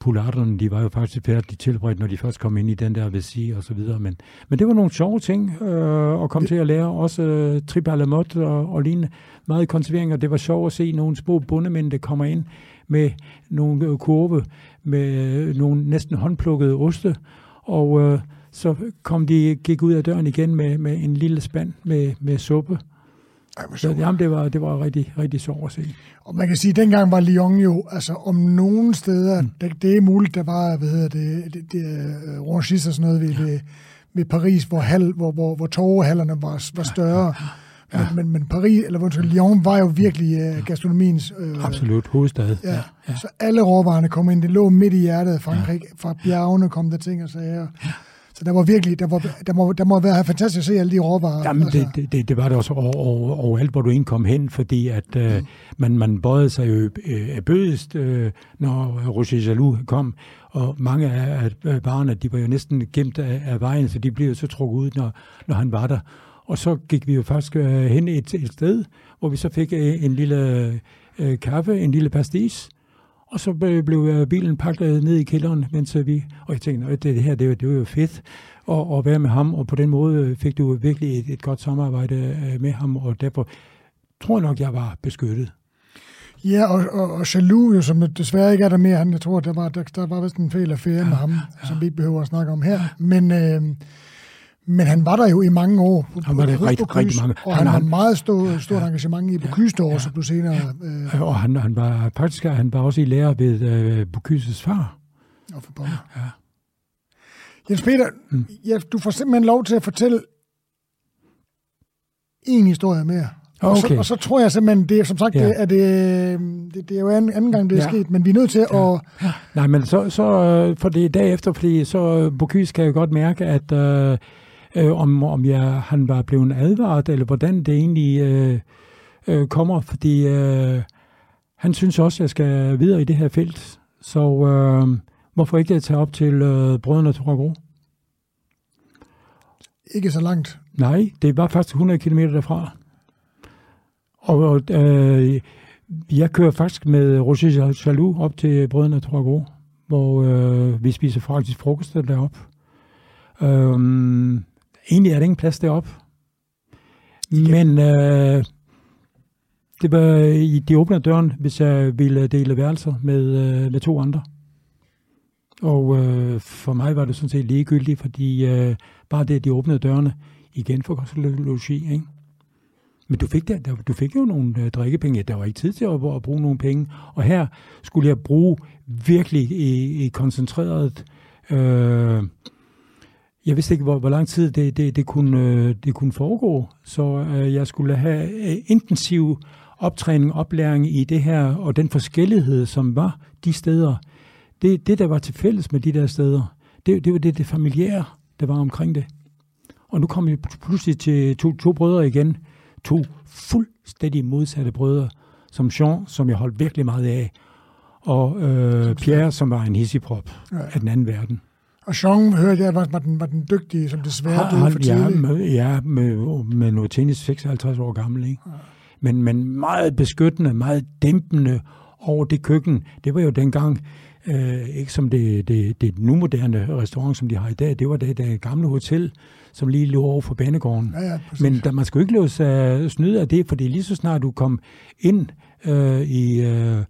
Speaker 2: Polarterne, de var jo faktisk færdigt tilberedt, når de først kom ind i den der vesi og så videre. Men, men det var nogle sjove ting øh, at komme det... til at lære. Også øh, trip à og, og lignende. Meget konservering, og det var sjovt at se nogle små bundemænd, der kommer ind med nogle kurve, med øh, nogle næsten håndplukkede oste. Og øh, så kom de, gik ud af døren igen med, med en lille spand med, med suppe. Ej, så, jamen, det var, det var rigtig, rigtig sjovt at se.
Speaker 1: Og man kan sige, at dengang var Lyon jo, altså om nogen steder, mm. det, det er muligt, der var, hvad hedder det, det, det uh, Rangis og sådan noget ved, ja. ved, ved Paris, hvor, hal, hvor, hvor, hvor torvehallerne var, var større. Ja, ja. Men, men, men Paris, eller hvor Lyon, var jo virkelig uh, gastronomiens...
Speaker 2: Uh, Absolut, hovedstad.
Speaker 1: Ja. ja. ja. Så alle råvarerne kom ind. Det lå midt i hjertet af Frankrig. Ja. Fra bjergene kom der ting og sager. Ja. Så der var virkelig, der, var, der, må, der må være fantastisk at se alle de råvarer.
Speaker 2: Jamen, altså. det, det, det, var det også over, over, overalt, hvor du ind kom hen, fordi at øh, mm. man, man bøjede sig jo øh, bødest, øh, når Roger Jalou kom, og mange af, af barne, de var jo næsten gemt af, af vejen, så de blev så trukket ud, når, når han var der. Og så gik vi jo faktisk øh, hen et, et sted, hvor vi så fik øh, en lille øh, kaffe, en lille pastis, og så blev øh, bilen pakket ned i kælderen, mens øh, vi, og jeg tænkte, det, det her, det, var, det var jo fedt at, at være med ham, og på den måde fik du virkelig et, et godt samarbejde øh, med ham, og derfor tror jeg nok, jeg var beskyttet.
Speaker 1: Ja, og, og, og Jaloux, jo, som desværre ikke er der mere, han, jeg tror, der var, der, der var vist en fejl affære ja, med ham, ja. som vi ikke behøver at snakke om her, men... Øh, men han var der jo i mange år.
Speaker 2: På, han var der rigtig, rigtig mange.
Speaker 1: Og han, han har meget stort, stort ja, engagement i Bocuse ja, ja, som du senere...
Speaker 2: Øh, og han, han var faktisk han var også i lærer ved øh, Bocuses far.
Speaker 1: Og for ja, ja. Jens Peter, mm. ja, du får simpelthen lov til at fortælle en historie mere. Okay. Og, så, og så tror jeg simpelthen, det, som sagt, ja. det, er det, det, det er jo anden, anden gang, det er ja. sket, men vi er nødt til ja. at... Ja.
Speaker 2: Nej, men så, så for det dag efter, fordi så Bocuse kan jo godt mærke, at øh, øh, om, om jeg, han var blevet advaret, eller hvordan det egentlig øh, øh, kommer, fordi øh, han synes også, at jeg skal videre i det her felt. Så øh, hvorfor ikke tage op til øh, Brødrene Toragro?
Speaker 1: Ikke så langt.
Speaker 2: Nej, det var faktisk 100 km derfra. Og øh, jeg kører faktisk med Roger Chalou op til Brødrene Toragro, hvor øh, vi spiser faktisk frokost deroppe. Øh, Egentlig er der ingen plads deroppe. Men øh, det var, de åbner døren, hvis jeg ville dele værelser med, øh, med to andre. Og øh, for mig var det sådan set ligegyldigt, fordi øh, bare det, at de åbnede dørene igen for kosmologi, ikke? Men du fik, der, du fik jo nogle øh, drikkepenge. Der var ikke tid til at, at bruge nogle penge. Og her skulle jeg bruge virkelig i, i koncentreret øh, jeg vidste ikke, hvor, hvor lang tid det, det, det, kunne, øh, det kunne foregå, så øh, jeg skulle have øh, intensiv optræning, oplæring i det her, og den forskellighed, som var de steder. Det, det der var til fælles med de der steder, det, det var det, det familiære, der var omkring det. Og nu kom vi pludselig til to, to brødre igen, to fuldstændig modsatte brødre, som Jean, som jeg holdt virkelig meget af, og øh, Pierre, som var en hissiprop ja. af den anden verden.
Speaker 1: Og Jean, hørte jeg, var, var, den, var den dygtige, som desværre døde for tidligt.
Speaker 2: Ja, med, ja med, med noget tennis 56 år gammel. Ikke? Ja. Men, men meget beskyttende, meget dæmpende over det køkken. Det var jo dengang, øh, ikke som det, det, det nu moderne restaurant, som de har i dag. Det var det, det gamle hotel, som lige lå over for banegården. Ja, ja, Men der, man skulle ikke lade sig snyde af det, fordi lige så snart du kom ind øh, i, øh,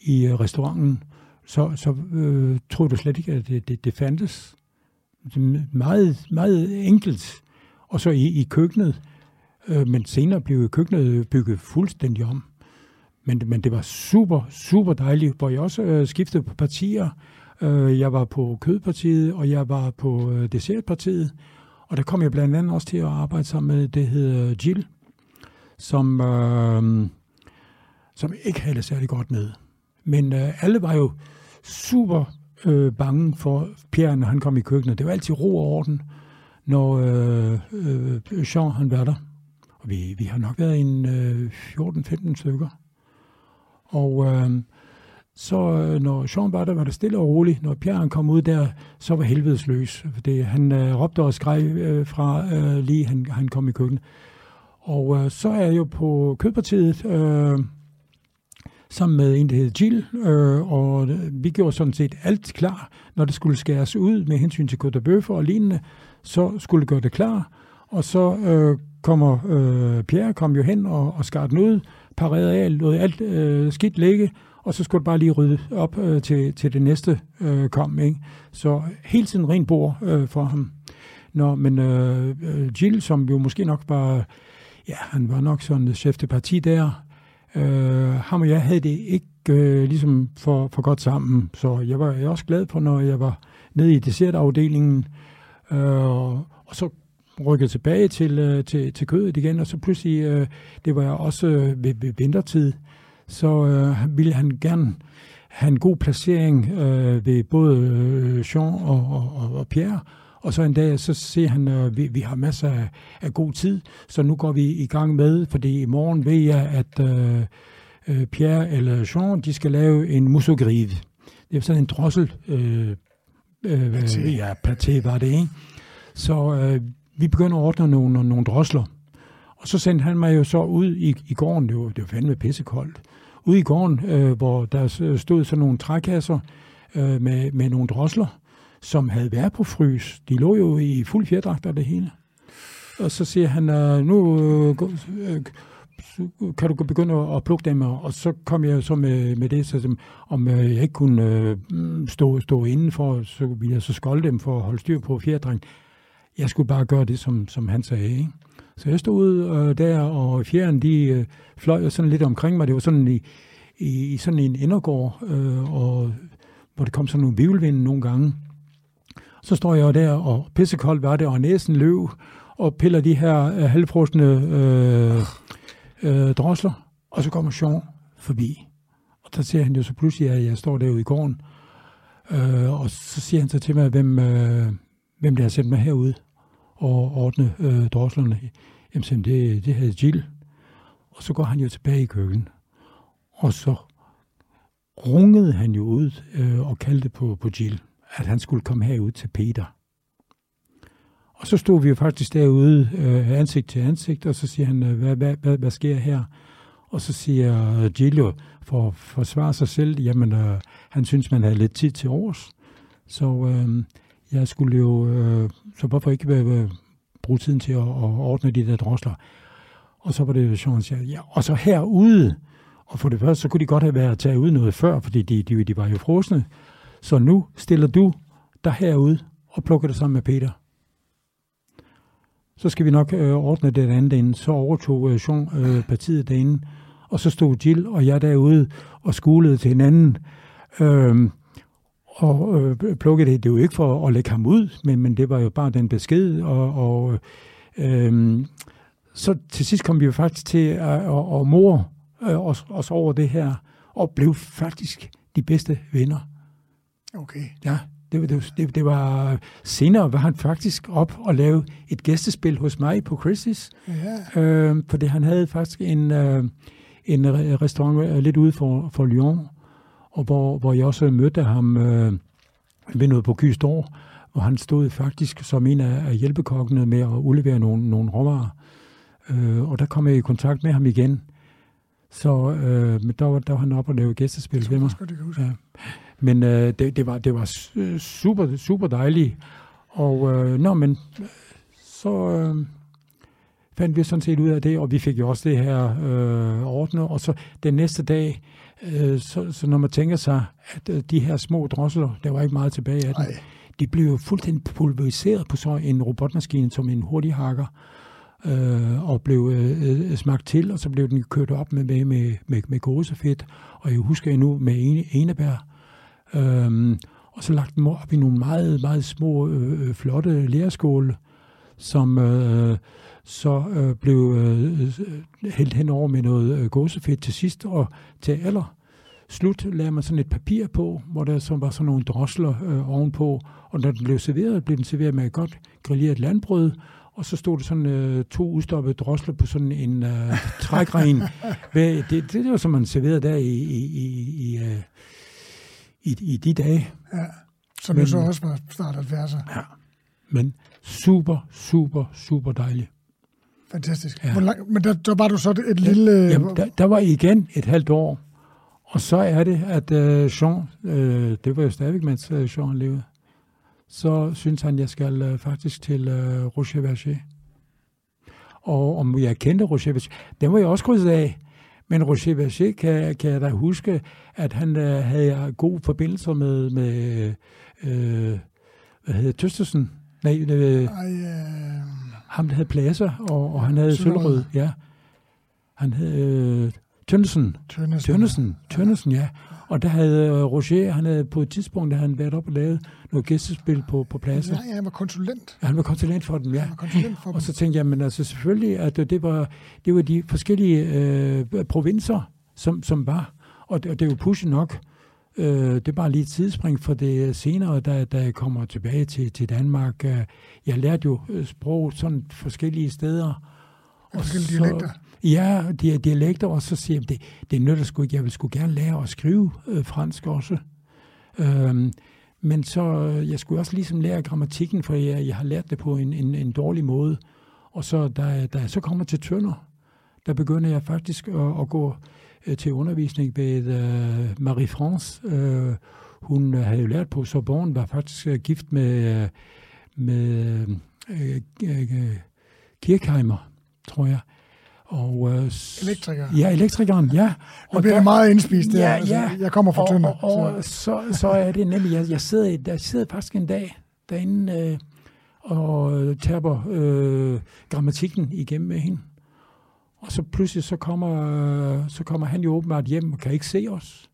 Speaker 2: i restauranten, så, så øh, troede du slet ikke, at det, det, det fandtes. Meget, meget enkelt. Og så i, i køkkenet, øh, men senere blev køkkenet bygget fuldstændig om. Men, men det var super, super dejligt, hvor jeg også øh, skiftede på partier. Øh, jeg var på kødpartiet, og jeg var på øh, dessertpartiet. Og der kom jeg blandt andet også til at arbejde sammen med, det hedder Jill, som, øh, som ikke havde det særlig godt med. Men øh, alle var jo super øh, bange for Pierre, når han kom i køkkenet. Det var altid ro og orden, når øh, øh, Jean han var der. Og vi, vi har nok været en øh, 14-15 stykker. Og øh, så øh, når Jean var der, var det stille og roligt. Når Pierre han kom ud der, så var helvedes løs. Fordi han øh, råbte og skreg øh, fra øh, lige han, han kom i køkkenet. Og øh, så er jeg jo på kødpartiet, øh, sammen med en, der hed Jill, øh, og øh, vi gjorde sådan set alt klar, når det skulle skæres ud med hensyn til Côte Bøffer og lignende, så skulle det gøre det klar, og så øh, kommer øh, Pierre kom jo hen og, og skar den ud, parerede af, lod alt øh, skidt ligge, og så skulle det bare lige rydde op øh, til, til det næste øh, kom. Ikke? Så helt tiden ren bord øh, for ham. Nå, men øh, øh, Jill, som jo måske nok var, ja, han var nok sådan chef de parti der, Øh, ham og jeg havde det ikke øh, ligesom for, for godt sammen, så jeg var jeg også glad for, når jeg var nede i dessertafdelingen, øh, og så rykket tilbage til, øh, til, til kødet igen, og så pludselig, øh, det var også øh, ved, ved vintertid, så øh, ville han gerne have en god placering øh, ved både øh, Jean og, og, og Pierre, og så en dag, så ser han, at øh, vi, vi har masser af, af god tid, så nu går vi i gang med, fordi i morgen ved jeg, at øh, øh Pierre eller Jean, de skal lave en musogrive. Det er sådan en drossel, øh, øh, paté. ja, paté var det, ikke? Så øh, vi begynder at ordne nogle, nogle drosler. Og så sendte han mig jo så ud i, i gården, det var, det var fandme pissekoldt, ud i gården, øh, hvor der stod sådan nogle trækasser øh, med, med nogle drosler, som havde været på frys. De lå jo i fuld fjerdragt og det hele. Og så siger han, nu øh, øh, kan du begynde at plukke dem, og så kom jeg så med, med det, så om øh, jeg ikke kunne stå, stå indenfor, så ville jeg så skolde dem for at holde styr på fjerdragt. Jeg skulle bare gøre det, som, som han sagde. Ikke? Så jeg stod øh, der, og fjeren de øh, fløj sådan lidt omkring mig. Det var sådan i, i, i sådan en indergård, øh, og, hvor det kom sådan nogle vivlvinde nogle gange. Så står jeg der, og pissekoldt var det, og næsen løv, og piller de her øh, halvfrosne øh, øh, drosler, og så kommer Sean forbi. Og der ser han jo så pludselig, at jeg står derude i gården, øh, og så siger han så til mig, hvem, øh, hvem der har sendt mig herude og ordne øh, droslerne. Jamen, det, det havde Jill. Og så går han jo tilbage i køkkenet, og så rungede han jo ud øh, og kaldte på, på Jill at han skulle komme herud til Peter. Og så stod vi jo faktisk derude øh, ansigt til ansigt, og så siger han, øh, hvad, hvad, hvad, hvad sker her? Og så siger øh, Gilio, for at forsvare sig selv, jamen øh, han synes, man havde lidt tid til års. Så øh, jeg skulle jo, øh, så hvorfor ikke øh, øh, bruge tiden til at, at ordne de der drosler? Og så var det jo sådan, siger, ja, og så herude, og for det første, så kunne de godt have været taget ud noget før, fordi de, de, de var jo frosne. Så nu stiller du dig herude og plukker det sammen med Peter. Så skal vi nok øh, ordne det andet ende. Så overtog øh, Jean øh, partiet derinde, og så stod Jill og jeg derude og skulede til hinanden. Øh, og øh, plukkede det. Det var jo ikke for at lægge ham ud, men, men det var jo bare den besked. Og, og øh, så til sidst kom vi jo faktisk til at, at, at mor øh, os, os over det her, og blev faktisk de bedste venner.
Speaker 1: Okay.
Speaker 2: Ja, det, det, det, det var... Senere var han faktisk op og lave et gæstespil hos mig på Chris's. Ja. Øh, fordi han havde faktisk en, øh, en restaurant øh, lidt ude for, for Lyon, og hvor, hvor jeg også mødte ham øh, ved noget på Kystor, hvor han stod faktisk som en af, hjælpekokkene med at udlevere nogle, nogle råvarer. Øh, og der kom jeg i kontakt med ham igen. Så øh, der, var, der var han op og lavede gæstespil ved mig. Ja. Men øh, det, det, var, det var super, super dejligt. Og øh, nå, men så øh, fandt vi sådan set ud af det, og vi fik jo også det her øh, ordnet. Og så den næste dag, øh, så, så når man tænker sig, at øh, de her små drosler, der var ikke meget tilbage af dem, de blev jo fuldstændig pulveriseret på så en robotmaskine som en hurtig hakker øh, og blev øh, øh, smagt til, og så blev den kørt op med, med, med, med, med gåsefedt, og jeg husker endnu med ene, enebær, Øhm, og så lagt dem op i nogle meget, meget små, øh, flotte lærskåle, som øh, så øh, blev øh, hældt henover med noget øh, gåsefedt til sidst, og til aller slut lagde man sådan et papir på, hvor der så var sådan nogle drosler øh, ovenpå, og når den blev serveret, blev den serveret med et godt grilleret landbrød, og så stod der sådan øh, to udstoppede drosler på sådan en øh, trækren. det, det, det var, som man serverede der i, i, i, i øh, i, i de dage.
Speaker 1: Ja, som men, jo så også var start 70'er.
Speaker 2: Ja, men super, super, super dejligt.
Speaker 1: Fantastisk. Ja. Hvor lang, men der, der var du så et lille...
Speaker 2: Jamen, der, der var igen et halvt år, og så er det, at uh, Jean, uh, det var jo stadigvæk, mens uh, Jean levede, så synes han, jeg skal uh, faktisk til uh, Rocher Verger. Og om jeg kendte Rocher Verger, den var jeg også krydset af. Men Roger Verger kan, kan jeg da huske, at han øh, havde god forbindelse med, med øh, hvad hedder Tøstersen? Nej, øh, Ej, øh, ham der havde pladser, og, og han havde sølvrød. Ja. Han havde, øh, Tønnesen.
Speaker 1: Tønnesen.
Speaker 2: Tønnesen, Tønnesen, ja. Og der havde øh, Roger, han havde på et tidspunkt, der han været op og lavet noget gæstespil på, på pladsen.
Speaker 1: Ja, ja, han var konsulent.
Speaker 2: Ja, han var konsulent for dem, ja.
Speaker 1: Han var konsulent for
Speaker 2: Og
Speaker 1: dem.
Speaker 2: så tænkte jeg, men altså selvfølgelig, at det var, det var de forskellige øh, provinser, som, som var. Og det, og det er jo pushe nok. Øh, det er bare lige et tidsspring for det senere, da, da jeg kommer tilbage til, til Danmark. Øh, jeg lærte jo øh, sprog sådan forskellige steder.
Speaker 1: Forskellige
Speaker 2: så-
Speaker 1: dialekter.
Speaker 2: Ja, de er dialekter, og så siger jeg, det, det nytter sgu ikke. Jeg vil sgu gerne lære at skrive øh, fransk også. Øhm, men så, øh, jeg skulle også ligesom lære grammatikken, for jeg, jeg har lært det på en, en, en dårlig måde. Og så, da, da jeg så kommer til Tønder, der begynder jeg faktisk at, at gå øh, til undervisning ved øh, Marie-France. Øh, hun øh, havde jo lært på Sorbonne, var faktisk øh, gift med, øh, med øh, øh, øh Kirkheimer, tror jeg. Og, øh,
Speaker 1: Elektriker.
Speaker 2: Ja, elektrikeren, ja.
Speaker 1: Og bliver det meget indspist der.
Speaker 2: Ja,
Speaker 1: altså,
Speaker 2: ja.
Speaker 1: Jeg kommer fra
Speaker 2: og,
Speaker 1: Tønder.
Speaker 2: Og, og, så, så er det nemlig, jeg, jeg sidder, der sidder faktisk en dag derinde øh, og øh, taber øh, grammatikken igennem med hende. Og så pludselig så kommer, øh, så kommer han jo åbenbart hjem og kan ikke se os.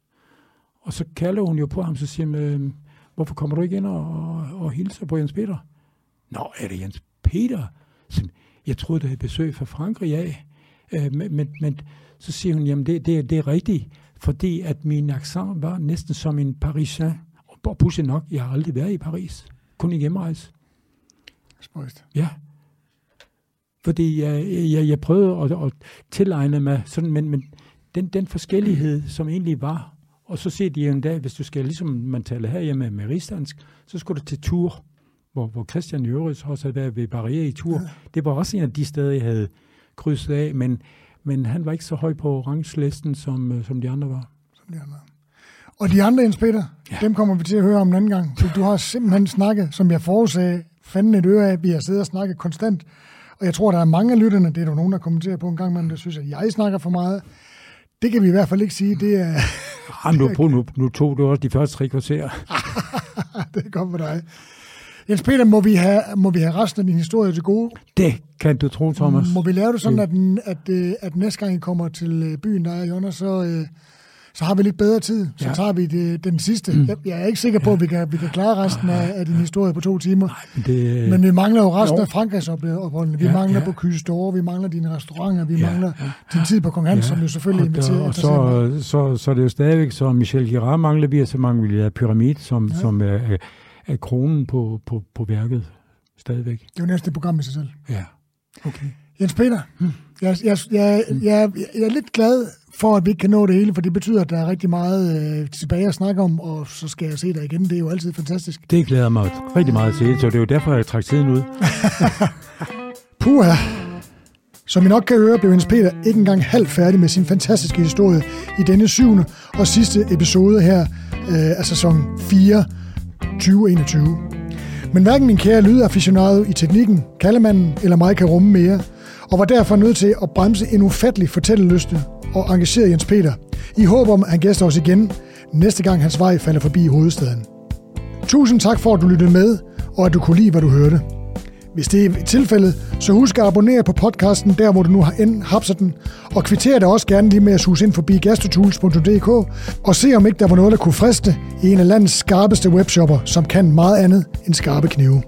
Speaker 2: Og så kalder hun jo på ham, så siger hun, øh, hvorfor kommer du ikke ind og, og, og hilser på Jens Peter? Nå, er det Jens Peter? Så, jeg troede, det havde besøg fra Frankrig af. Øh, men, men, men så siger hun, jamen det, det, det er rigtigt, fordi at min accent var næsten som en parisien. Og pudsigt nok, jeg har aldrig været i Paris. Kun i hjemrejse.
Speaker 1: Spøjst.
Speaker 2: Ja. Fordi jeg, jeg, jeg prøvede at, at tilegne mig sådan, men, men den, den forskellighed, som egentlig var, og så siger de en dag, hvis du skal, ligesom man taler herhjemme med rigsdansk, så skulle du til Tour, hvor, hvor Christian Jørgens også havde været ved Barriere i Tour. Det var også en af de steder, jeg havde krydset af, men, men han var ikke så høj på rangslisten, som, øh, som de andre var.
Speaker 1: som de andre. Og de andre, Jens Peter, ja. dem kommer vi til at høre om en anden gang. For du har simpelthen snakket, som jeg forudsagde, fanden et øre af. Vi har siddet og snakket konstant. Og jeg tror, der er mange af lytterne, det er der nogen, der kommenterer på en gang, men der synes, at jeg snakker for meget. Det kan vi i hvert fald ikke sige. Det er,
Speaker 2: Ah, nu, nu, nu tog du også de første tre kvarter.
Speaker 1: det er godt for dig. Jens Peter, må vi, have, må vi have resten af din historie til gode?
Speaker 2: Det kan du tro, Thomas.
Speaker 1: Må vi lave det sådan, at, den- at, øh, at næste gang I kommer til øh, byen, der er Jonas, så, øh, så har vi lidt bedre tid. Så
Speaker 2: Ja.
Speaker 1: tager vi det, den sidste. Jeg, jeg er ikke sikker på, at vi kan, vi kan klare resten af, af din historie på to timer.
Speaker 2: Det,
Speaker 1: Men vi mangler jo resten
Speaker 2: jo.
Speaker 1: af Frankrigs opholdene. Vi
Speaker 2: Ja,
Speaker 1: mangler
Speaker 2: ja.
Speaker 1: på Kyse d'Or, vi mangler dine restauranter, vi
Speaker 2: Ja,
Speaker 1: mangler din tid på Kong Hans, som jo selvfølgelig
Speaker 2: og,
Speaker 1: inviterer
Speaker 2: og så, så, så er det jo stadigvæk, så Michel Girard mangler vi, og så mangler vi ja, Pyramid, som,
Speaker 1: Ja.
Speaker 2: ja. som er, er, kronen på, på, på værket stadigvæk.
Speaker 1: Det er jo næste program i sig selv.
Speaker 2: Ja, okay.
Speaker 1: Jens Peter, jeg, jeg, jeg, jeg, jeg er lidt glad for, at vi ikke kan nå det hele, for det betyder, at der er rigtig meget øh, tilbage at snakke om, og så skal jeg se dig igen. Det er jo altid fantastisk.
Speaker 2: Det glæder mig rigtig meget til, så det er jo derfor, jeg trak tiden ud.
Speaker 1: Puha! Som I nok kan høre, blev Jens Peter ikke engang halvt færdig med sin fantastiske historie i denne syvende og sidste episode her øh, af sæson 4 2021. Men hverken min kære lydaficionado i teknikken, Kallemanden eller mig kan rumme mere, og var derfor nødt til at bremse en ufattelig fortællelyste og engagere Jens Peter, i håb om, at han gæster os igen, næste gang hans vej falder forbi hovedstaden. Tusind tak for, at du lyttede med, og at du kunne lide, hvad du hørte. Hvis det er tilfældet, så husk at abonnere på podcasten, der hvor du nu har hapser den, og kvitter dig også gerne lige med at suge ind forbi gastrotools.dk og se om ikke der var noget, der kunne friste i en af landets skarpeste webshopper, som kan meget andet end skarpe knive.